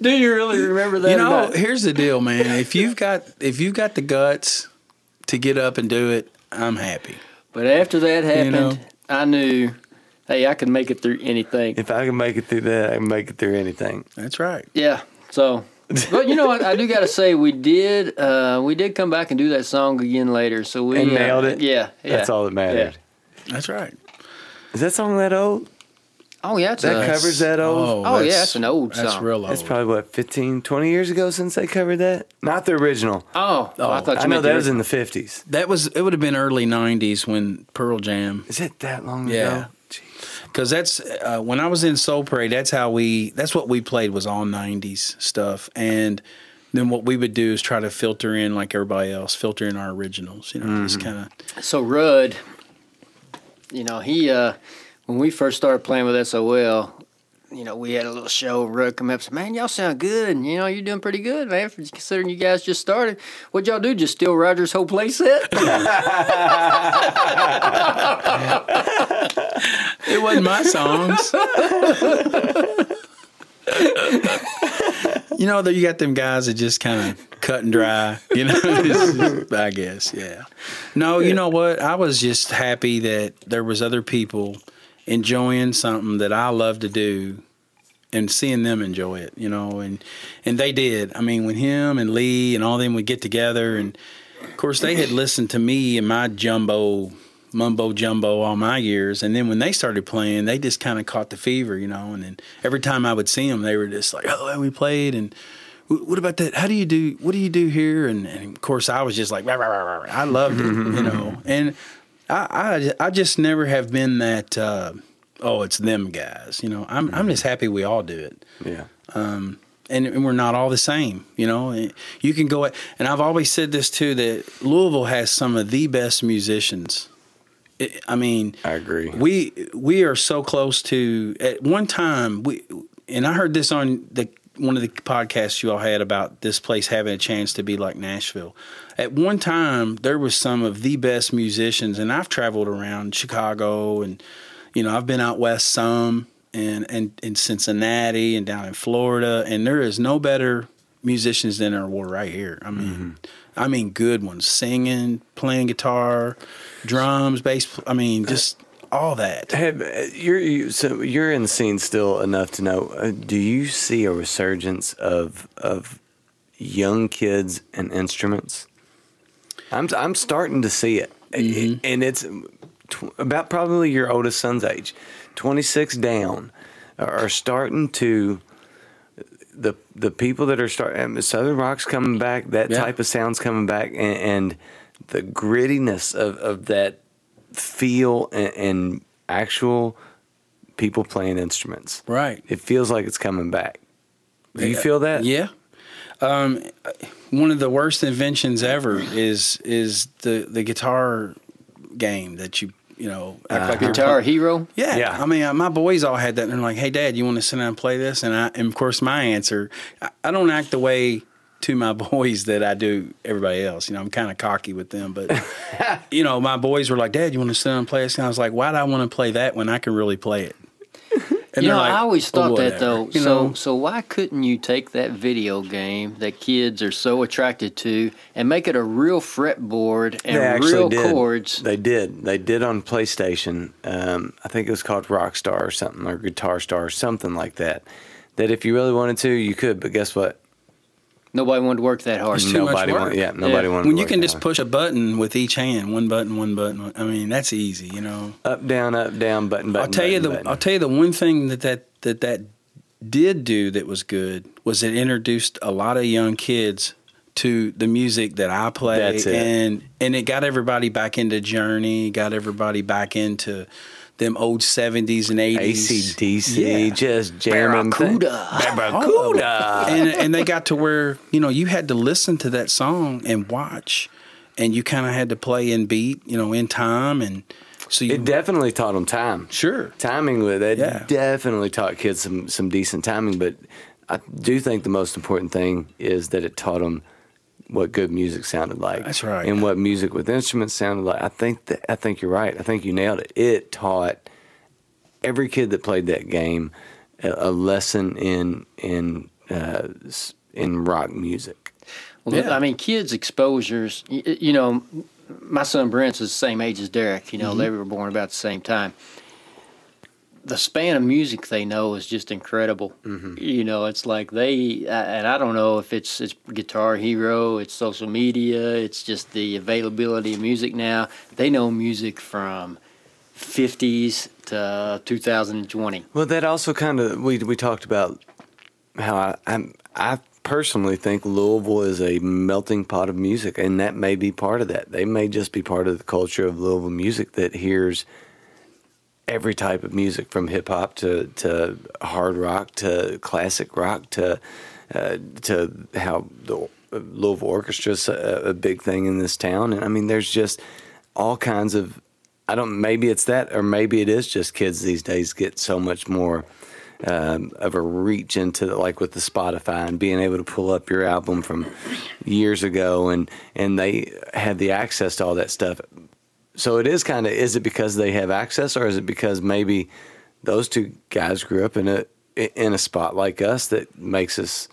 [SPEAKER 1] Do you really remember that?
[SPEAKER 2] You know,
[SPEAKER 1] not?
[SPEAKER 2] here's the deal, man. If you've got if you've got the guts to get up and do it, I'm happy.
[SPEAKER 1] But after that happened,
[SPEAKER 2] know?
[SPEAKER 1] I knew, hey, I can make it through anything.
[SPEAKER 3] if I can make it through that, I can make it through anything.
[SPEAKER 2] That's right.
[SPEAKER 1] Yeah. So, but you know what? I do got to say we did. Uh, we did come back and do that song again later. So we
[SPEAKER 3] And
[SPEAKER 1] uh,
[SPEAKER 3] nailed it?
[SPEAKER 1] Yeah. yeah.
[SPEAKER 3] That's all that mattered.
[SPEAKER 2] That's right.
[SPEAKER 3] Is that song that old?
[SPEAKER 1] Oh yeah, it's
[SPEAKER 3] That
[SPEAKER 1] a,
[SPEAKER 3] covers that old?
[SPEAKER 1] Oh, yeah, that's an old
[SPEAKER 2] That's
[SPEAKER 1] song.
[SPEAKER 2] real old.
[SPEAKER 3] That's probably what 15, 20 years ago since they covered that. Not the original.
[SPEAKER 1] Oh, oh, I thought you
[SPEAKER 3] I know
[SPEAKER 1] meant
[SPEAKER 3] that was in the fifties.
[SPEAKER 2] that was it. Would have been early '90s when Pearl Jam,
[SPEAKER 3] Is it that long
[SPEAKER 2] Yeah.
[SPEAKER 3] ago? Jeez.
[SPEAKER 2] because that's uh, when I was in Soul Parade. That's how we. That's what we played was all '90s stuff, and then what we would do is try to filter in like everybody else, filter in our originals. You know, just kind of.
[SPEAKER 1] So Rudd, you know, he uh, when we first started playing with SOL, you know, we had a little show. Rudd come up and said, "Man, y'all sound good. And, you know, you're doing pretty good, man. Considering you guys just started, what'd y'all do? Just steal Roger's whole play set?"
[SPEAKER 2] It wasn't my songs. you know, that you got them guys that just kind of cut and dry. You know, just- I guess, yeah. No, you know what? I was just happy that there was other people enjoying something that I love to do, and seeing them enjoy it, you know, and and they did. I mean, when him and Lee and all them would get together, and of course they had listened to me and my jumbo mumbo jumbo all my years, and then when they started playing, they just kind of caught the fever, you know. And then every time I would see them, they were just like, "Oh, we played," and what about that? How do you do? What do you do here? And, and of course, I was just like, rah, rah, rah, I loved it, you know. And I, I, I just never have been that. Uh, oh, it's them guys, you know. I'm, I'm just happy we all do it.
[SPEAKER 3] Yeah.
[SPEAKER 2] Um, and, and, we're not all the same, you know. You can go, and I've always said this too that Louisville has some of the best musicians. I mean,
[SPEAKER 3] I agree.
[SPEAKER 2] We we are so close to. At one time, we and I heard this on the one of the podcasts you all had about this place having a chance to be like Nashville. At one time, there was some of the best musicians, and I've traveled around Chicago, and you know, I've been out west some, and and in Cincinnati, and down in Florida, and there is no better musicians than there were right here. I mean, mm-hmm. I mean, good ones, singing, playing guitar, drums, bass. I mean, just all that.
[SPEAKER 3] Have, you're you, so you're in the scene still enough to know. Uh, do you see a resurgence of of young kids and instruments? I'm I'm starting to see it, mm-hmm. and it's tw- about probably your oldest son's age, 26 down, are starting to the the people that are starting Southern rock's coming back, that yeah. type of sound's coming back, and, and the grittiness of, of that feel and, and actual people playing instruments.
[SPEAKER 2] Right.
[SPEAKER 3] It feels like it's coming back. Do you feel that?
[SPEAKER 2] Yeah. Um, one of the worst inventions ever is is the the guitar game that you you know
[SPEAKER 1] act uh, like guitar hero.
[SPEAKER 2] Yeah, yeah. I mean, uh, my boys all had that, and they're like, "Hey, Dad, you want to sit down and play this?" And I, and of course, my answer, I, I don't act the way to my boys that I do everybody else. You know, I'm kind of cocky with them, but you know, my boys were like, "Dad, you want to sit down and play this?" And I was like, "Why do I want to play that when I can really play it?"
[SPEAKER 1] And you know, like, I always thought oh, that though. You so, know? so why couldn't you take that video game that kids are so attracted to and make it a real fretboard and real
[SPEAKER 3] did.
[SPEAKER 1] chords?
[SPEAKER 3] They did. They did on PlayStation. Um, I think it was called Rockstar or something, or Guitar Star, or something like that. That if you really wanted to, you could. But guess what?
[SPEAKER 1] Nobody wanted to work that hard.
[SPEAKER 2] It's too
[SPEAKER 3] nobody
[SPEAKER 2] much work.
[SPEAKER 3] Want, yeah, nobody yeah. wanted.
[SPEAKER 2] When you can just hard. push a button with each hand, one button, one button. I mean, that's easy, you know.
[SPEAKER 3] Up, down, up, down, button, button.
[SPEAKER 2] I'll tell
[SPEAKER 3] button,
[SPEAKER 2] you the.
[SPEAKER 3] button.
[SPEAKER 2] I'll tell you the one thing that that that that did do that was good was it introduced a lot of young kids to the music that I play, and and it got everybody back into Journey, got everybody back into them old 70s and 80s.
[SPEAKER 3] ACDC, yeah. just jamming.
[SPEAKER 1] Barracuda.
[SPEAKER 3] Barracuda. Oh.
[SPEAKER 2] and, and they got to where, you know, you had to listen to that song and watch, and you kind of had to play in beat, you know, in time. And so you,
[SPEAKER 3] It definitely taught them time.
[SPEAKER 2] Sure.
[SPEAKER 3] Timing with it yeah. definitely taught kids some, some decent timing, but I do think the most important thing is that it taught them what good music sounded like.
[SPEAKER 2] That's right.
[SPEAKER 3] And what music with instruments sounded like. I think that I think you're right. I think you nailed it. It taught every kid that played that game a, a lesson in in uh, in rock music.
[SPEAKER 1] Well, yeah. I mean, kids' exposures. You, you, know, my son Brent's is the same age as Derek. You know, mm-hmm. they were born about the same time the span of music they know is just incredible. Mm-hmm. You know, it's like they, and I don't know if it's it's Guitar Hero, it's social media, it's just the availability of music now. They know music from 50s to 2020.
[SPEAKER 3] Well, that also kind of we we talked about how I I'm, I personally think Louisville is a melting pot of music, and that may be part of that. They may just be part of the culture of Louisville music that hears every type of music from hip hop to, to hard rock to classic rock to uh, to how the Louisville Orchestra is a, a, big thing in this town. And I mean, there's just all kinds of. I don't. Maybe it's that, or maybe it is just kids these days get so much more. Um, of a reach into the, like with the Spotify and being able to pull up your album from years ago and and they have the access to all that stuff so it is kind of is it because they have access or is it because maybe those two guys grew up in a in a spot like us that makes us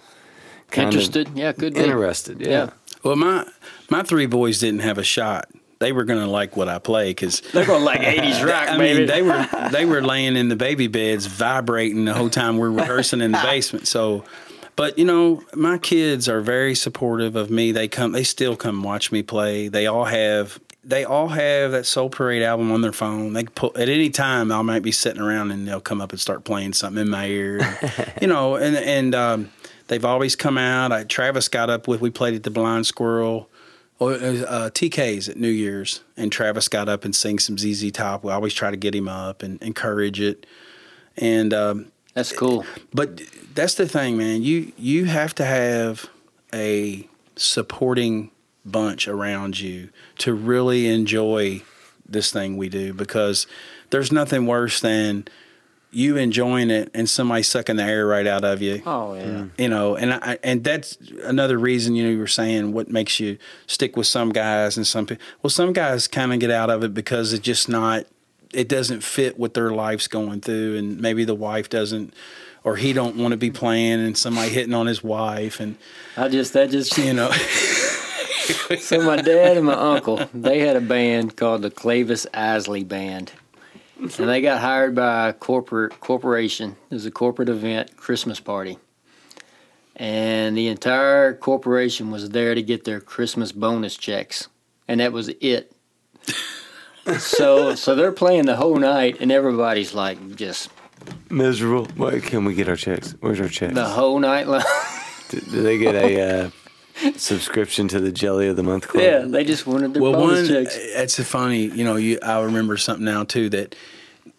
[SPEAKER 1] interested yeah good
[SPEAKER 3] interested yeah. yeah.
[SPEAKER 2] well my my three boys didn't have a shot they were going to like what I play because
[SPEAKER 1] They're going to like 80s rock,
[SPEAKER 2] I
[SPEAKER 1] baby.
[SPEAKER 2] mean, they were they were laying in the baby beds, vibrating the whole time we're rehearsing in the basement. So, but you know, my kids are very supportive of me. They come, they still come watch me play. They all have they all have that Soul Parade album on their phone. They pull at any time. I might be sitting around and they'll come up and start playing something in my ear, you know. And and um, they've always come out. I, Travis got up with. We played at the Blind Squirrel. Or uh, TK's at New Year's, and Travis got up and sang some ZZ Top. We always try to get him up and encourage it. And um,
[SPEAKER 1] That's cool.
[SPEAKER 2] but that's the thing, man. You you have to have a supporting bunch around you to really enjoy this thing we do because there's nothing worse than you enjoying it and somebody sucking the air right out of you.
[SPEAKER 1] Oh, yeah.
[SPEAKER 2] You know, and I, and that's another reason you know you were saying what makes you stick with some guys and some people. Well, some guys kind of get out of it because it's just not. It doesn't fit what their life's going through, and maybe the wife doesn't, or he don't want to be playing, and somebody hitting on his wife, and
[SPEAKER 1] I just, that just,
[SPEAKER 2] you know,
[SPEAKER 1] so my dad and my uncle, they had a band called the Clavis Isley Band. And they got hired by a corporate corporation. It was a corporate event, Christmas party. And the entire corporation was there to get their Christmas bonus checks. And that was it. so so they're playing the whole night and everybody's like just
[SPEAKER 3] Miserable. Wait, can we get our checks? Where's our checks?
[SPEAKER 1] the whole night long.
[SPEAKER 3] Do, do they get a uh, subscription to the Jelly of the Month Club?
[SPEAKER 1] yeah, they just wanted their
[SPEAKER 2] well,
[SPEAKER 1] bonus
[SPEAKER 2] one
[SPEAKER 1] checks.
[SPEAKER 2] it's a funny, you know, you I remember something now too that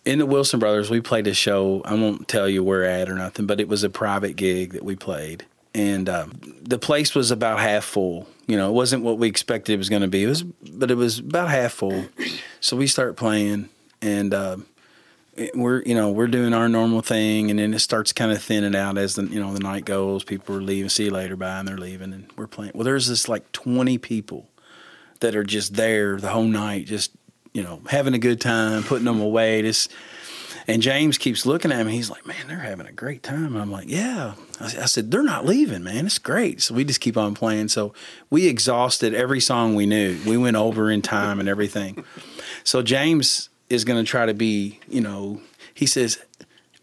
[SPEAKER 2] in the Wilson Brothers we played a show. I won't tell you where at or nothing, but it was a private gig that we played, and um, the place was about half full. You know, it wasn't what we expected it was going to be. It was, but it was about half full. So we start playing, and um, it- we're you know we're doing our normal thing, and then it starts kind of thinning out as the you know the night goes. People are leaving. See you later, bye, and they're leaving, and we're playing. Well, there's this like 20 people that are just there the whole night, just you know having a good time, putting them away. Just and James keeps looking at me. He's like, "Man, they're having a great time." And I'm like, "Yeah." I, I said, "They're not leaving, man. It's great." So we just keep on playing. So we exhausted every song we knew. We went over in time and everything. So James is going to try to be, you know, he says,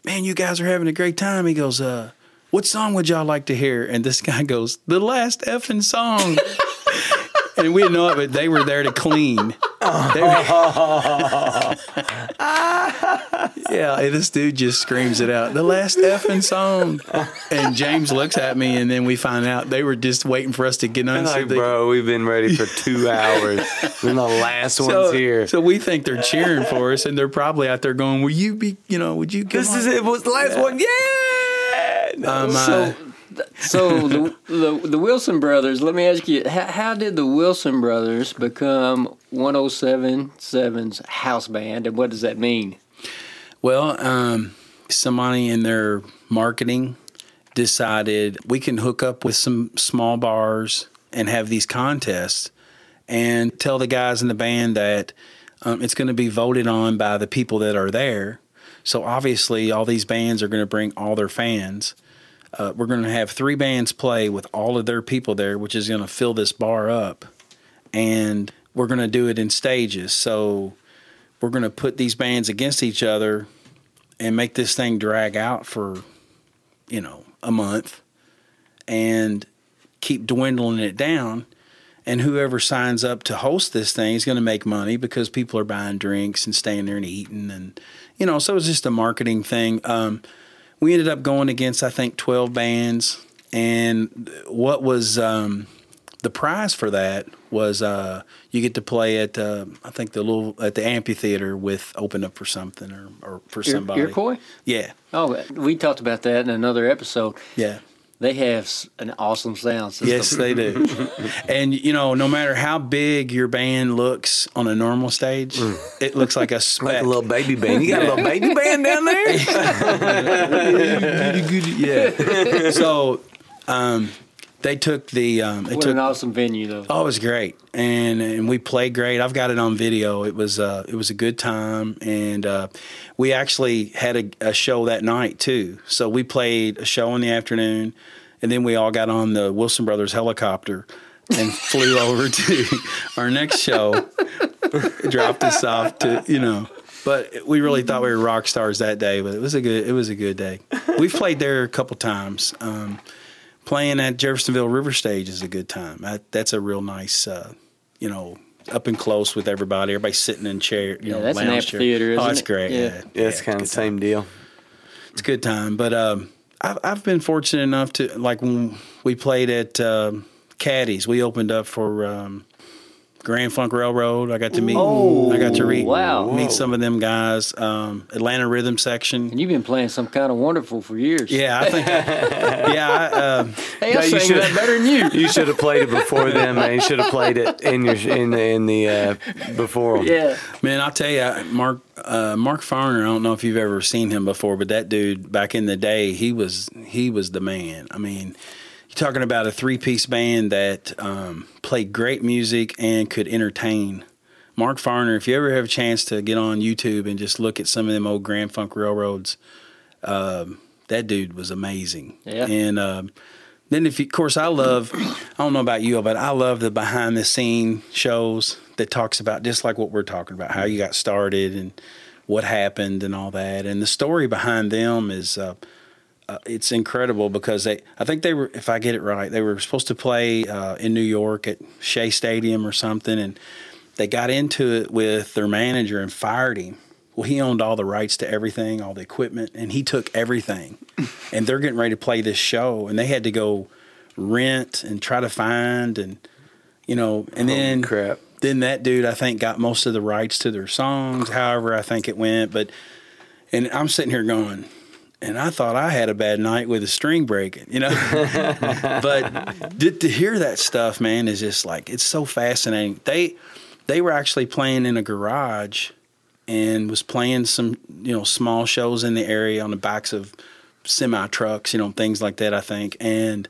[SPEAKER 2] "Man, you guys are having a great time." He goes, "Uh." What song would y'all like to hear? And this guy goes, the last effing song. and we didn't know it, but they were there to clean. They were- yeah, this dude just screams it out. The last effing song. And James looks at me, and then we find out they were just waiting for us to get on.
[SPEAKER 3] I'm
[SPEAKER 2] so
[SPEAKER 3] like,
[SPEAKER 2] they-
[SPEAKER 3] bro, we've been ready for two hours. We're the last
[SPEAKER 2] so,
[SPEAKER 3] ones here.
[SPEAKER 2] so we think they're cheering for us, and they're probably out there going, "Will you be? You know, would you?" Come
[SPEAKER 3] this
[SPEAKER 2] on?"
[SPEAKER 3] is it. Was the last one? Yeah. No.
[SPEAKER 2] Um, uh,
[SPEAKER 1] So, th- so the, the the Wilson brothers. Let me ask you, how, how did the Wilson brothers become 1077's house band, and what does that mean?
[SPEAKER 2] Well, um, somebody in their marketing decided we can hook up with some small bars and have these contests and tell the guys in the band that um, it's going to be voted on by the people that are there. So obviously, all these bands are going to bring all their fans. Uh, we're going to have three bands play with all of their people there, which is going to fill this bar up. And we're going to do it in stages. So we're going to put these bands against each other and make this thing drag out for, you know, a month and keep dwindling it down. And whoever signs up to host this thing is going to make money because people are buying drinks and staying there and eating. And, you know, so it's just a marketing thing. Um, we ended up going against, I think, 12 bands. And what was um, the prize for that was uh, you get to play at, uh, I think, the little, at the amphitheater with Open Up for Something or, or for
[SPEAKER 1] Ir-
[SPEAKER 2] somebody.
[SPEAKER 1] Iroquois?
[SPEAKER 2] Yeah.
[SPEAKER 1] Oh, we talked about that in another episode.
[SPEAKER 2] Yeah.
[SPEAKER 1] They have an awesome sound system.
[SPEAKER 2] Yes, they do. and you know, no matter how big your band looks on a normal stage, it looks like a
[SPEAKER 3] like a little baby band. You got a little baby band down there?
[SPEAKER 2] yeah. so, um, they took the um, they
[SPEAKER 1] What
[SPEAKER 2] took
[SPEAKER 1] an awesome venue, though.
[SPEAKER 2] Oh, it was great, and and we played great. I've got it on video. It was uh, it was a good time, and uh, we actually had a, a show that night too. So we played a show in the afternoon, and then we all got on the Wilson Brothers helicopter and flew over to our next show, dropped us off to you know. But we really thought we were rock stars that day. But it was a good it was a good day. We've played there a couple times. Um, playing at Jeffersonville River Stage is a good time. That, that's a real nice, uh, you know, up and close with everybody. Everybody sitting in chair, you
[SPEAKER 1] Yeah,
[SPEAKER 2] know,
[SPEAKER 1] that's an
[SPEAKER 2] lounge chair. Oh,
[SPEAKER 1] isn't
[SPEAKER 2] it's
[SPEAKER 1] it?
[SPEAKER 2] great.
[SPEAKER 1] Yeah.
[SPEAKER 2] Yeah,
[SPEAKER 3] Yeah, it's
[SPEAKER 2] Yeah,
[SPEAKER 3] kind of
[SPEAKER 2] a
[SPEAKER 3] the
[SPEAKER 2] good
[SPEAKER 3] same
[SPEAKER 2] time.
[SPEAKER 3] deal.
[SPEAKER 2] It's a good time. But um, I've I've been fortunate enough to like when we played at um, Caddies, we opened up for. Um, Grand Funk Railroad. I got to meet. I got to read,
[SPEAKER 1] wow.
[SPEAKER 2] meet some of them guys. Um, Atlanta Rhythm Section.
[SPEAKER 1] And you've been playing some kind of wonderful for years.
[SPEAKER 2] Yeah, I think. yeah, I, um,
[SPEAKER 1] Hey,
[SPEAKER 3] No,
[SPEAKER 1] I
[SPEAKER 3] you
[SPEAKER 1] sang
[SPEAKER 3] should-
[SPEAKER 1] that better than you.
[SPEAKER 3] You should have played it before them, man. You should have played it in your in the in the uh, before 'em.
[SPEAKER 1] Yeah.
[SPEAKER 2] Man, I'll tell you, Mark uh, Mark Farner. I don't know if you've ever seen him before, but that dude back in the day, he was he was the man. I mean, you're talking about a three piece band that um, played great music and could entertain. Mark Farner. If you ever have a chance to get on YouTube and just look at some of them old Grand Funk Railroads, um, that dude was amazing.
[SPEAKER 1] Yeah.
[SPEAKER 2] And um, then, if you, of course, I love. I don't know about you, but I love the behind the scene shows that talks about just like what we're talking about, how you got started and what happened and all that, and the story behind them is. Uh, uh, it's incredible because they, I think they were, if I get it right, they were supposed to play uh, in New York at Shea Stadium or something, and they got into it with their manager and fired him. Well, he owned all the rights to everything, all the equipment, and he took everything. and they're getting ready to play this show, and they had to go rent and try to find, and you know, and
[SPEAKER 3] Holy
[SPEAKER 2] then
[SPEAKER 3] crap.
[SPEAKER 2] then that dude I think got most of the rights to their songs. However, I think it went, but and I'm sitting here going, and I thought I had a bad night with a string breaking, you know. but to, to hear that stuff, man, is just like it's so fascinating. They they were actually playing in a garage and was playing some you know small shows in the area on the backs of semi trucks, you know, things like that. I think and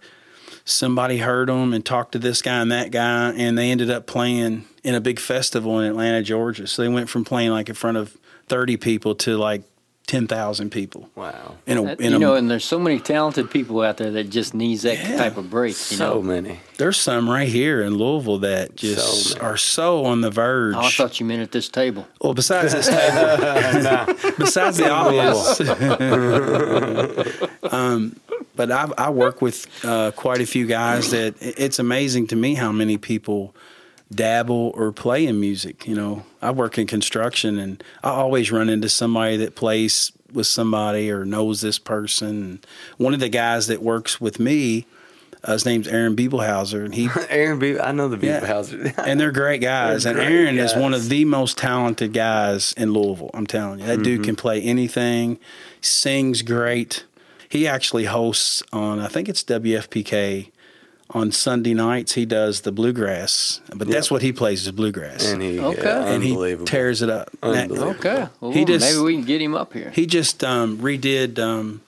[SPEAKER 2] somebody heard them and talked to this guy and that guy, and they ended up playing in a big festival in Atlanta, Georgia. So they went from playing like in front of thirty people to like ten thousand people.
[SPEAKER 3] Wow.
[SPEAKER 2] In a,
[SPEAKER 1] That-
[SPEAKER 2] in
[SPEAKER 1] you
[SPEAKER 2] a,
[SPEAKER 1] know, and there's so many talented people out there that just needs that
[SPEAKER 2] Yeah.
[SPEAKER 1] type of break. You
[SPEAKER 3] So
[SPEAKER 1] know,
[SPEAKER 3] many.
[SPEAKER 2] there's some right here in Louisville that just
[SPEAKER 3] So
[SPEAKER 2] are so on the verge.
[SPEAKER 1] oh, I thought you meant at this table.
[SPEAKER 2] well, besides this table, besides the obvious. um, but I, I work with uh, quite a few guys that it's amazing to me how many people dabble or play in music. You know, I work in construction and I always run into somebody that plays with somebody or knows this person. One of the guys that works with me, uh, his name's Aaron Bibelhauser, and he
[SPEAKER 3] Aaron B. I know the
[SPEAKER 2] Yeah. And they're great guys.
[SPEAKER 3] They're
[SPEAKER 2] and
[SPEAKER 3] great
[SPEAKER 2] Aaron is one of the most talented guys in Louisville. I'm telling you, that
[SPEAKER 3] Mm-hmm.
[SPEAKER 2] dude can play anything, sings great. He actually hosts on, I think it's WFPK. On Sunday nights, he does the bluegrass, but that's what he plays is bluegrass,
[SPEAKER 3] and he
[SPEAKER 1] Okay.
[SPEAKER 3] yeah,
[SPEAKER 2] and he tears it up. That-
[SPEAKER 1] Okay. Well,
[SPEAKER 2] He just-
[SPEAKER 1] maybe we can get him up here.
[SPEAKER 2] he just um, redid um,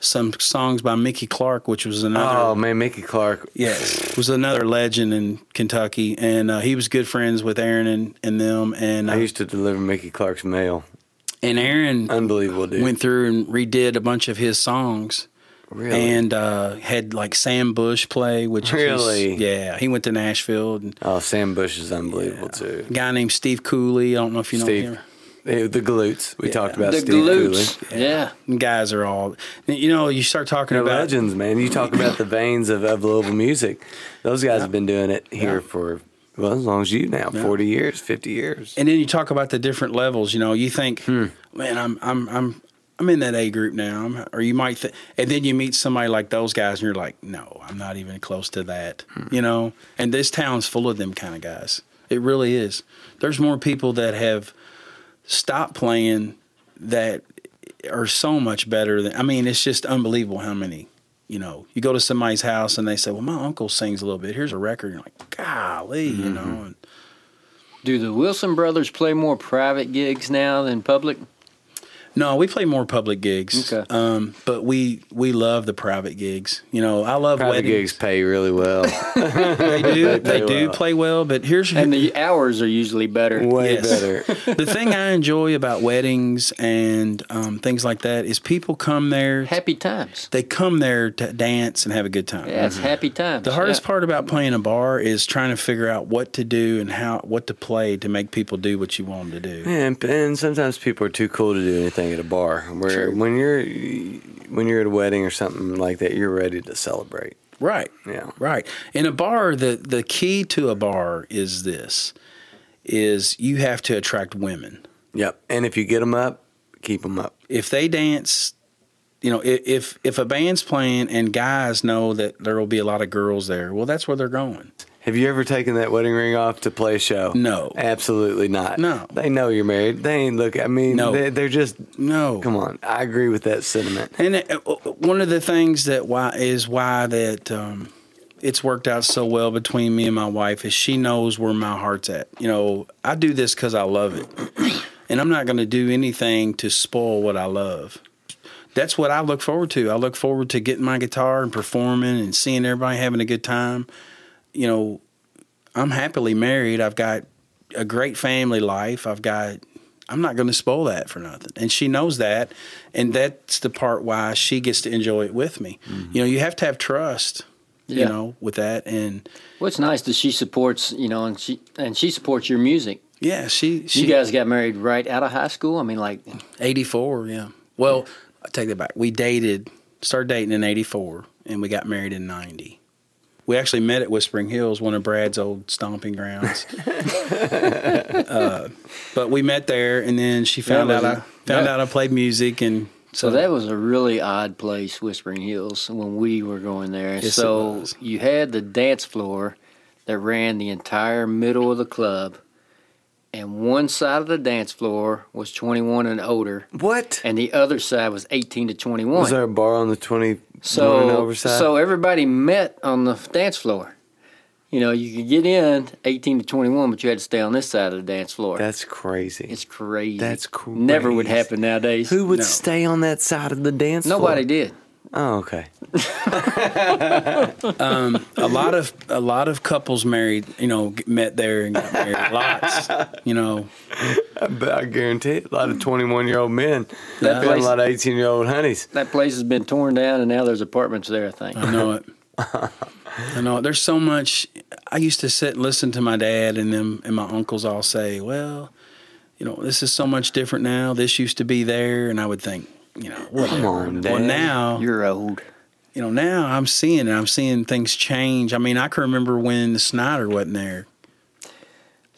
[SPEAKER 2] some songs by Mickey Clark, which was another
[SPEAKER 3] Oh man, Mickey Clark.
[SPEAKER 2] Yes, was another legend in Kentucky, and uh, he was good friends with Aaron and, and them. And uh,
[SPEAKER 3] I used to deliver Mickey Clark's mail.
[SPEAKER 2] and Aaron
[SPEAKER 3] Unbelievable, dude.
[SPEAKER 2] went through and redid a bunch of his songs,
[SPEAKER 3] really?
[SPEAKER 2] and uh, had like Sam Bush play, which
[SPEAKER 3] Really?
[SPEAKER 2] is, yeah, he went to Nashville. And
[SPEAKER 3] oh, Sam Bush is unbelievable too.
[SPEAKER 2] a guy named Steve Cooley. I don't know if you know
[SPEAKER 3] Steve.
[SPEAKER 2] him.
[SPEAKER 3] Eh, The Glutes. We
[SPEAKER 2] Yeah.
[SPEAKER 3] talked about
[SPEAKER 1] the
[SPEAKER 3] Steve Cooley.
[SPEAKER 1] glutes. Yeah.
[SPEAKER 2] Guys are all, you know, you start talking
[SPEAKER 3] They're
[SPEAKER 2] about
[SPEAKER 3] legends, man. You talk about the veins of, of Louisville music. Those guys have been doing it here
[SPEAKER 2] Yeah.
[SPEAKER 3] for well as long as you now,
[SPEAKER 2] Yeah.
[SPEAKER 3] forty years, fifty years.
[SPEAKER 2] And then you talk about the different levels. You know, you think,
[SPEAKER 3] Hmm.
[SPEAKER 2] man, I'm I'm I'm I'm in that A group now, I'm- or you might, th- and then you meet somebody like those guys, and you're like, no, I'm not even close to that.
[SPEAKER 3] Hmm.
[SPEAKER 2] You know, and this town's full of them kind of guys. It really is. There's more people that have stopped playing that are so much better than. I mean, it's just unbelievable how many. You know, you go to somebody's house and they say, "Well, my uncle sings a little bit. Here's a record." You're like, "Golly," you know.
[SPEAKER 3] Mm-hmm.
[SPEAKER 2] And,
[SPEAKER 1] Do the Wilson brothers play more private gigs now than public?
[SPEAKER 2] No, we play more public gigs.
[SPEAKER 1] Okay.
[SPEAKER 2] Um, but we we love the private gigs. You know, I love
[SPEAKER 3] Private
[SPEAKER 2] weddings.
[SPEAKER 3] gigs pay really well.
[SPEAKER 2] They do. they
[SPEAKER 3] play
[SPEAKER 2] do
[SPEAKER 3] well.
[SPEAKER 2] play well. But here's
[SPEAKER 1] And the hours are usually better.
[SPEAKER 3] Way
[SPEAKER 2] Yes.
[SPEAKER 3] better.
[SPEAKER 2] the thing I enjoy about weddings and um, things like that is people come there.
[SPEAKER 1] Happy times.
[SPEAKER 2] They come there to dance and have a good time.
[SPEAKER 1] Yeah, it's happy times.
[SPEAKER 2] The hardest
[SPEAKER 1] Yeah.
[SPEAKER 2] part about playing a bar is trying to figure out what to do and how what to play to make people do what you want them to do.
[SPEAKER 3] And, and sometimes people are too cool to do anything at a bar. Where when you're when you're at a wedding or something like that, you're ready to celebrate.
[SPEAKER 2] Right.
[SPEAKER 3] Yeah.
[SPEAKER 2] Right. In a bar, the the key to a bar is this: is you have to attract women.
[SPEAKER 3] Yep. And if you get them up, keep them up.
[SPEAKER 2] If they dance, you know, if if a band's playing and guys know that there will be a lot of girls there, well, that's where they're going.
[SPEAKER 3] Have you ever taken that wedding ring off to play a show?
[SPEAKER 2] No.
[SPEAKER 3] Absolutely not.
[SPEAKER 2] No.
[SPEAKER 3] They know you're married. They ain't look. I mean,
[SPEAKER 2] No.
[SPEAKER 3] they, they're just.
[SPEAKER 2] No.
[SPEAKER 3] Come on. I agree with that sentiment.
[SPEAKER 2] And uh, one of the things that why is why that um, it's worked out so well between me and my wife is she knows where my heart's at. You know, I do this because I love it, and I'm not going to do anything to spoil what I love. That's what I look forward to. I look forward to getting my guitar and performing and seeing everybody having a good time. You know, I'm happily married. I've got a great family life. I've got I'm not going to spoil that for nothing. And she knows that. And that's the part why she gets to enjoy it with me. Mm-hmm. You know, you have to have trust, you know, with that. And
[SPEAKER 1] What's nice that she supports, you know, and she and she supports your music.
[SPEAKER 2] yeah, she, she,
[SPEAKER 1] you guys got married right out of high school. I mean, like,
[SPEAKER 2] 84, yeah. Well, I take that back. We dated, started dating in 84, and we got married in 90. We actually met at Whispering Hills, one of Brad's old stomping grounds. uh, but we met there, and then she found out I found
[SPEAKER 1] that-
[SPEAKER 2] out I played music, and
[SPEAKER 1] so that was a really odd place, Whispering Hills, when we were going there.
[SPEAKER 2] Yes, it
[SPEAKER 1] so
[SPEAKER 2] was.
[SPEAKER 1] you had the dance floor that ran the entire middle of the club, and one side of the dance floor was 21 and older,
[SPEAKER 3] What?
[SPEAKER 1] and the other side was 18 to 21.
[SPEAKER 3] Was there a bar on the 21 and
[SPEAKER 1] So, so everybody met on the dance floor. You know, you could get in 18 to 21, but you had to stay on this side of the dance floor.
[SPEAKER 3] That's crazy.
[SPEAKER 1] it's crazy.
[SPEAKER 3] That's crazy.
[SPEAKER 1] Never would happen nowadays.
[SPEAKER 3] Who would
[SPEAKER 2] No.
[SPEAKER 3] stay on that side of the dance
[SPEAKER 1] Nobody
[SPEAKER 3] floor?
[SPEAKER 1] did.
[SPEAKER 3] Oh, okay.
[SPEAKER 2] Um, a lot of a lot of couples married, you know, met there and got married. Lots, you know.
[SPEAKER 3] But I guarantee it, a lot of 21 year old men.
[SPEAKER 1] That
[SPEAKER 3] That
[SPEAKER 1] place-
[SPEAKER 3] a lot of 18 year old honeys.
[SPEAKER 1] That place has been torn down, and now there's apartments there. I think.
[SPEAKER 2] I know it. I know it. There's so much. I used to sit and listen to my dad and them and my uncles all say, "Well, you know, this is so much different now. This used to be there," and I would think, you know, whatever.
[SPEAKER 3] on,
[SPEAKER 2] Well, now
[SPEAKER 1] You're old.
[SPEAKER 2] you know, now I'm seeing it. I'm seeing things change. I mean, I can remember when the Snyder wasn't there.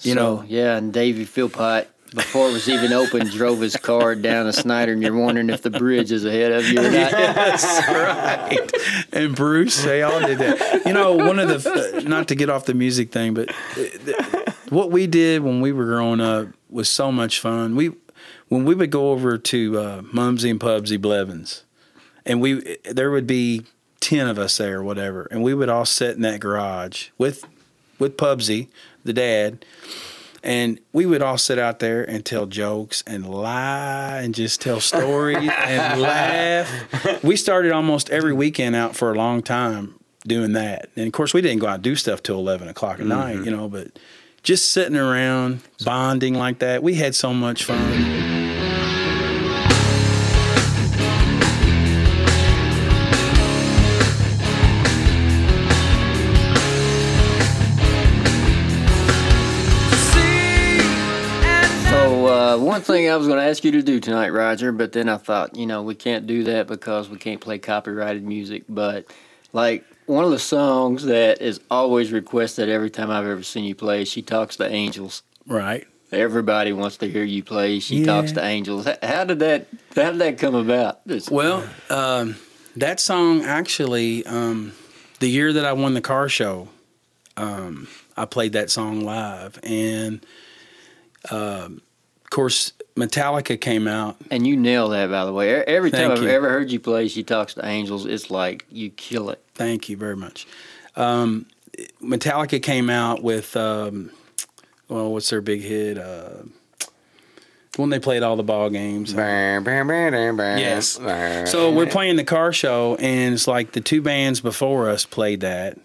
[SPEAKER 2] You
[SPEAKER 1] So,
[SPEAKER 2] know.
[SPEAKER 1] yeah, and Davey Philpott, before it was even open, drove his car down to Snyder, and you're wondering if the bridge is ahead of you or not.
[SPEAKER 2] That's right. And Bruce, they all did that. You know, one of the not to get off the music thing, but uh, the, what we did when we were growing up was so much fun. We when we would go over to uh, Mumsy and Pubsy Blevins, and we there would be ten of us there or whatever, and we would all sit in that garage with with Pubsy, the dad. And we would all sit out there and tell jokes and lie and just tell stories and laugh. We started almost every weekend out for a long time doing that. And of course, we didn't go out and do stuff till 11 o'clock at night, you know, but just sitting around bonding like that, we had so much fun.
[SPEAKER 1] Thing I was going to ask you to do tonight, Roger, but then I thought, you know, we can't do that because we can't play copyrighted music. But like one of the songs that is always requested every time I've ever seen you play, "She Talks to Angels."
[SPEAKER 2] Right.
[SPEAKER 1] Everybody wants to hear you play. She
[SPEAKER 2] Yeah.
[SPEAKER 1] talks to angels. How did that? How did that come about?
[SPEAKER 2] Well, um, that song actually, um, the year that I won the car show, um, I played that song live, and um, of course, Metallica came out.
[SPEAKER 1] and you nail that, by the way. Every time
[SPEAKER 2] Thank
[SPEAKER 1] I've
[SPEAKER 2] you.
[SPEAKER 1] ever heard you play, "She Talks to Angels," it's like you kill it.
[SPEAKER 2] Thank you very much. Um, Metallica came out with, um, well, what's their big hit? Uh, when they played all the ball games. Yes. So we're playing the car show, and it's like the two bands before us played that.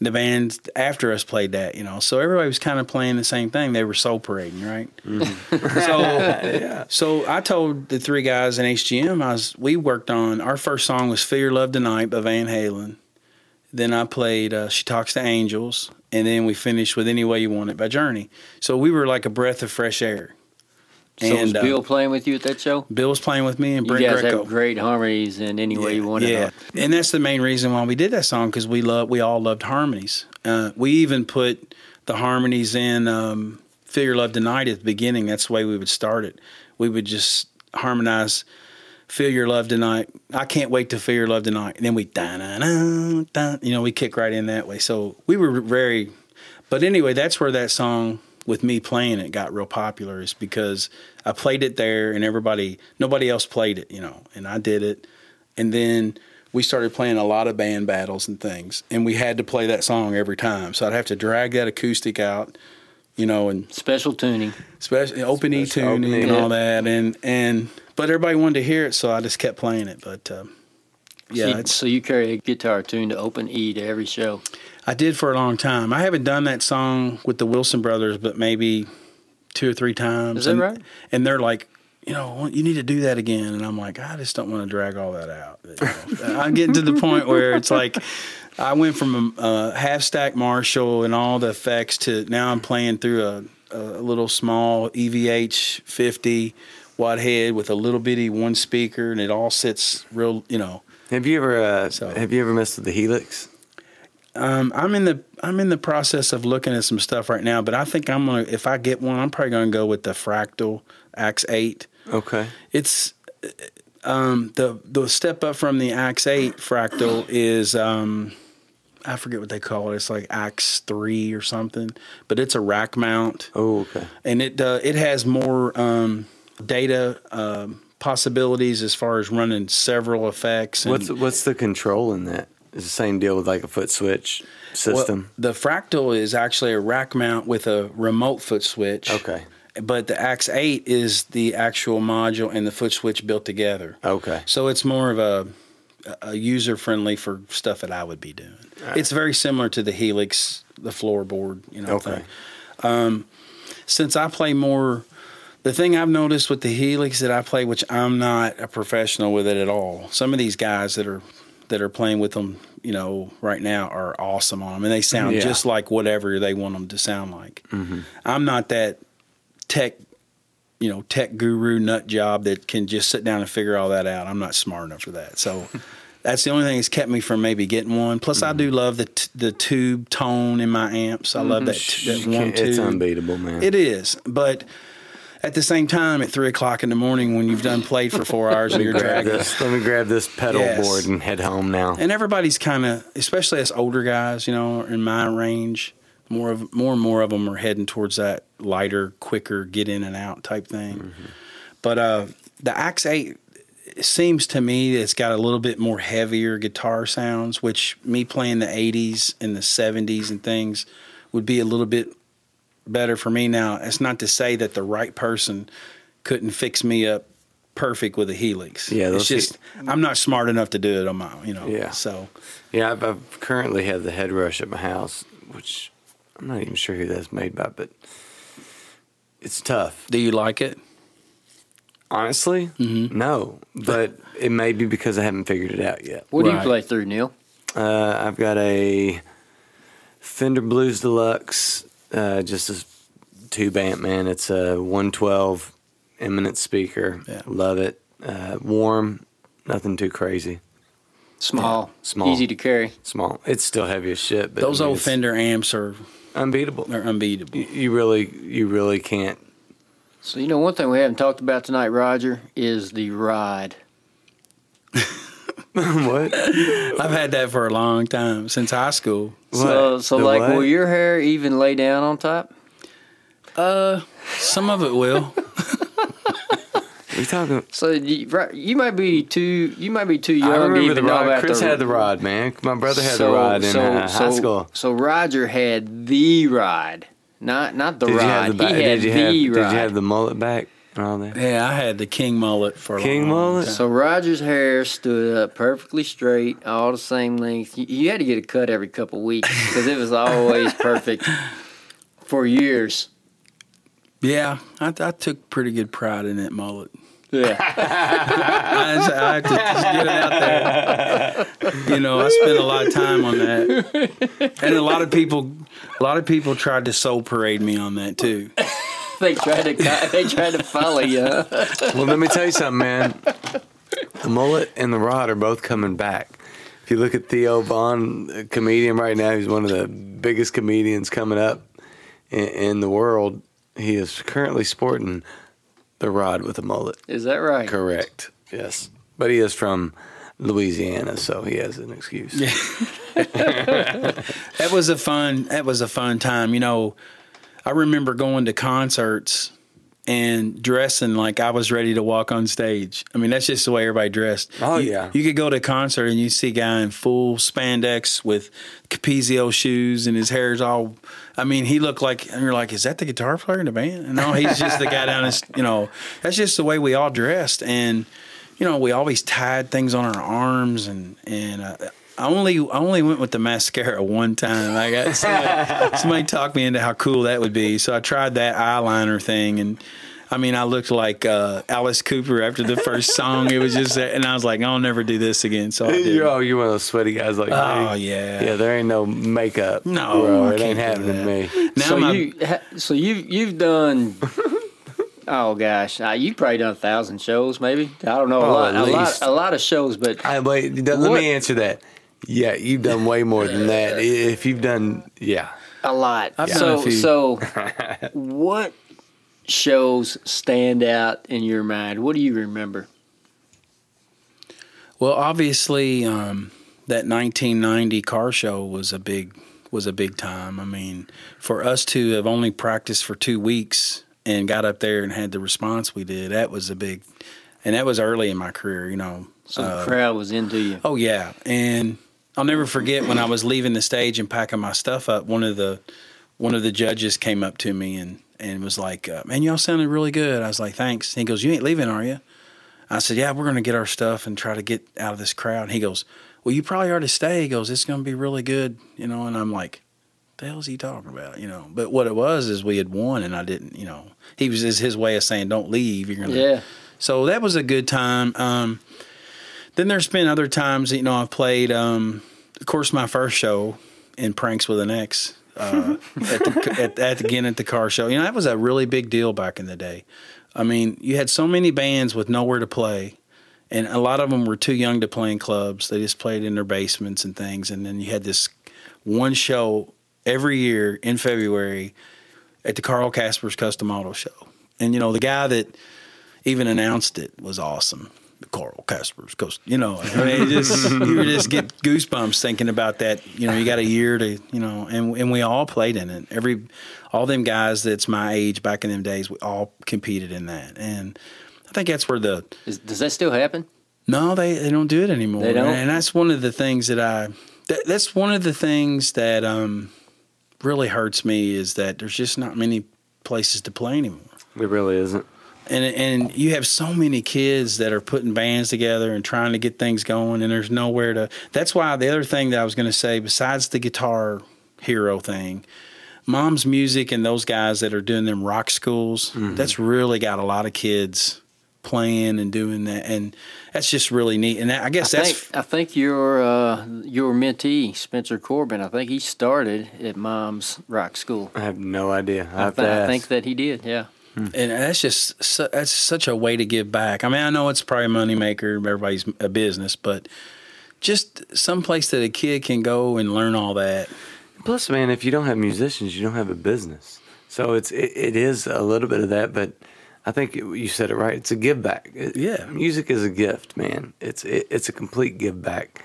[SPEAKER 2] The bands after us played that, you know. So everybody was kind of playing the same thing. They were soul parading, right? So, yeah. so I told the three guys in HGM, I was we worked on our first song was "Feel Your Love Tonight" by Van Halen. Then I played uh, "She Talks to Angels," and then we finished with "Any Way You Want It" by Journey. So we were like a breath of fresh air.
[SPEAKER 1] So was
[SPEAKER 2] uh,
[SPEAKER 1] Bill playing with you at that show?
[SPEAKER 2] Bill was playing with me and
[SPEAKER 1] You guys
[SPEAKER 2] Greco.
[SPEAKER 1] have great harmonies in any way you want it.
[SPEAKER 2] Yeah, and that's the main reason why we did that song because we love we all loved harmonies. Uh, we even put the harmonies in um, "Feel Your Love Tonight" at the beginning. That's the way we would start it. We would just harmonize "Feel Your Love Tonight." I can't wait to feel your love tonight, and then we da da da da. You know, we kick right in that way. So we were very. But anyway, that's where that song with me playing it got real popular is because I played it there and everybody nobody else played it, you know, and I did it. And then we started playing a lot of band battles and things, and we had to play that song every time. So I'd have to drag that acoustic out, you know, and
[SPEAKER 1] Special tuning.
[SPEAKER 2] especially open E
[SPEAKER 3] Special
[SPEAKER 2] tuning
[SPEAKER 3] opening,
[SPEAKER 2] and all that, and and but everybody wanted to hear it, so I just kept playing it. But um, yeah,
[SPEAKER 1] so,
[SPEAKER 2] it's
[SPEAKER 1] so you carry a guitar tuned to open E to every show.
[SPEAKER 2] I did for a long time. I haven't done that song with the Wilson brothers, but maybe two or three times.
[SPEAKER 1] Is that
[SPEAKER 2] and,
[SPEAKER 1] right?
[SPEAKER 2] And they're like, you know, you need to do that again. And I'm like, I just don't want to drag all that out. I'm getting to the point where it's like, I went from a, a half stack Marshall and all the effects to now I'm playing through a, a little small EVH 50 watt head with a little bitty one speaker, and it all sits real, you know.
[SPEAKER 3] Have you ever uh,
[SPEAKER 2] So-
[SPEAKER 3] have you ever messed with the Helix?
[SPEAKER 2] Um, I'm in the I'm in the process of looking at some stuff right now, but I think I'm gonna if I get one, I'm probably gonna go with the Fractal Axe Eight.
[SPEAKER 3] Okay.
[SPEAKER 2] It's um, the the step up from the Axe Eight Fractal is um, I forget what they call it. It's like Axe Three or something, but it's a rack mount
[SPEAKER 3] Oh, okay.
[SPEAKER 2] and it uh, it has more um, data um, possibilities as far as running several effects. And,
[SPEAKER 3] What's what's the control in that? It's the same deal with like a foot switch system.
[SPEAKER 2] Well, the Fractal is actually a rack mount with a remote foot switch.
[SPEAKER 3] okay.
[SPEAKER 2] But the Axe 8 is the actual module and the foot switch built together.
[SPEAKER 3] Okay.
[SPEAKER 2] So it's more of a, a user friendly for stuff that I would be doing. It's very similar to the Helix, the floorboard, you know.
[SPEAKER 3] Okay.
[SPEAKER 2] thing. Um, since I play more, the thing I've noticed with the Helix that I play, which I'm not a professional with it at all. Some of these guys that are that are playing with them, you know, right now are awesome on them, and they sound
[SPEAKER 3] Yeah.
[SPEAKER 2] just like whatever they want them to sound like. Mm-hmm. I'm not that tech, you know, tech guru nut job that can just sit down and figure all that out. I'm not smart enough for that. So that's the only thing that's kept me from maybe getting one. Plus, I do mm-hmm. love the t- the tube tone in my amps. I love mm-hmm. that, t- that one tube.
[SPEAKER 3] It's unbeatable, man.
[SPEAKER 2] It is, but at the same time, at three o'clock in the morning, when you've done played for four hours and you're dragging,
[SPEAKER 3] this. Let me grab this pedal
[SPEAKER 2] Yes.
[SPEAKER 3] board and head home now.
[SPEAKER 2] and everybody's kind of, especially as older guys, you know, in my range, more of more and more of them are heading towards that lighter, quicker, get in and out type thing. But uh, the Axe Eight seems to me it's got a little bit more heavier guitar sounds, which me playing the '80s and the '70s and things would be a little bit better for me. Now, it's not to say that the right person couldn't fix me up perfect with a Helix.
[SPEAKER 3] Yeah,
[SPEAKER 2] it's
[SPEAKER 3] those he-
[SPEAKER 2] just I'm not smart enough to do it on my, own, you know.
[SPEAKER 3] Yeah.
[SPEAKER 2] So
[SPEAKER 3] Yeah, I've, I've currently have the HeadRush at my house, which I'm not even sure who that's made by, but it's tough.
[SPEAKER 2] Do you like it?
[SPEAKER 3] Honestly,
[SPEAKER 2] Mm-hmm.
[SPEAKER 3] no, but it may be because I haven't figured it out yet.
[SPEAKER 1] What do you play through, Neil?
[SPEAKER 3] Uh, I've got a Fender Blues Deluxe, uh, just a tube amp, man. It's a 112 eminent speaker.
[SPEAKER 2] Yeah.
[SPEAKER 3] Love it. Uh, warm, nothing too crazy.
[SPEAKER 1] Small,
[SPEAKER 3] Small.
[SPEAKER 1] easy to carry.
[SPEAKER 3] Small. It's still heavy as shit, but
[SPEAKER 2] Those
[SPEAKER 3] I mean,
[SPEAKER 2] old Fender amps are
[SPEAKER 3] unbeatable.
[SPEAKER 2] They're unbeatable.
[SPEAKER 3] You, you really, you really can't.
[SPEAKER 1] So you know, one thing we haven't talked about tonight, Roger, is the ride.
[SPEAKER 3] what?
[SPEAKER 2] I've had that for a long time since high school.
[SPEAKER 1] So,
[SPEAKER 3] What?
[SPEAKER 1] so
[SPEAKER 3] The
[SPEAKER 1] like,
[SPEAKER 3] what?
[SPEAKER 1] will your hair even lay down on top?
[SPEAKER 2] Uh, some of it will.
[SPEAKER 3] We talking?
[SPEAKER 1] So you, right, you might be too, you might be too young
[SPEAKER 3] I
[SPEAKER 1] to
[SPEAKER 3] remember
[SPEAKER 1] even
[SPEAKER 3] the
[SPEAKER 1] know
[SPEAKER 3] rod.
[SPEAKER 1] about
[SPEAKER 3] Chris
[SPEAKER 1] the,
[SPEAKER 3] had the rod, man. My brother had the rod in
[SPEAKER 1] so,
[SPEAKER 3] uh,
[SPEAKER 1] so,
[SPEAKER 3] high school.
[SPEAKER 1] So Roger had the ride, not not the
[SPEAKER 3] Did you have the back?
[SPEAKER 1] he had
[SPEAKER 3] Did you
[SPEAKER 1] the
[SPEAKER 3] have?
[SPEAKER 1] ride.
[SPEAKER 3] Did you have the mullet back all that.
[SPEAKER 2] Yeah, I had the king mullet for a
[SPEAKER 3] King
[SPEAKER 2] long
[SPEAKER 3] mullet?
[SPEAKER 2] time.
[SPEAKER 1] So Roger's hair stood up perfectly straight, all the same length. You, you had to get a cut every couple weeks because it was always perfect for years.
[SPEAKER 2] Yeah, I, I took pretty good pride in that mullet.
[SPEAKER 1] Yeah.
[SPEAKER 2] I, just- I have to just get it out there. You know, I spent a lot of time on that, and a lot of people, a lot of people tried to soul parade me on that too.
[SPEAKER 1] they tried to they tried to follow you.
[SPEAKER 3] Well, let me tell you something, man. The mullet and the rod are both coming back. If you look at Theo Von, a comedian right now, he's one of the biggest comedians coming up in, in the world. He is currently sporting the rod with a mullet.
[SPEAKER 1] Is that right?
[SPEAKER 3] Correct. Yes. But he is from Louisiana, so he has an excuse.
[SPEAKER 2] That was a fun. That was a fun time. You know, I remember going to concerts and dressing like I was ready to walk on stage. I mean, that's just the way everybody dressed.
[SPEAKER 3] Oh,
[SPEAKER 2] You-
[SPEAKER 3] yeah.
[SPEAKER 2] You could go to a concert and you see a guy in full spandex with Capezio shoes and his hair's all. I mean, he looked like, and you're like, is that the guitar player in the band? No, he's just the guy down his. You know, that's just the way we all dressed and. You know, we always tied things on our arms, and and uh, I only I only went with the mascara one time. I got somebody, somebody talked me into how cool that would be, so I tried that eyeliner thing, and I mean, I looked like uh, Alice Cooper after the first song. It was just, and I was like, I'll never do this again. So I did.
[SPEAKER 3] You're, oh, you're one of those sweaty guys like
[SPEAKER 2] Oh
[SPEAKER 3] me.
[SPEAKER 2] yeah,
[SPEAKER 3] Yeah, there ain't no makeup.
[SPEAKER 2] No,
[SPEAKER 3] bro. It ain't
[SPEAKER 2] can't do
[SPEAKER 3] happening to me.
[SPEAKER 2] Now
[SPEAKER 1] so
[SPEAKER 2] my,
[SPEAKER 1] you so you you've done. Oh gosh, uh, you've probably done a thousand shows, maybe. I don't know a
[SPEAKER 3] Oh,
[SPEAKER 1] lot, a lot, a lot of shows, but
[SPEAKER 3] I wait. Let
[SPEAKER 1] What-
[SPEAKER 3] me answer that. Yeah, you've done way more than that. If you've done, yeah,
[SPEAKER 1] a lot.
[SPEAKER 2] I've
[SPEAKER 1] so
[SPEAKER 2] done a few.
[SPEAKER 1] so, what shows stand out in your mind? What do you remember?
[SPEAKER 2] Well, obviously, um, that 1990 car show was a big was a big time. I mean, for us to have only practiced for two weeks and got up there and had the response we did, that was a big, and that was early in my career. You know,
[SPEAKER 1] So
[SPEAKER 2] Uh,
[SPEAKER 1] the crowd was into you.
[SPEAKER 2] Oh yeah, and I'll never forget when I was leaving the stage and packing my stuff up. One of the one of the judges came up to me and and was like, uh, "Man, y'all sounded really good." I was like, "Thanks." He goes, "You ain't leaving, are you?" I said, "Yeah, we're gonna get our stuff and try to get out of this crowd." And he goes, "Well, you probably ought to stay." He goes, "It's gonna be really good," you know. And I'm like, "The hell's he talking about?" You know. But what it was is we had won, and I didn't. You know, he was his way of saying, "Don't leave. You're gonna."
[SPEAKER 1] Yeah.
[SPEAKER 2] So that was a good time. Um, then there's been other times that, you know I've played. Um, of course, my first show in Pranks with an X uh, at, the, at, at again at the car show. You know that was a really big deal back in the day. I mean, you had so many bands with nowhere to play, and a lot of them were too young to play in clubs. They just played in their basements and things. And then you had this one show every year in February at the Carl Casper's Custom Auto Show. And you know the guy that even announced it was awesome. Carl Casper's Coast, you know, I mean, just you just get goosebumps thinking about that. You know, you got a year to, you know, and and we all played in it. Every, all them guys that's my age back in them days, we all competed in that, and I think that's where the
[SPEAKER 1] Is, does that still happen?
[SPEAKER 2] no, they, they don't do it anymore.
[SPEAKER 1] They don't?
[SPEAKER 2] and that's one of the things that I that, that's one of the things that um really hurts me is that there's just not many places to play anymore
[SPEAKER 3] it really isn't.
[SPEAKER 2] And and you have so many kids that are putting bands together and trying to get things going and there's nowhere to that's why the other thing that I was going to say besides the guitar hero thing mom's music and those guys that are doing them rock schools that's really got a lot of kids playing and doing that and that's just really neat and that, I guess
[SPEAKER 1] I
[SPEAKER 2] that's
[SPEAKER 1] think I think your uh, your mentee Spencer Corbin. I think he started at Mom's Rock School.
[SPEAKER 3] I have no idea. I
[SPEAKER 1] I, th- I think that he did. Yeah.
[SPEAKER 2] And that's just su- that's such a way to give back. I mean, I know it's probably a moneymaker, everybody's a business, but just some place that a kid can go and learn all that.
[SPEAKER 3] Plus, man, if you don't have musicians, you don't have a business. So it's it, it is a little bit of that, but I think it, you said it right. It's a give back. It-
[SPEAKER 2] Yeah.
[SPEAKER 3] music is a gift, man. It's it, it's a complete give back.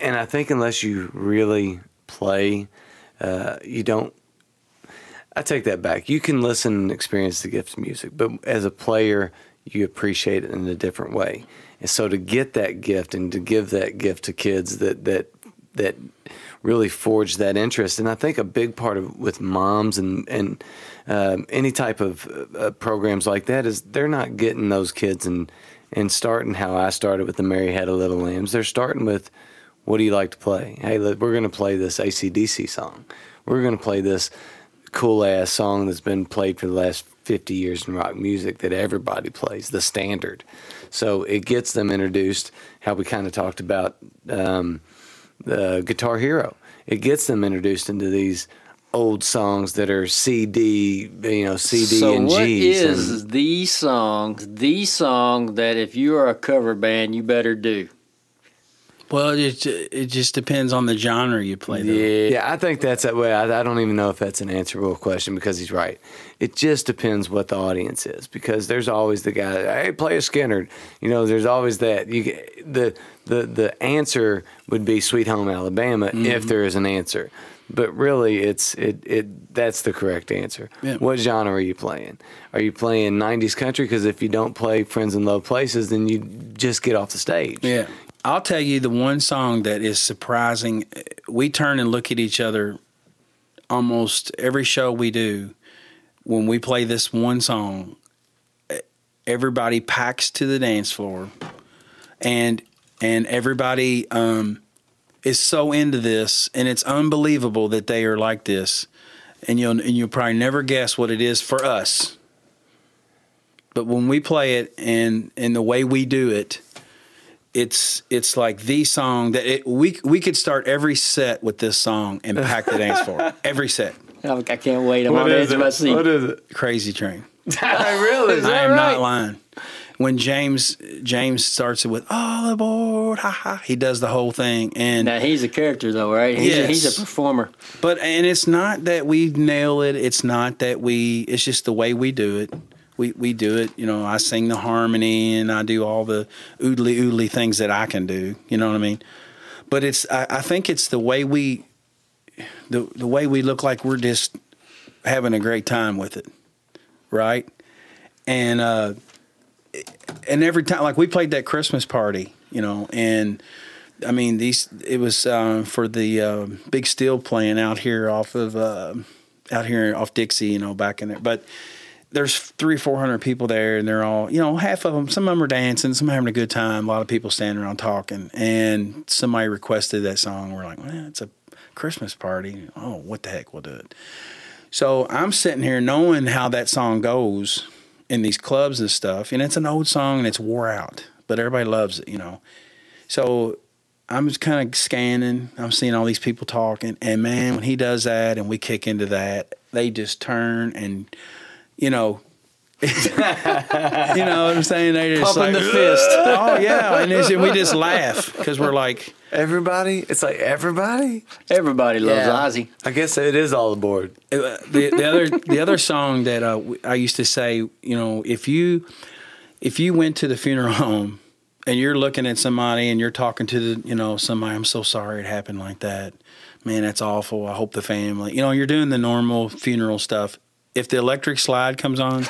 [SPEAKER 3] And I think unless you really play, uh, you don't. I take that back. You can listen and experience the gift of music, but as a player, you appreciate it in a different way. And so to get that gift and to give that gift to kids that that that really forged that interest. And I think a big part of with moms and and um, any type of uh, programs like that is they're not getting those kids and and starting how I started with the Mary Had a Little Lambs. They're starting with what do you like to play? Hey, we're going to play this ACDC song. We're going to play this cool ass song that's been played for the last 50 years in rock music that everybody plays, the standard. So it gets them introduced, how we kind of talked about um, the Guitar Hero. It gets them introduced into these old songs that are CD, you know, CD
[SPEAKER 1] so
[SPEAKER 3] and
[SPEAKER 1] what
[SPEAKER 3] G's.
[SPEAKER 1] is
[SPEAKER 3] and,
[SPEAKER 1] the song, the song that if you are a cover band, you better do?
[SPEAKER 2] Well, it it just depends on the genre you play. Though.
[SPEAKER 3] yeah, yeah, I think that's that way. I, I don't even know if that's an answerable question because he's right. It just depends what the audience is because there's always the guy. Hey, play a Skynyrd. You know, there's always that. You the the the answer would be Sweet Home Alabama
[SPEAKER 2] Mm-hmm.
[SPEAKER 3] if there is an answer. But really, it's it it that's the correct answer.
[SPEAKER 2] Yeah.
[SPEAKER 3] What genre are you playing? Are you playing '90s country? Because if you don't play Friends in Low Places, then you just get off the stage.
[SPEAKER 2] Yeah. I'll tell you the one song that is surprising. We turn and look at each other almost every show we do. When we play this one song, everybody packs to the dance floor, and and everybody um, is so into this, and it's unbelievable that they are like this, and you'll and you'll probably never guess what it is for us. But when we play it and and the way we do it, it's it's like the song that it, we we could start every set with this song and pack the dance floor every set.
[SPEAKER 1] Oh, I can't wait. I'm on the edge of my seat.
[SPEAKER 3] What is it?
[SPEAKER 2] Crazy train.
[SPEAKER 3] really? Is
[SPEAKER 2] I am
[SPEAKER 3] right?
[SPEAKER 2] not lying. When James James starts it with all aboard, ha ha, he does the whole thing, and
[SPEAKER 1] Now he's a character though, right? He's, a, he's a performer.
[SPEAKER 2] But and it's not that we nail it. It's not that we. It's just the way we do it. We we do it. You know, I sing the harmony and I do all the oodly oodly things that I can do. You know what I mean? But it's. I, I think it's the way we. The the way we look like we're just having a great time with it, right? And uh, and every time, like we played that Christmas party, you know, and I mean these. It was uh, for the uh, big steel playing out here off of uh, out here off Dixie, you know, back in there. But there's three four hundred people there, and they're all you know half of them. Some of them are dancing, some are having a good time. A lot of people standing around talking, and somebody requested that song. We're like, well, it's a Christmas party. Oh, what the heck, we'll do it. So I'm sitting here knowing how that song goes in these clubs and stuff, and it's an old song and it's wore out, but everybody loves it, you know. So I'm just kind of scanning. I'm seeing all these people talking, and man, when he does that and we kick into that, they just turn and, you know. you know what I'm saying? They just
[SPEAKER 1] Pumping
[SPEAKER 2] like,
[SPEAKER 1] the fist.
[SPEAKER 2] Oh yeah, and, it's- and we just laugh because we're like,
[SPEAKER 3] Everybody? It's like everybody?
[SPEAKER 1] Everybody loves
[SPEAKER 2] Yeah.
[SPEAKER 1] Ozzy.
[SPEAKER 3] I guess it is all aboard.
[SPEAKER 2] Uh, the, the other the other song that uh, w- I used to say, you know, if you if you went to the funeral home and you're looking at somebody and you're talking to the, you know, somebody, I'm so sorry it happened like that. Man, that's awful. I hope the family, you know, you're doing the normal funeral stuff. If the electric slide comes on,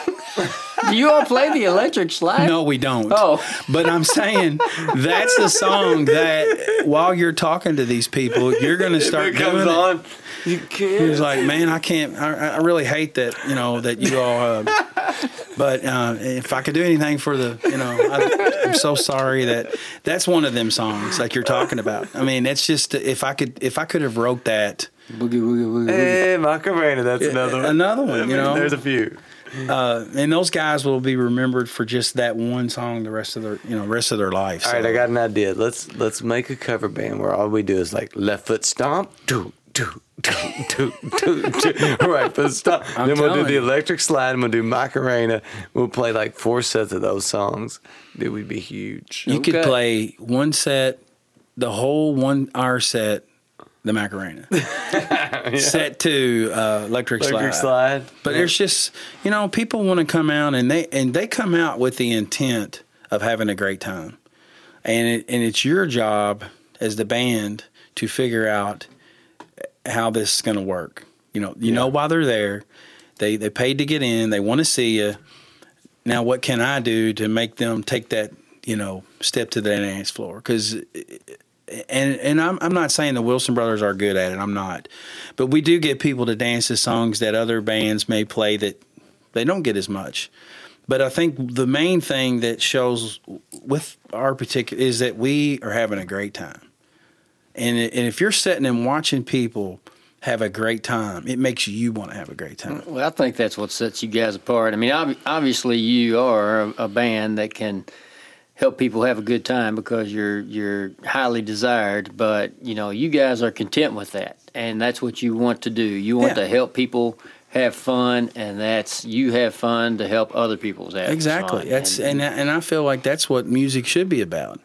[SPEAKER 1] Do you all play the electric slide?
[SPEAKER 2] no, we don't.
[SPEAKER 1] Oh.
[SPEAKER 2] But I'm saying that's the song that while you're talking to these people, you're going to start
[SPEAKER 3] It comes
[SPEAKER 2] doing it.
[SPEAKER 3] on. You
[SPEAKER 2] He
[SPEAKER 3] can't.
[SPEAKER 2] He was like, "Man, I can't. I, I really hate that. You know that you all. Uh, but uh, if I could do anything for the, you know, I, I'm so sorry that that's one of them songs like you're talking about. I mean, it's just if I could, if I could have wrote that,
[SPEAKER 1] Boogie, boogie, boogie, boogie.
[SPEAKER 3] Hey, Macarena, that's another one.
[SPEAKER 2] another one,
[SPEAKER 3] I
[SPEAKER 2] you know.
[SPEAKER 3] There's a few.
[SPEAKER 2] uh, and those guys will be remembered for just that one song the rest of their, you know, rest of their life.
[SPEAKER 3] All right, I got an idea. Let's let's make a cover band where all we do is like left foot stomp, do do do do do do. Right foot stomp.
[SPEAKER 2] I'm
[SPEAKER 3] then we'll do the electric slide. and We'll do Macarena. We'll play like four sets of those songs. Dude, we'd be huge.
[SPEAKER 2] You could play one set, the whole one hour set, the Macarena. Set to uh, electric,
[SPEAKER 3] Electric
[SPEAKER 2] slide.
[SPEAKER 3] slide.
[SPEAKER 2] But there's just you know people want to come out and they and they come out with the intent of having a great time, and it, and it's your job as the band to figure out how this is going to work. You know, you know why they're there. They they paid to get in. They want to see you. Now, what can I do to make them take that you know step to the dance floor? Because and and I'm I'm not saying the Wilson brothers are good at it. I'm not, but we do get people to dance to songs that other bands may play that they don't get as much. But I think the main thing that shows with our particular is that we are having a great time, and and if you're sitting and watching people have a great time, it makes you want to have a great time.
[SPEAKER 1] Well, I think that's what sets you guys apart. I mean, ob- obviously you are a band that can help people have a good time because you're you're highly desired, but you know, you guys are content with that. And that's what you want to do. You want
[SPEAKER 2] Yeah.
[SPEAKER 1] to help people have fun and that's you have fun to help other people's have
[SPEAKER 2] Exactly.
[SPEAKER 1] fun.
[SPEAKER 2] That's and and I feel like that's what music should be about.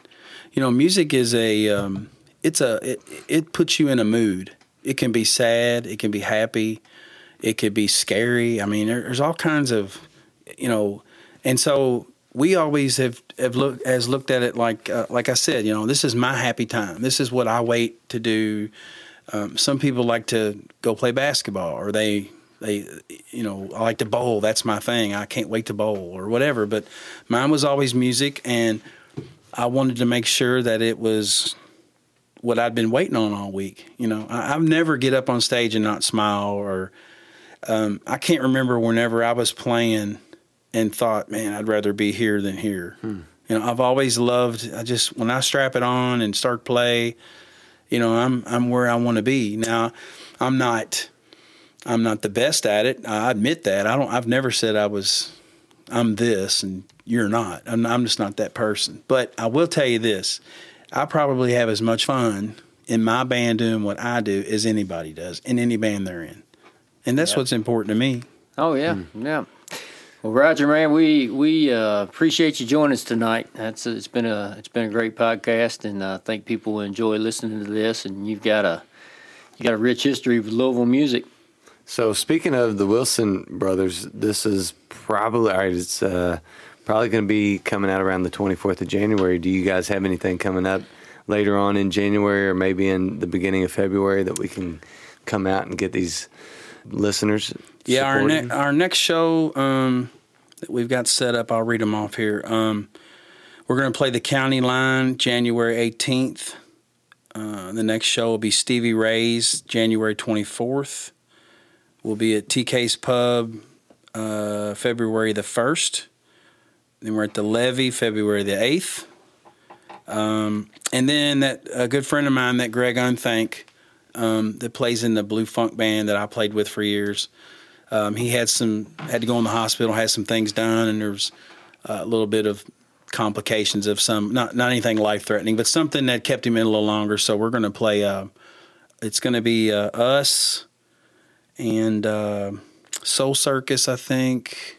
[SPEAKER 2] You know, music is a um, it's a it, it puts you in a mood. It can be sad, it can be happy, it could be scary. I mean, there, there's all kinds of you know, and so we always have have looked has looked at it like uh, like I said, you know, this is my happy time. This is what I wait to do. Um, some people like to go play basketball, or they they you know I like to bowl. That's my thing. I can't wait to bowl or whatever. But mine was always music, and I wanted to make sure that it was what I'd been waiting on all week. You know, I, I've never get up on stage and not smile, or um, I can't remember whenever I was playing and thought, man, I'd rather be here than here. You know, I've always loved. I just when I strap it on and start play, you know, I'm I'm where I want to be. Now, I'm not I'm not the best at it. I admit that. I don't. I've never said I was. I'm this and you're not. I'm, I'm just not that person. But I will tell you this: I probably have as much fun in my band doing what I do as anybody does in any band they're in, and that's what's important to me.
[SPEAKER 1] Oh yeah,
[SPEAKER 2] Hmm.
[SPEAKER 1] yeah. Well, Roger, man, we we uh, appreciate you joining us tonight. That's it's been a it's been a great podcast, and I think people will enjoy listening to this. And you've got a you got a rich history with Louisville music.
[SPEAKER 3] So speaking of the Wilson brothers, this is probably all right. It's uh, probably going to be coming out around the 24th of January. Do you guys have anything coming up later on in January or maybe in the beginning of February that we can come out and get these listeners?
[SPEAKER 2] Yeah, our ne- our next show um, that we've got set up, I'll read them off here. Um, we're going to play the County Line January 18th. Uh, the next show will be Stevie Ray's January 24th. We'll be at TK's Pub uh, February the 1st. Then we're at the Levy February the 8th. Um, and then that a good friend of mine, that Greg Unthank, um, that plays in the Blue Funk band that I played with for years. Um, he had some had to go in the hospital, had some things done, and there was uh, a little bit of complications of some not not anything life threatening, but something that kept him in a little longer. So we're going to play. Uh, it's going to be uh, us and uh, Soul Circus, I think.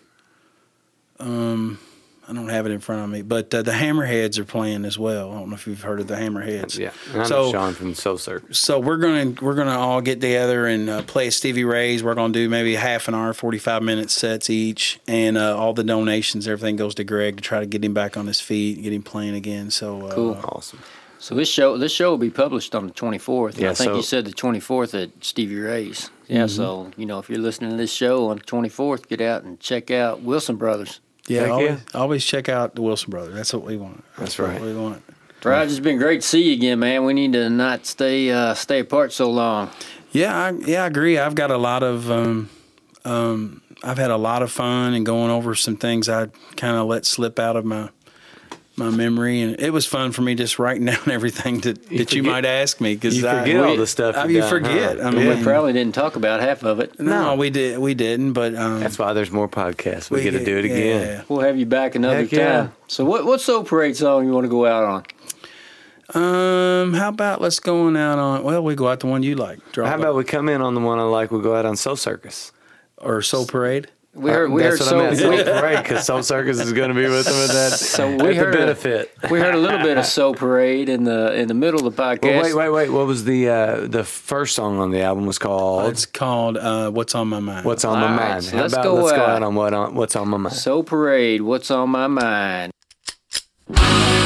[SPEAKER 2] Um, I don't have it in front of me, but uh, the Hammerheads are playing as well. I don't know if you've heard of the Hammerheads.
[SPEAKER 3] Yeah, and I know
[SPEAKER 2] So-
[SPEAKER 3] Sean from Soul Circus.
[SPEAKER 2] so we're gonna we're gonna all get together and uh, play at Stevie Ray's. We're gonna do maybe half an hour, forty five minute sets each, and uh, all the donations, everything goes to Greg to try to get him back on his feet, get him playing again. So uh,
[SPEAKER 1] Cool.
[SPEAKER 3] Awesome.
[SPEAKER 1] So this show this show will be published on the 24th.
[SPEAKER 3] Yeah,
[SPEAKER 1] I think
[SPEAKER 3] so-
[SPEAKER 1] you said the 24th at Stevie Ray's. Yeah, so you know if you're listening to this show on the 24th, get out and check out Wilson Brothers.
[SPEAKER 2] Yeah,
[SPEAKER 3] Heck
[SPEAKER 2] always,
[SPEAKER 3] yeah.
[SPEAKER 2] always check out the Wilson brothers. That's what we want.
[SPEAKER 3] That's
[SPEAKER 2] what
[SPEAKER 3] right.
[SPEAKER 2] we want.
[SPEAKER 1] Roger, it's been great to see you again, man. We need to not stay uh, stay apart so long.
[SPEAKER 2] Yeah, I, yeah, I agree. I've got a lot of, um, um, I've had a lot of fun and going over some things I kind of let slip out of my my memory, and it was fun for me just writing down everything that, that you might ask me because
[SPEAKER 3] You
[SPEAKER 2] I,
[SPEAKER 3] forget all
[SPEAKER 2] we-
[SPEAKER 3] the stuff
[SPEAKER 2] I,
[SPEAKER 3] you've
[SPEAKER 2] you
[SPEAKER 3] done,
[SPEAKER 2] forget.
[SPEAKER 3] huh?
[SPEAKER 2] I mean, We
[SPEAKER 1] probably didn't talk about half of it.
[SPEAKER 2] no, we did, we didn't, but um,
[SPEAKER 3] That's why there's more podcasts. We, get to do it
[SPEAKER 2] yeah.
[SPEAKER 3] again.
[SPEAKER 1] We'll have you back another
[SPEAKER 3] Heck yeah.
[SPEAKER 1] time. So what what Soul Parade song you want to go out on?
[SPEAKER 2] Um, how about let's go on out on? Well, we go out the one you like. Drop
[SPEAKER 3] How
[SPEAKER 2] it.
[SPEAKER 3] about we come in on the one I like? We go out on Soul Circus.
[SPEAKER 2] or Soul Parade?
[SPEAKER 1] We heard we heard
[SPEAKER 3] That's what
[SPEAKER 1] Soul,
[SPEAKER 3] I meant. Soul
[SPEAKER 1] we,
[SPEAKER 3] Parade because Soul Circus is going to be with them at that.
[SPEAKER 1] So we
[SPEAKER 3] at the
[SPEAKER 1] heard a- we heard a little bit of Soul Parade in the in the middle of the podcast.
[SPEAKER 3] Well, wait, wait, wait. What was the uh, the first song on the album? Was called
[SPEAKER 2] It's called uh, "What's on My Mind."
[SPEAKER 3] What's on
[SPEAKER 1] All
[SPEAKER 3] My
[SPEAKER 1] right,
[SPEAKER 3] Mind?
[SPEAKER 1] so let's
[SPEAKER 3] about
[SPEAKER 1] go
[SPEAKER 3] let's go
[SPEAKER 1] out.
[SPEAKER 3] out on what on What's on My Mind?
[SPEAKER 1] Soul Parade, what's on my mind?
[SPEAKER 4] What's